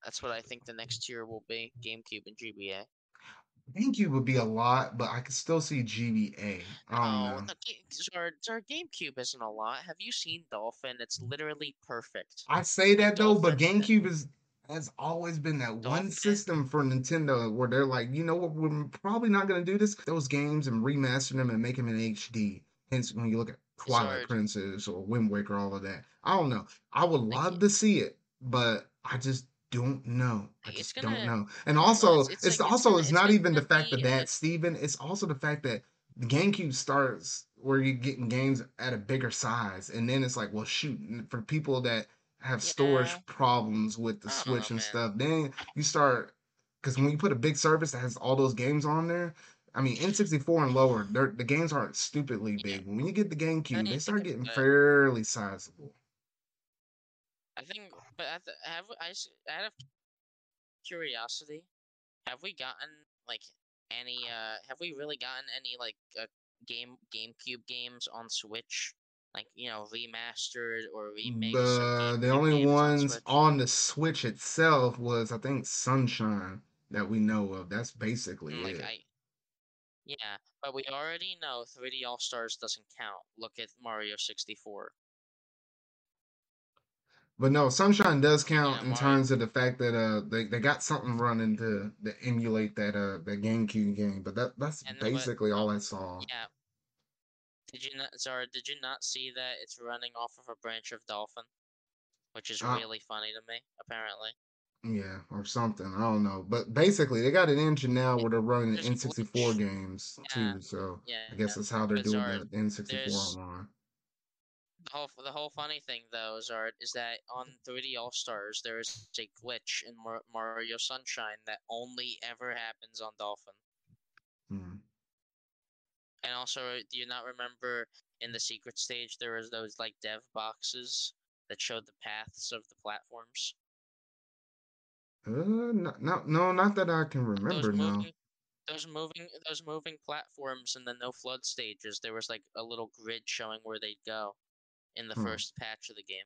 That's what I think the next tier will be: GameCube and GBA. GameCube would be a lot, but I could still see GBA. I don't oh, No, know. the ga- Zard, Zard GameCube isn't a lot. Have you seen Dolphin? It's literally perfect. I say that though, but GameCube is has always been that one system for Nintendo where they're like, you know what, we're probably not gonna do this. Those games and remaster them and make them in HD. Hence, when you look at Twilight. Princess or Wind Waker, all of that. I don't know. I would love to see it, but I just don't know. I just gonna- don't know. And also, it's- it's, it's like- also it's it's not even the fact that, uh, Steven. It's also the fact that the GameCube starts where you're getting games at a bigger size, and then it's like, well, shoot, for people that have storage Yeah. problems with the Switch and man. stuff, then you start because when you put a big service that has all those games on there. I mean, N64 and lower, the games aren't stupidly Yeah. big. When you get the GameCube, they start getting fairly sizable. I think, but I th- have I out of curiosity, have we gotten like any? uh Have we really gotten any like uh, game GameCube games on Switch? Like you know, remastered or remakes. of The only games on ones on the Switch itself was I think Sunshine that we know of. That's basically Mm, like it. I. Yeah, but we already know 3D All Stars doesn't count. Look at Mario 64. But no, Sunshine does count Yeah, in terms of the fact that uh they, they got something running to, to emulate that uh that GameCube game. But that that's And what- basically all I saw. Yeah. Did you not, Zara? Did you not see that it's running off of a branch of Dolphin, which is Uh, really funny to me. Apparently, Yeah, or something. I don't know. But basically they got an engine now where they're running N64 games Yeah, too. So yeah. I guess that's how they're doing the N64 there's- online. The whole the whole funny thing though, Zard, is that on 3D All Stars there is a glitch in Mar- Mario Sunshine that only ever happens on Dolphin. Hmm. And also, do you not remember in the secret stage there was those like dev boxes that showed the paths of the platforms? Uh, no, no, no, not that I can remember now. those moving, those moving platforms in the no flood stages. There was like a little grid showing where they'd go in the Hmm. first patch of the game,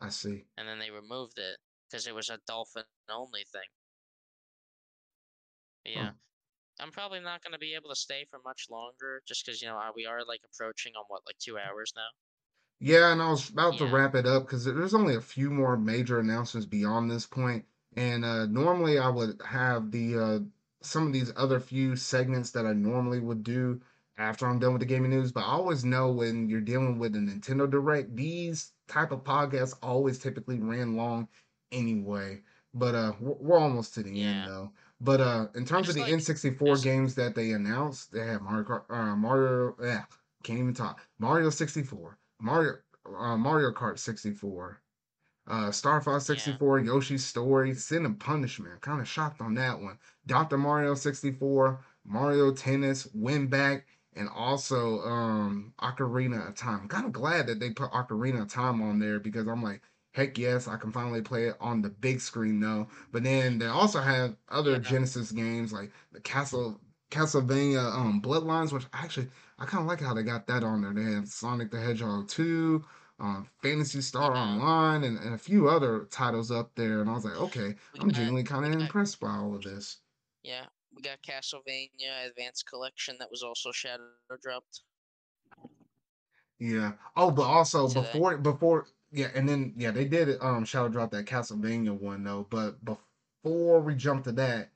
I see. and then they removed it because it was a Dolphin only thing. But yeah. I'm probably not going to be able to stay for much longer just because, you know, we are like approaching on what, like two hours now? Yeah, and I was about to wrap it up because there's only a few more major announcements beyond this point. And uh, normally I would have the uh, some of these other few segments that I normally would do after I'm done with the gaming news. But I always know when you're dealing with a Nintendo Direct, these type of podcasts always typically ran long anyway. But uh, we're, almost to the end though. But uh, in terms of the like N64 games that they announced, they have Mario Kart, uh, Mario, yeah, can't even talk. Mario 64, Mario, uh, Mario Kart 64, uh, Star Fox yeah 64, Yoshi's Story, Sin and Punishment. Kind of shocked on that one. Dr. Mario 64, Mario Tennis, WinBack, and also um Ocarina of Time. I'm kind of glad that they put Ocarina of Time on there because I'm like, heck yes, I can finally play it on the big screen though. But then they also have other yeah Genesis games like the Castle Castlevania um Bloodlines, which actually I kind of like how they got that on there. They have Sonic the Hedgehog 2 um, Phantasy Star Online, and, and a few other titles up there. And I was like, okay, I'm genuinely kind of impressed by all of this. yeah we got Castlevania Advanced Collection that was also shadow dropped Yeah. Oh, but also today. before before yeah, and then yeah, they did um shadow drop that Castlevania one though. But before we jump to that,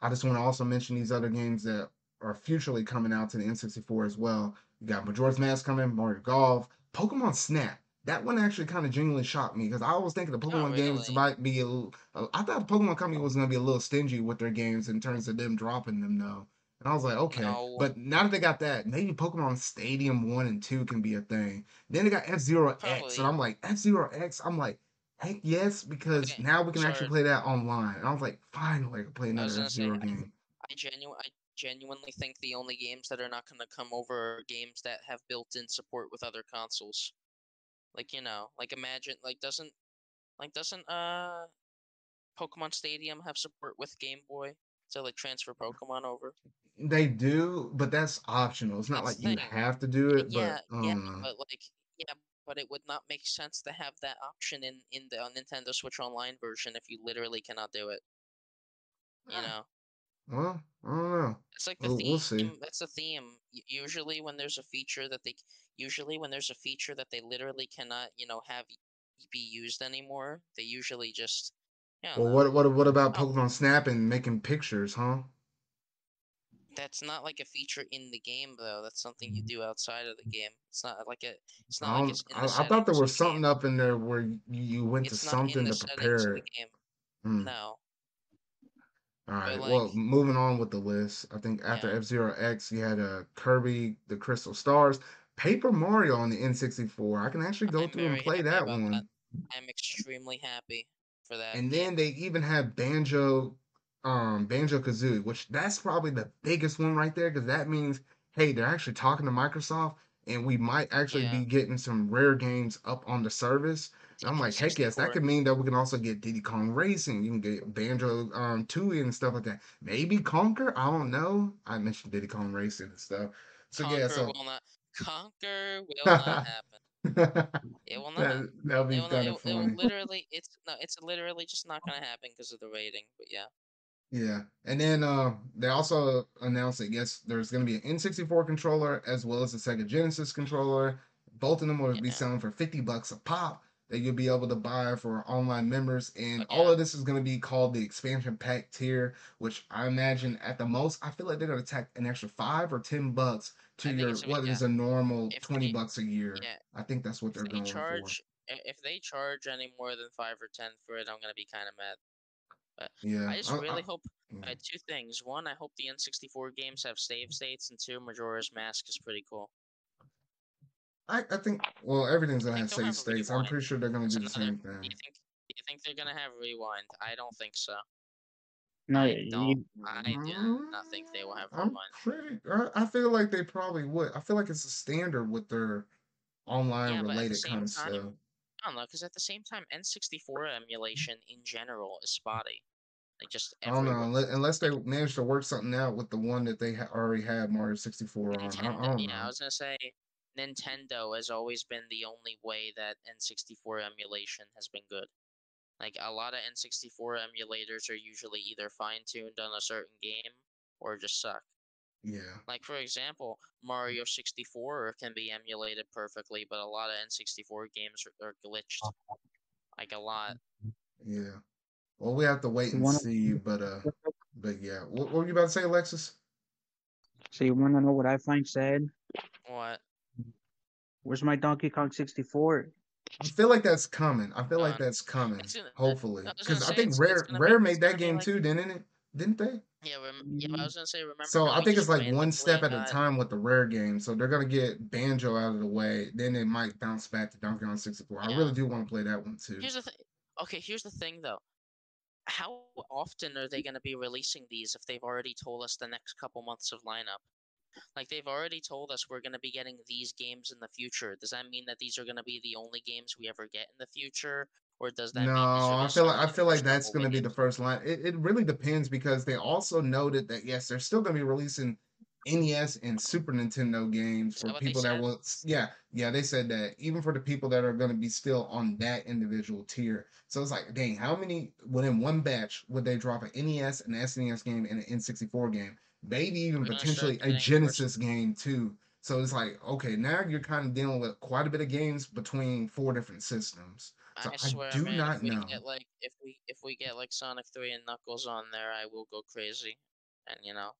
I just want to also mention these other games that are futurely coming out to the N64 as well. You got Majora's Mask coming, Mario Golf, Pokemon Snap. That one actually kind of genuinely shocked me because I was thinking the Oh Pokemon games might be a little. I thought the Pokemon company was going to be a little stingy with their games in terms of them dropping them though. And I was like, okay, No, but now that they got that, maybe Pokemon Stadium 1 and 2 can be a thing. Then they got F Zero X, and. I'm like, F Zero X, I'm like, heck yes, because Okay, now we can actually play that online. And I was like, finally, I can play another F Zero I, game. I genu I genuinely think the only games that are not gonna come over are games that have built-in support with other consoles. Like you know, like imagine like doesn't like doesn't uh Pokemon Stadium have support with Game Boy to like transfer Pokemon over? They do, but that's optional. It's not That's like you thing. have to do it, Yeah, but I yeah, but like yeah, but it would not make sense to have that option in in the uh, Nintendo Switch Online version if you literally cannot do it. You Eh, know, Well, I don't know. it's like the We'll, we'll see. theme. That's the theme. U- Usually, when there's a feature that they, usually when there's a feature that they literally cannot, you know, have be used anymore, they usually just, don't Well, what what what about Oh, Pokemon Snap and making pictures, huh? that's not like a feature in the game though. That's something you do outside of the game. It's not like a. It's not I like don't. it's in the I, thought there settings of was the game. something up in there where you, you went to It's not in something the to settings of prepare the it. game. Hmm. No, All but like, Well, moving on with the list. I think after yeah, F Zero X, you had uh, Kirby, the Crystal Stars, Paper Mario on the N64. I can actually go I'm through and very play happy that about that. one. I'm extremely happy for that And then they even have Banjo, um, Banjo Kazooie, which that's probably the biggest one right there because that means, hey, they're actually talking to Microsoft, and we might actually Yeah, be getting some Rare games up on the service. I'm like, heck yes, that could mean that we can also get Diddy Kong Racing. You can get Banjo um Tooie and stuff like that. Maybe Conker, I don't know. I mentioned Diddy Kong Racing and stuff. So yeah, Conker so will not. Conker will not happen. It will not. that'll be kind of will- it will literally. It's no. It's literally just not gonna happen because of the rating. But yeah, Yeah, and then uh, they also announced that yes, there's going to be an N64 controller as well as a Sega Genesis controller. Both of them will be selling for 50 bucks a pop that you'll be able to buy for online members. And all of this is going to be called the expansion pack tier, which I imagine at the most, I feel like they're going to tack an extra five or 10 bucks to I your what is a normal If 20 they bucks a year. yeah, I think that's what if they're they going for. charge i- if they charge any more than five or ten for it, I'm gonna be kind of mad. But Yeah, I just I, I, really hope yeah. uh, two things. One, I hope the N64 games have save states, and two, Majora's Mask is pretty cool. I, I think well everything's gonna have they'll safe have states. I'm pretty sure they're gonna do the another. same Do thing. you think? Do you think they're gonna have rewind? I don't think so. No, I don't. I do not think they will have Mm, I'm rewind. pretty. I, I feel like they probably would. I feel like it's a standard with their online Yeah, but the related kind of stuff. I don't know, because at the same time, N64 emulation in general is spotty. Like just I don't know unless, unless they manage to work something out with the one that they ha- already had Mario 64 on. I, I Nintendo. don't Yeah, I was gonna say Nintendo has always been the only way that N64 emulation has been good. Like a lot of N64 emulators are usually either fine-tuned on a certain game or just suck. Yeah, Like for example, Mario 64 can be emulated perfectly, but a lot of N64 games are, are glitched. Like a lot. yeah. Well, we have to wait and see, but uh, but yeah. What, what were you about to say, Alexis? so you wanna know what I find sad? What? Where's my Donkey Kong 64? I feel like that's coming. I feel like uh, that's coming. Gonna. Hopefully, because gonna I think it's, it's Rare gonna Rare made that game like too, didn't it? Didn't they? yeah, rem- yeah. I mm-hmm. was gonna say remember So I think it's like one step at a time with the Rare game. So they're gonna get Banjo out of the way, then it might bounce back to Donkey Kong 64. I really do want to play that one too. Here's the thing. Okay, here's the thing though. How often are they going to be releasing these if they've already told us the next couple months of lineup? Like they've already told us we're going to be getting these games in the future. Does that mean that these are going to be the only games we ever get in the future, or does that No, I feel like I feel like that's gonna be the first line. It, it really depends because they also noted that yes, they're still gonna be releasing NES and Super Nintendo games for that people that will. Yeah, yeah, they said that even for the people that are gonna be still on that individual tier. So it's like, dang, how many within one batch would they drop an NES, an SNES game, and an N64 game? Maybe even We're potentially a. Genesis game too. So it's like, okay, now you're kind of dealing with quite a bit of games between four different systems. So I I swear, do man. not If we know. get like if we if we get like Sonic Three and Knuckles on there, I will go crazy. And you know,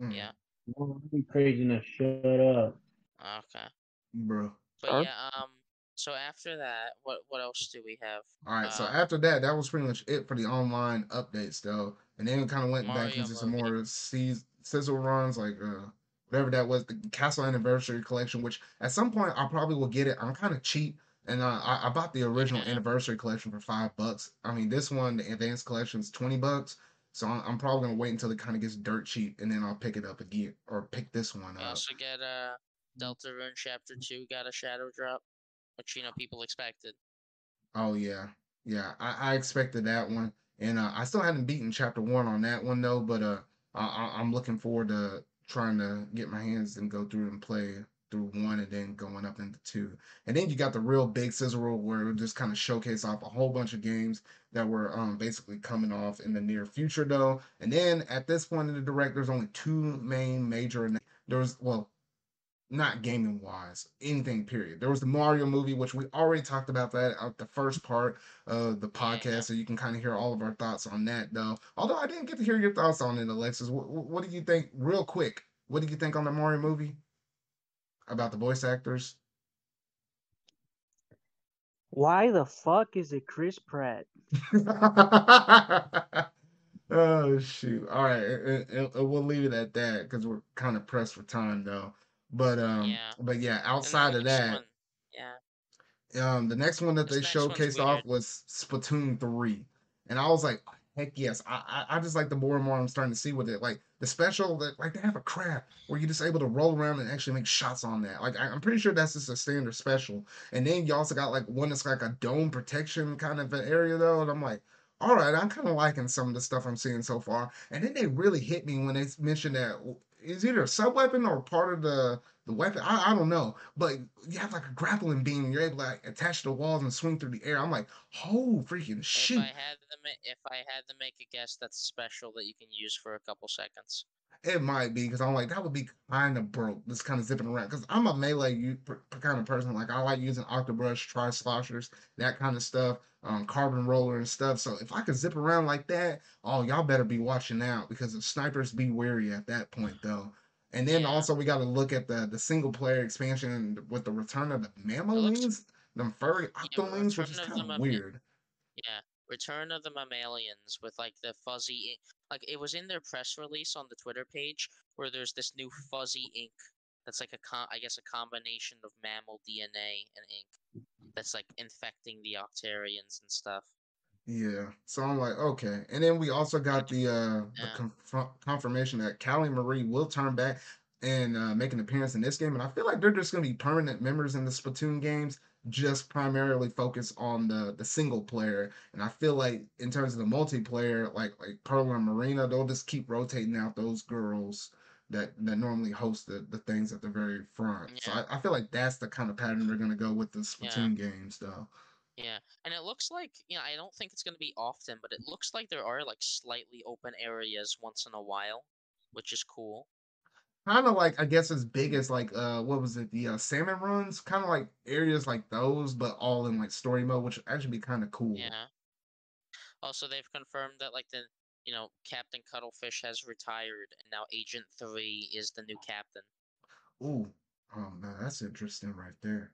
Mm, yeah, Well, I'm crazy enough. Shut up. okay. bro. But Sure. yeah, um. So after that, what what else do we have? All right, so Um, after that, that was pretty much it for the online updates, though. And then we kind of went back Mario into some more seas- sizzle runs, like uh, whatever that was, the Castle Anniversary Collection. Which at some point I probably will get it. I'm kind of cheap, and uh, I, I bought the original Anniversary Collection for five bucks. I mean, this one, the Advanced Collection, is twenty bucks. So I'm, I'm probably gonna wait until it kind of gets dirt cheap, and then I'll pick it up again or pick this one up. also get uh Deltarune Chapter Two got a shadow drop, which you know people expected. Oh yeah, yeah. I, I expected that one, and uh, I still hadn't beaten chapter one on that one though. But uh, I, I'm looking forward to trying to get my hands and go through and play through one, and then going up into two. And then you got the real big sizzle reel where it just kind of showcase off a whole bunch of games that were um basically coming off in the near future though. And then at this point in the direct, there's only two main major. There was well not gaming wise, anything period. There was the Mario movie, which we already talked about that at the first part of the podcast, so you can kind of hear all of our thoughts on that though. Although I didn't get to hear your thoughts on it, Alexis. What, what do you think, real quick? What do you think on the Mario movie about the voice actors? Why the fuck is it Chris Pratt? oh shoot! All right, it- it- it- we'll leave it at that because we're kind of pressed for time though. But um, Yeah. but yeah, outside of that. one, yeah, Um, the next one that This they showcased off was Splatoon 3. And I was like, heck yes. I, I I just like the more and more I'm starting to see with it. Like the special that like they have a craft where you're just able to roll around and actually make shots on that. Like I, I'm pretty sure that's just a standard special. And then you also got like one that's like a dome protection kind of an area though. And I'm like, all right, I'm kind of liking some of the stuff I'm seeing so far. And then they really hit me when they mentioned that it's either a sub weapon or part of the the weapon. I, I don't know, but you have like a grappling beam. And you're able to like, attach to the walls and swing through the air. I'm like, oh freaking if shit! I had to ma- if I had to make a guess, that's special that you can use for a couple seconds. It might be because I'm like that would be kind of broke. Just kind of zipping around because I'm a melee u- per- kind of person. Like I like using octobrush, tri sloshers, that kind of stuff, um, carbon roller and stuff. So if I could zip around like that, oh y'all better be watching out because the snipers be wary at that point though. And then Yeah. also we got to look at the the single player expansion with the return of the Mammalians, them furry octolings, which is kind of weird. Yeah, Return of the Mammalians with like the fuzzy. Like it was in their press release on the Twitter page where there's this new fuzzy ink that's like a con- I guess a combination of mammal DNA and ink that's like infecting the Octarians and stuff. Yeah. So I'm like, okay. And then we also got the uh the conf- confirmation that Callie Marie will turn back and uh, make an appearance in this game. And I feel like they're just gonna be permanent members in the Splatoon games, just primarily focus on the the single player. And I feel like in terms of the multiplayer, like like Pearl and Marina, they'll just keep rotating out those girls that that normally host the, the things at the very front. So I, I feel like that's the kind of pattern they're gonna go with the Yeah. Splatoon games though. Yeah, and it looks like you know I don't think it's gonna be often, but it looks like there are like slightly open areas once in a while, which is cool. Kind of like I guess as big as like uh what was it the uh, salmon runs kind of like areas like those but all in like story mode which would actually be kind of cool Yeah. Also, they've confirmed that like the you know Captain Cuttlefish has retired, and now Agent Three is the new captain. ooh oh man that's interesting right there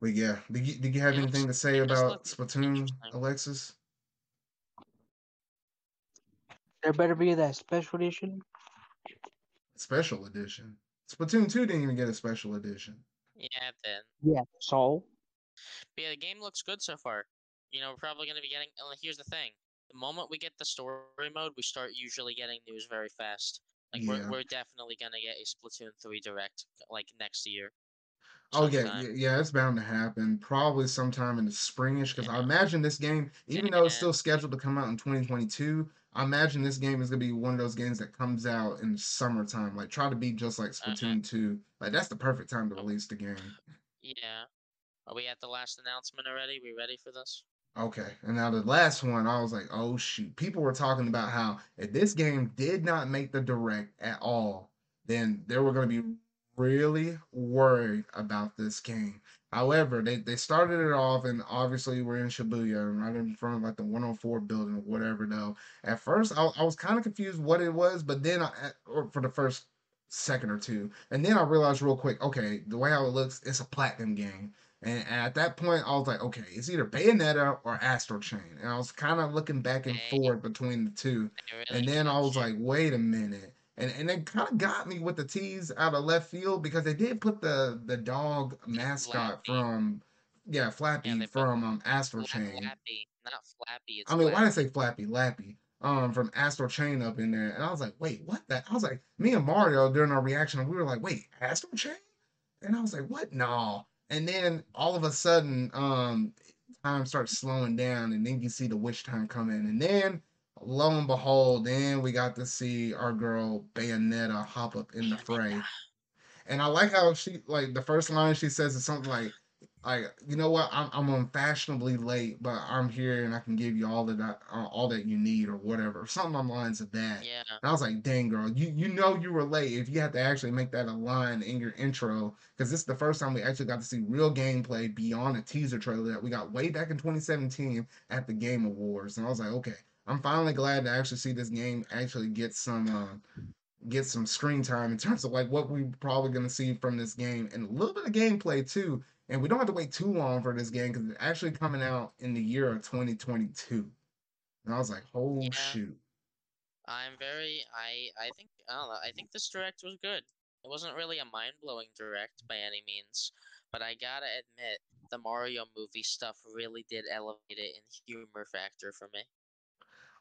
But yeah, did you, did you have It anything to say about Splatoon. Alexis? There better be that special edition. Special edition. Splatoon 2 didn't even get a special edition. Yeah, then. Yeah. So But yeah, the game looks good so far. You know, we're probably going to be getting. And here's the thing: the moment we get the story mode, we start usually getting news very fast. Like Yeah. we're we're definitely going to get a Splatoon three direct like next year. Oh yeah, yeah, yeah, it's bound to happen. Probably sometime in the springish, because I imagine this game, even though it's still scheduled to come out in 2022, I imagine this game is gonna be one of those games that comes out in the summertime. Like try to be just like Uh-huh. Splatoon 2. Like that's the perfect time to release the game. Yeah. Are we at the last announcement already? We ready for this? Okay, and now the last one, I was like, oh shoot. People were talking about how if this game did not make the direct at all, then there were going to be really worried about this game. However, they, they started it off, and obviously we're in Shibuya, right in front of like the 104 building or whatever. Though at first I, I was kind of confused what it was, but then I, or for the first second or two, and then I realized real quick, okay, the way how it looks, it's a platinum game. And at that point, I was like, okay, it's either Bayonetta or Astral Chain. And I was kind of looking back and forth between the two. Really And then I was like, wait a minute. And and it kind of got me with the tease out of left field because they did put the the dog mascot Flappy. from yeah, Flappy put from um it. Astral Chain. Flappy, not Flappy. It's I mean, why did I say Flappy? Lappy. Um, from Astral Chain up in there, and I was like, wait, what? That I was like, me and Mario during our reaction, we were like, wait, Astral Chain? And I was like, what? No. And then all of a sudden, um, time starts slowing down, and then you see the witch time come in, and then lo and behold, then we got to see our girl Bayonetta hop up in the fray. And I like how she like the first line she says is something like, like you know what I'm I'm unfashionably late, but I'm here and I can give you all that uh, all that you need or whatever, something on the lines of that. Yeah. And I was like, dang girl, you you know you were late if you have to actually make that a line in your intro because this is the first time we actually got to see real gameplay beyond a teaser trailer that we got way back in 2017 at the Game Awards. And I was like, okay, I'm finally glad to actually see this game actually get some uh, get some screen time in terms of like what we're probably going to see from this game and a little bit of gameplay too. And we don't have to wait too long for this game because it's actually coming out in the year of 2022. And I was like, oh Yeah. shoot. I'm very. I. I think. I don't know. I think this direct was good. It wasn't really a mind blowing direct by any means, but I gotta admit, the Mario movie stuff really did elevate it in humor factor for me.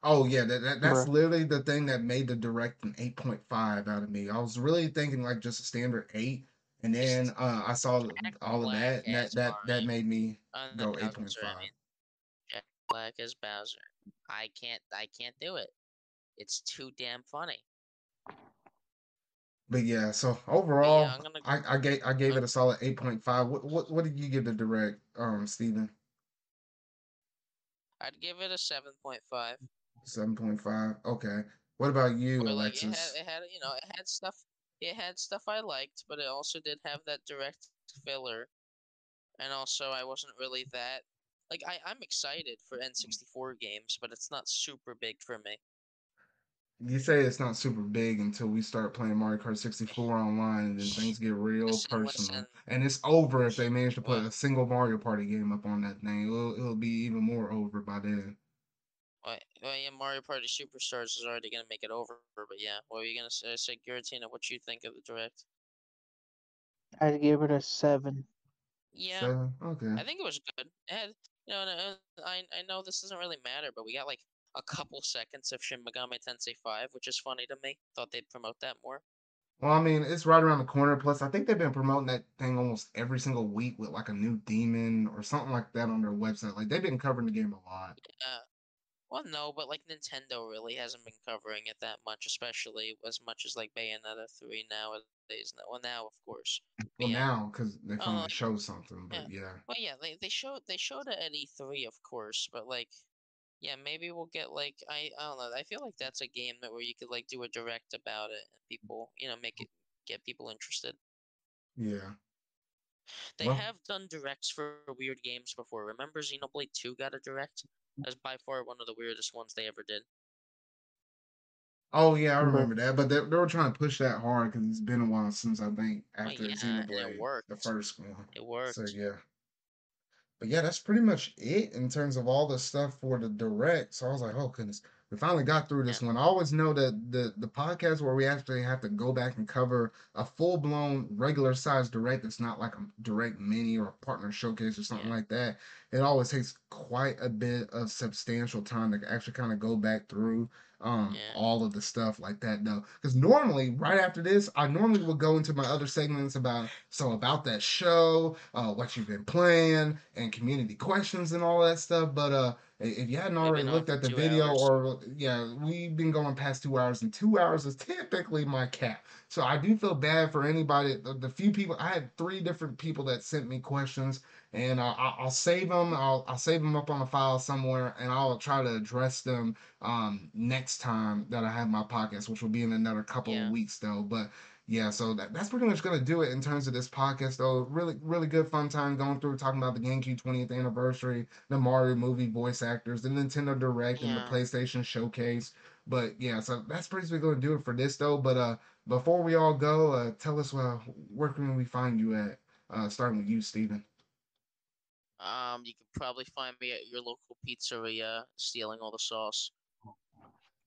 Oh yeah, that, that that's Bruh. literally the thing that made the direct an 8.5 out of me. I was really thinking like just a standard 8 and then uh, I saw all of that and that that that made me Uh, go 8.5. Bowser, I mean. Jack Black as Bowser. I can't. I can't do it. It's too damn funny. But yeah, so overall, I'm gonna- I, I gave I gave it a solid 8.5. What what what did you give the direct, um, Steven? I'd give it a seven point five. 7.5. Okay. What about you, like it had, Alexis? it had, you know, it had stuff. It had stuff I liked, but it also did have that direct filler, and also I wasn't really that. Like I, I'm excited for N64 games, but it's not super big for me. You say it's not super big until we start playing Mario Kart 64 online, and then things get real Listen, personal. listen. And it's over if they manage to put a single Mario Party game up on that thing. It'll, it'll be even more over by then. Well, well, yeah, Mario Party Superstars is already gonna make it over, but yeah, what were you gonna say? Say, Giratina, what you think of the direct? I'd give it a seven. Yeah, Seven? Okay. I think it was good. It had, you know, uh, I I know this doesn't really matter, but we got like a couple seconds of Shin Megami Tensei 5, which is funny to me. Thought they'd promote that more. Well, I mean, it's right around the corner. Plus, I think they've been promoting that thing almost every single week with like a new demon or something like that on their website. Like they've been covering the game a lot. Uh, well, no, but like Nintendo really hasn't been covering it that much, especially as much as like Bayonetta 3 nowadays. Well, now of course. Well, yeah. now because they Oh, finally like- um, showed something. But yeah. Well, yeah, they they showed they showed it at E3, of course, but like, yeah, maybe we'll get like I I don't know. I feel like that's a game that where you could like do a direct about it and people, you know, make it get people interested. Yeah. They Well- have done directs for weird games before. Remember Xenoblade 2 got a direct? That's by far one of the weirdest ones they ever did. Oh yeah, I But- remember that. But they, they were trying to push that hard because it's been a while since I think Well, after yeah, and it Xenoblade, the first one. It worked. So yeah. but yeah, that's pretty much it in terms of all the stuff for the direct. So I was like, oh goodness, we finally got through this one. I always know that the the podcast where we actually have to go back and cover a full blown regular size direct that's not like a direct mini or a partner showcase or something Yeah. like that. It always takes quite a bit of substantial time to actually kind of go back through um Yeah. all of the stuff like that though because normally right after this i normally would go into my other segments about so about that show uh what you've been playing and community questions and all that stuff but uh if you hadn't already looked at the video hours. or yeah we've been going past two hours and two hours is typically my cap so i do feel bad for anybody the, the few people i had three different people that sent me questions and uh, I'll, I'll save them I'll, I'll save them up on a file somewhere and i'll try to address them um next time that I have my podcast, which will be in another couple Yeah. of weeks though. But yeah, so that, that's pretty much gonna do it in terms of this podcast though. Really, really good fun time going through talking about the GameCube 20th anniversary, the Mario movie voice actors, the Nintendo Direct, and the PlayStation Showcase. But yeah, so that's pretty much gonna do it for this though. But uh before we all go, uh tell us uh, where can we find you at? Uh starting with you, Steven. Um, you can probably find me at your local pizzeria stealing all the sauce.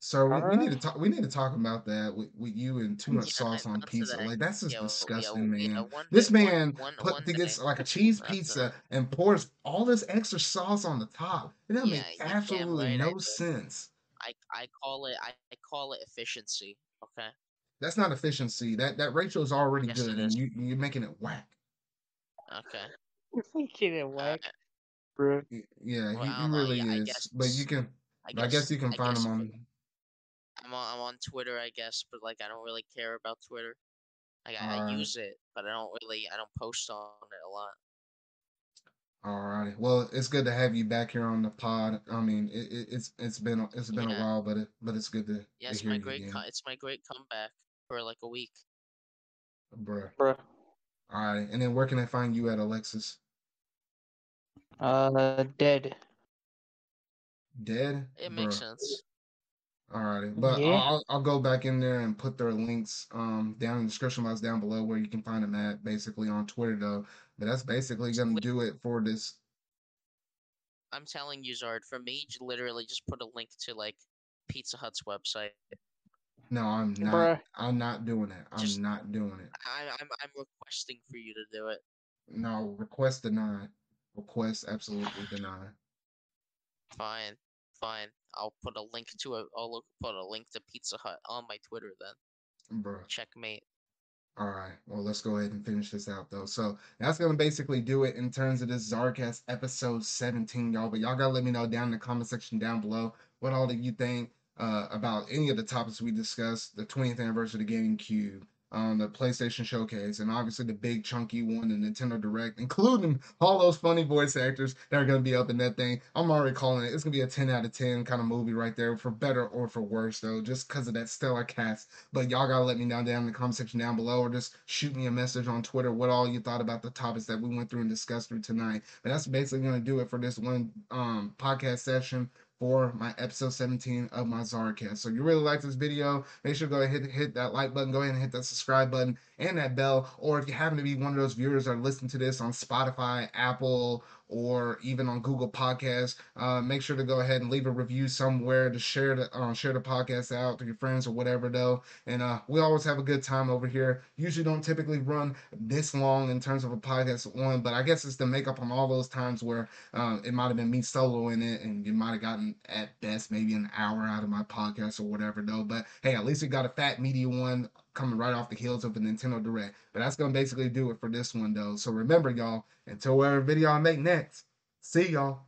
So we, we need to talk. We need to talk about that with, with you and too much Yeah, sauce on pizza. today. Like that's just Yeah, well, yeah, disgusting, well, yeah, man. one This one- man one- put one gets day. like a cheese pizza today. and pours all this extra sauce on the top. It doesn't Yeah, make absolutely right no did. sense. I I call it I, I call it efficiency. Okay. That's not efficiency. That that ratio is already Yes, good, it and you you're making it whack. Okay. You're making it Uh, whack, bro. Yeah, Well, he, I he really yeah, I is. guess But you can. I I guess you can I find guess him if on. It- I'm on, I'm on Twitter, I guess, but like I don't really care about Twitter. Like I, I use it, but I don't really I don't post on it a lot. Alrighty. Well, it's good to have you back here on the pod. I mean, it, it, it's it's been it's been a while, but it but it's good to, Yeah, to it's hear my you great again, co- it's my great comeback for like a week. bruh. Bro. All right, and then where can I find you at, Alexis? Uh, dead. Dead? It makes Bruh. sense. All right, but Yeah. I'll, I'll I'll go back in there and put their links um down in the description box down below where you can find them at basically on Twitter though. But that's basically gonna do it for this. I'm telling you, Zard, for me, j- literally just put a link to like Pizza Hut's website. No, I'm not. Bruh. I'm not doing it. I'm Just- not doing it. I, I'm I'm requesting for you to do it. No, request denied. Request absolutely denied. Fine, fine. I'll put a link to it. I'll look, put a link to Pizza Hut on my Twitter then. Bro. Checkmate. All right. Well, let's go ahead and finish this out though. So that's gonna basically do it in terms of this Zarcast episode 17, y'all. But y'all gotta let me know down in the comment section down below what all that you think uh, about any of the topics we discussed, the 20th anniversary of the GameCube, um, the PlayStation Showcase, and obviously the big chunky one, the Nintendo Direct, including all those funny voice actors that are gonna be up in that thing. I'm already calling it. It's gonna be a 10 out of 10 kind of movie right there, for better or for worse though, just because of that stellar cast. But y'all gotta let me know down in the comment section down below, or just shoot me a message on Twitter what all you thought about the topics that we went through and discussed through tonight. But that's basically gonna do it for this one um podcast session for my episode 17 of my Zarcast. So if you really like this video, make sure to go ahead and hit that like button, go ahead and hit that subscribe button and that bell. Or if you happen to be one of those viewers that are listening to this on Spotify, Apple, or even on Google Podcasts, uh, make sure to go ahead and leave a review somewhere to share the uh, share the podcast out to your friends or whatever though. And uh, we always have a good time over here. Usually don't typically run this long in terms of a podcast one, but I guess it's the makeup on all those times where uh, it might have been me solo in it, and you might have gotten at best maybe an hour out of my podcast or whatever though. But hey, at least we got a fat media one coming right off the heels of the Nintendo Direct. But that's gonna basically do it for this one though. So remember, y'all, until whatever video I make next, see y'all.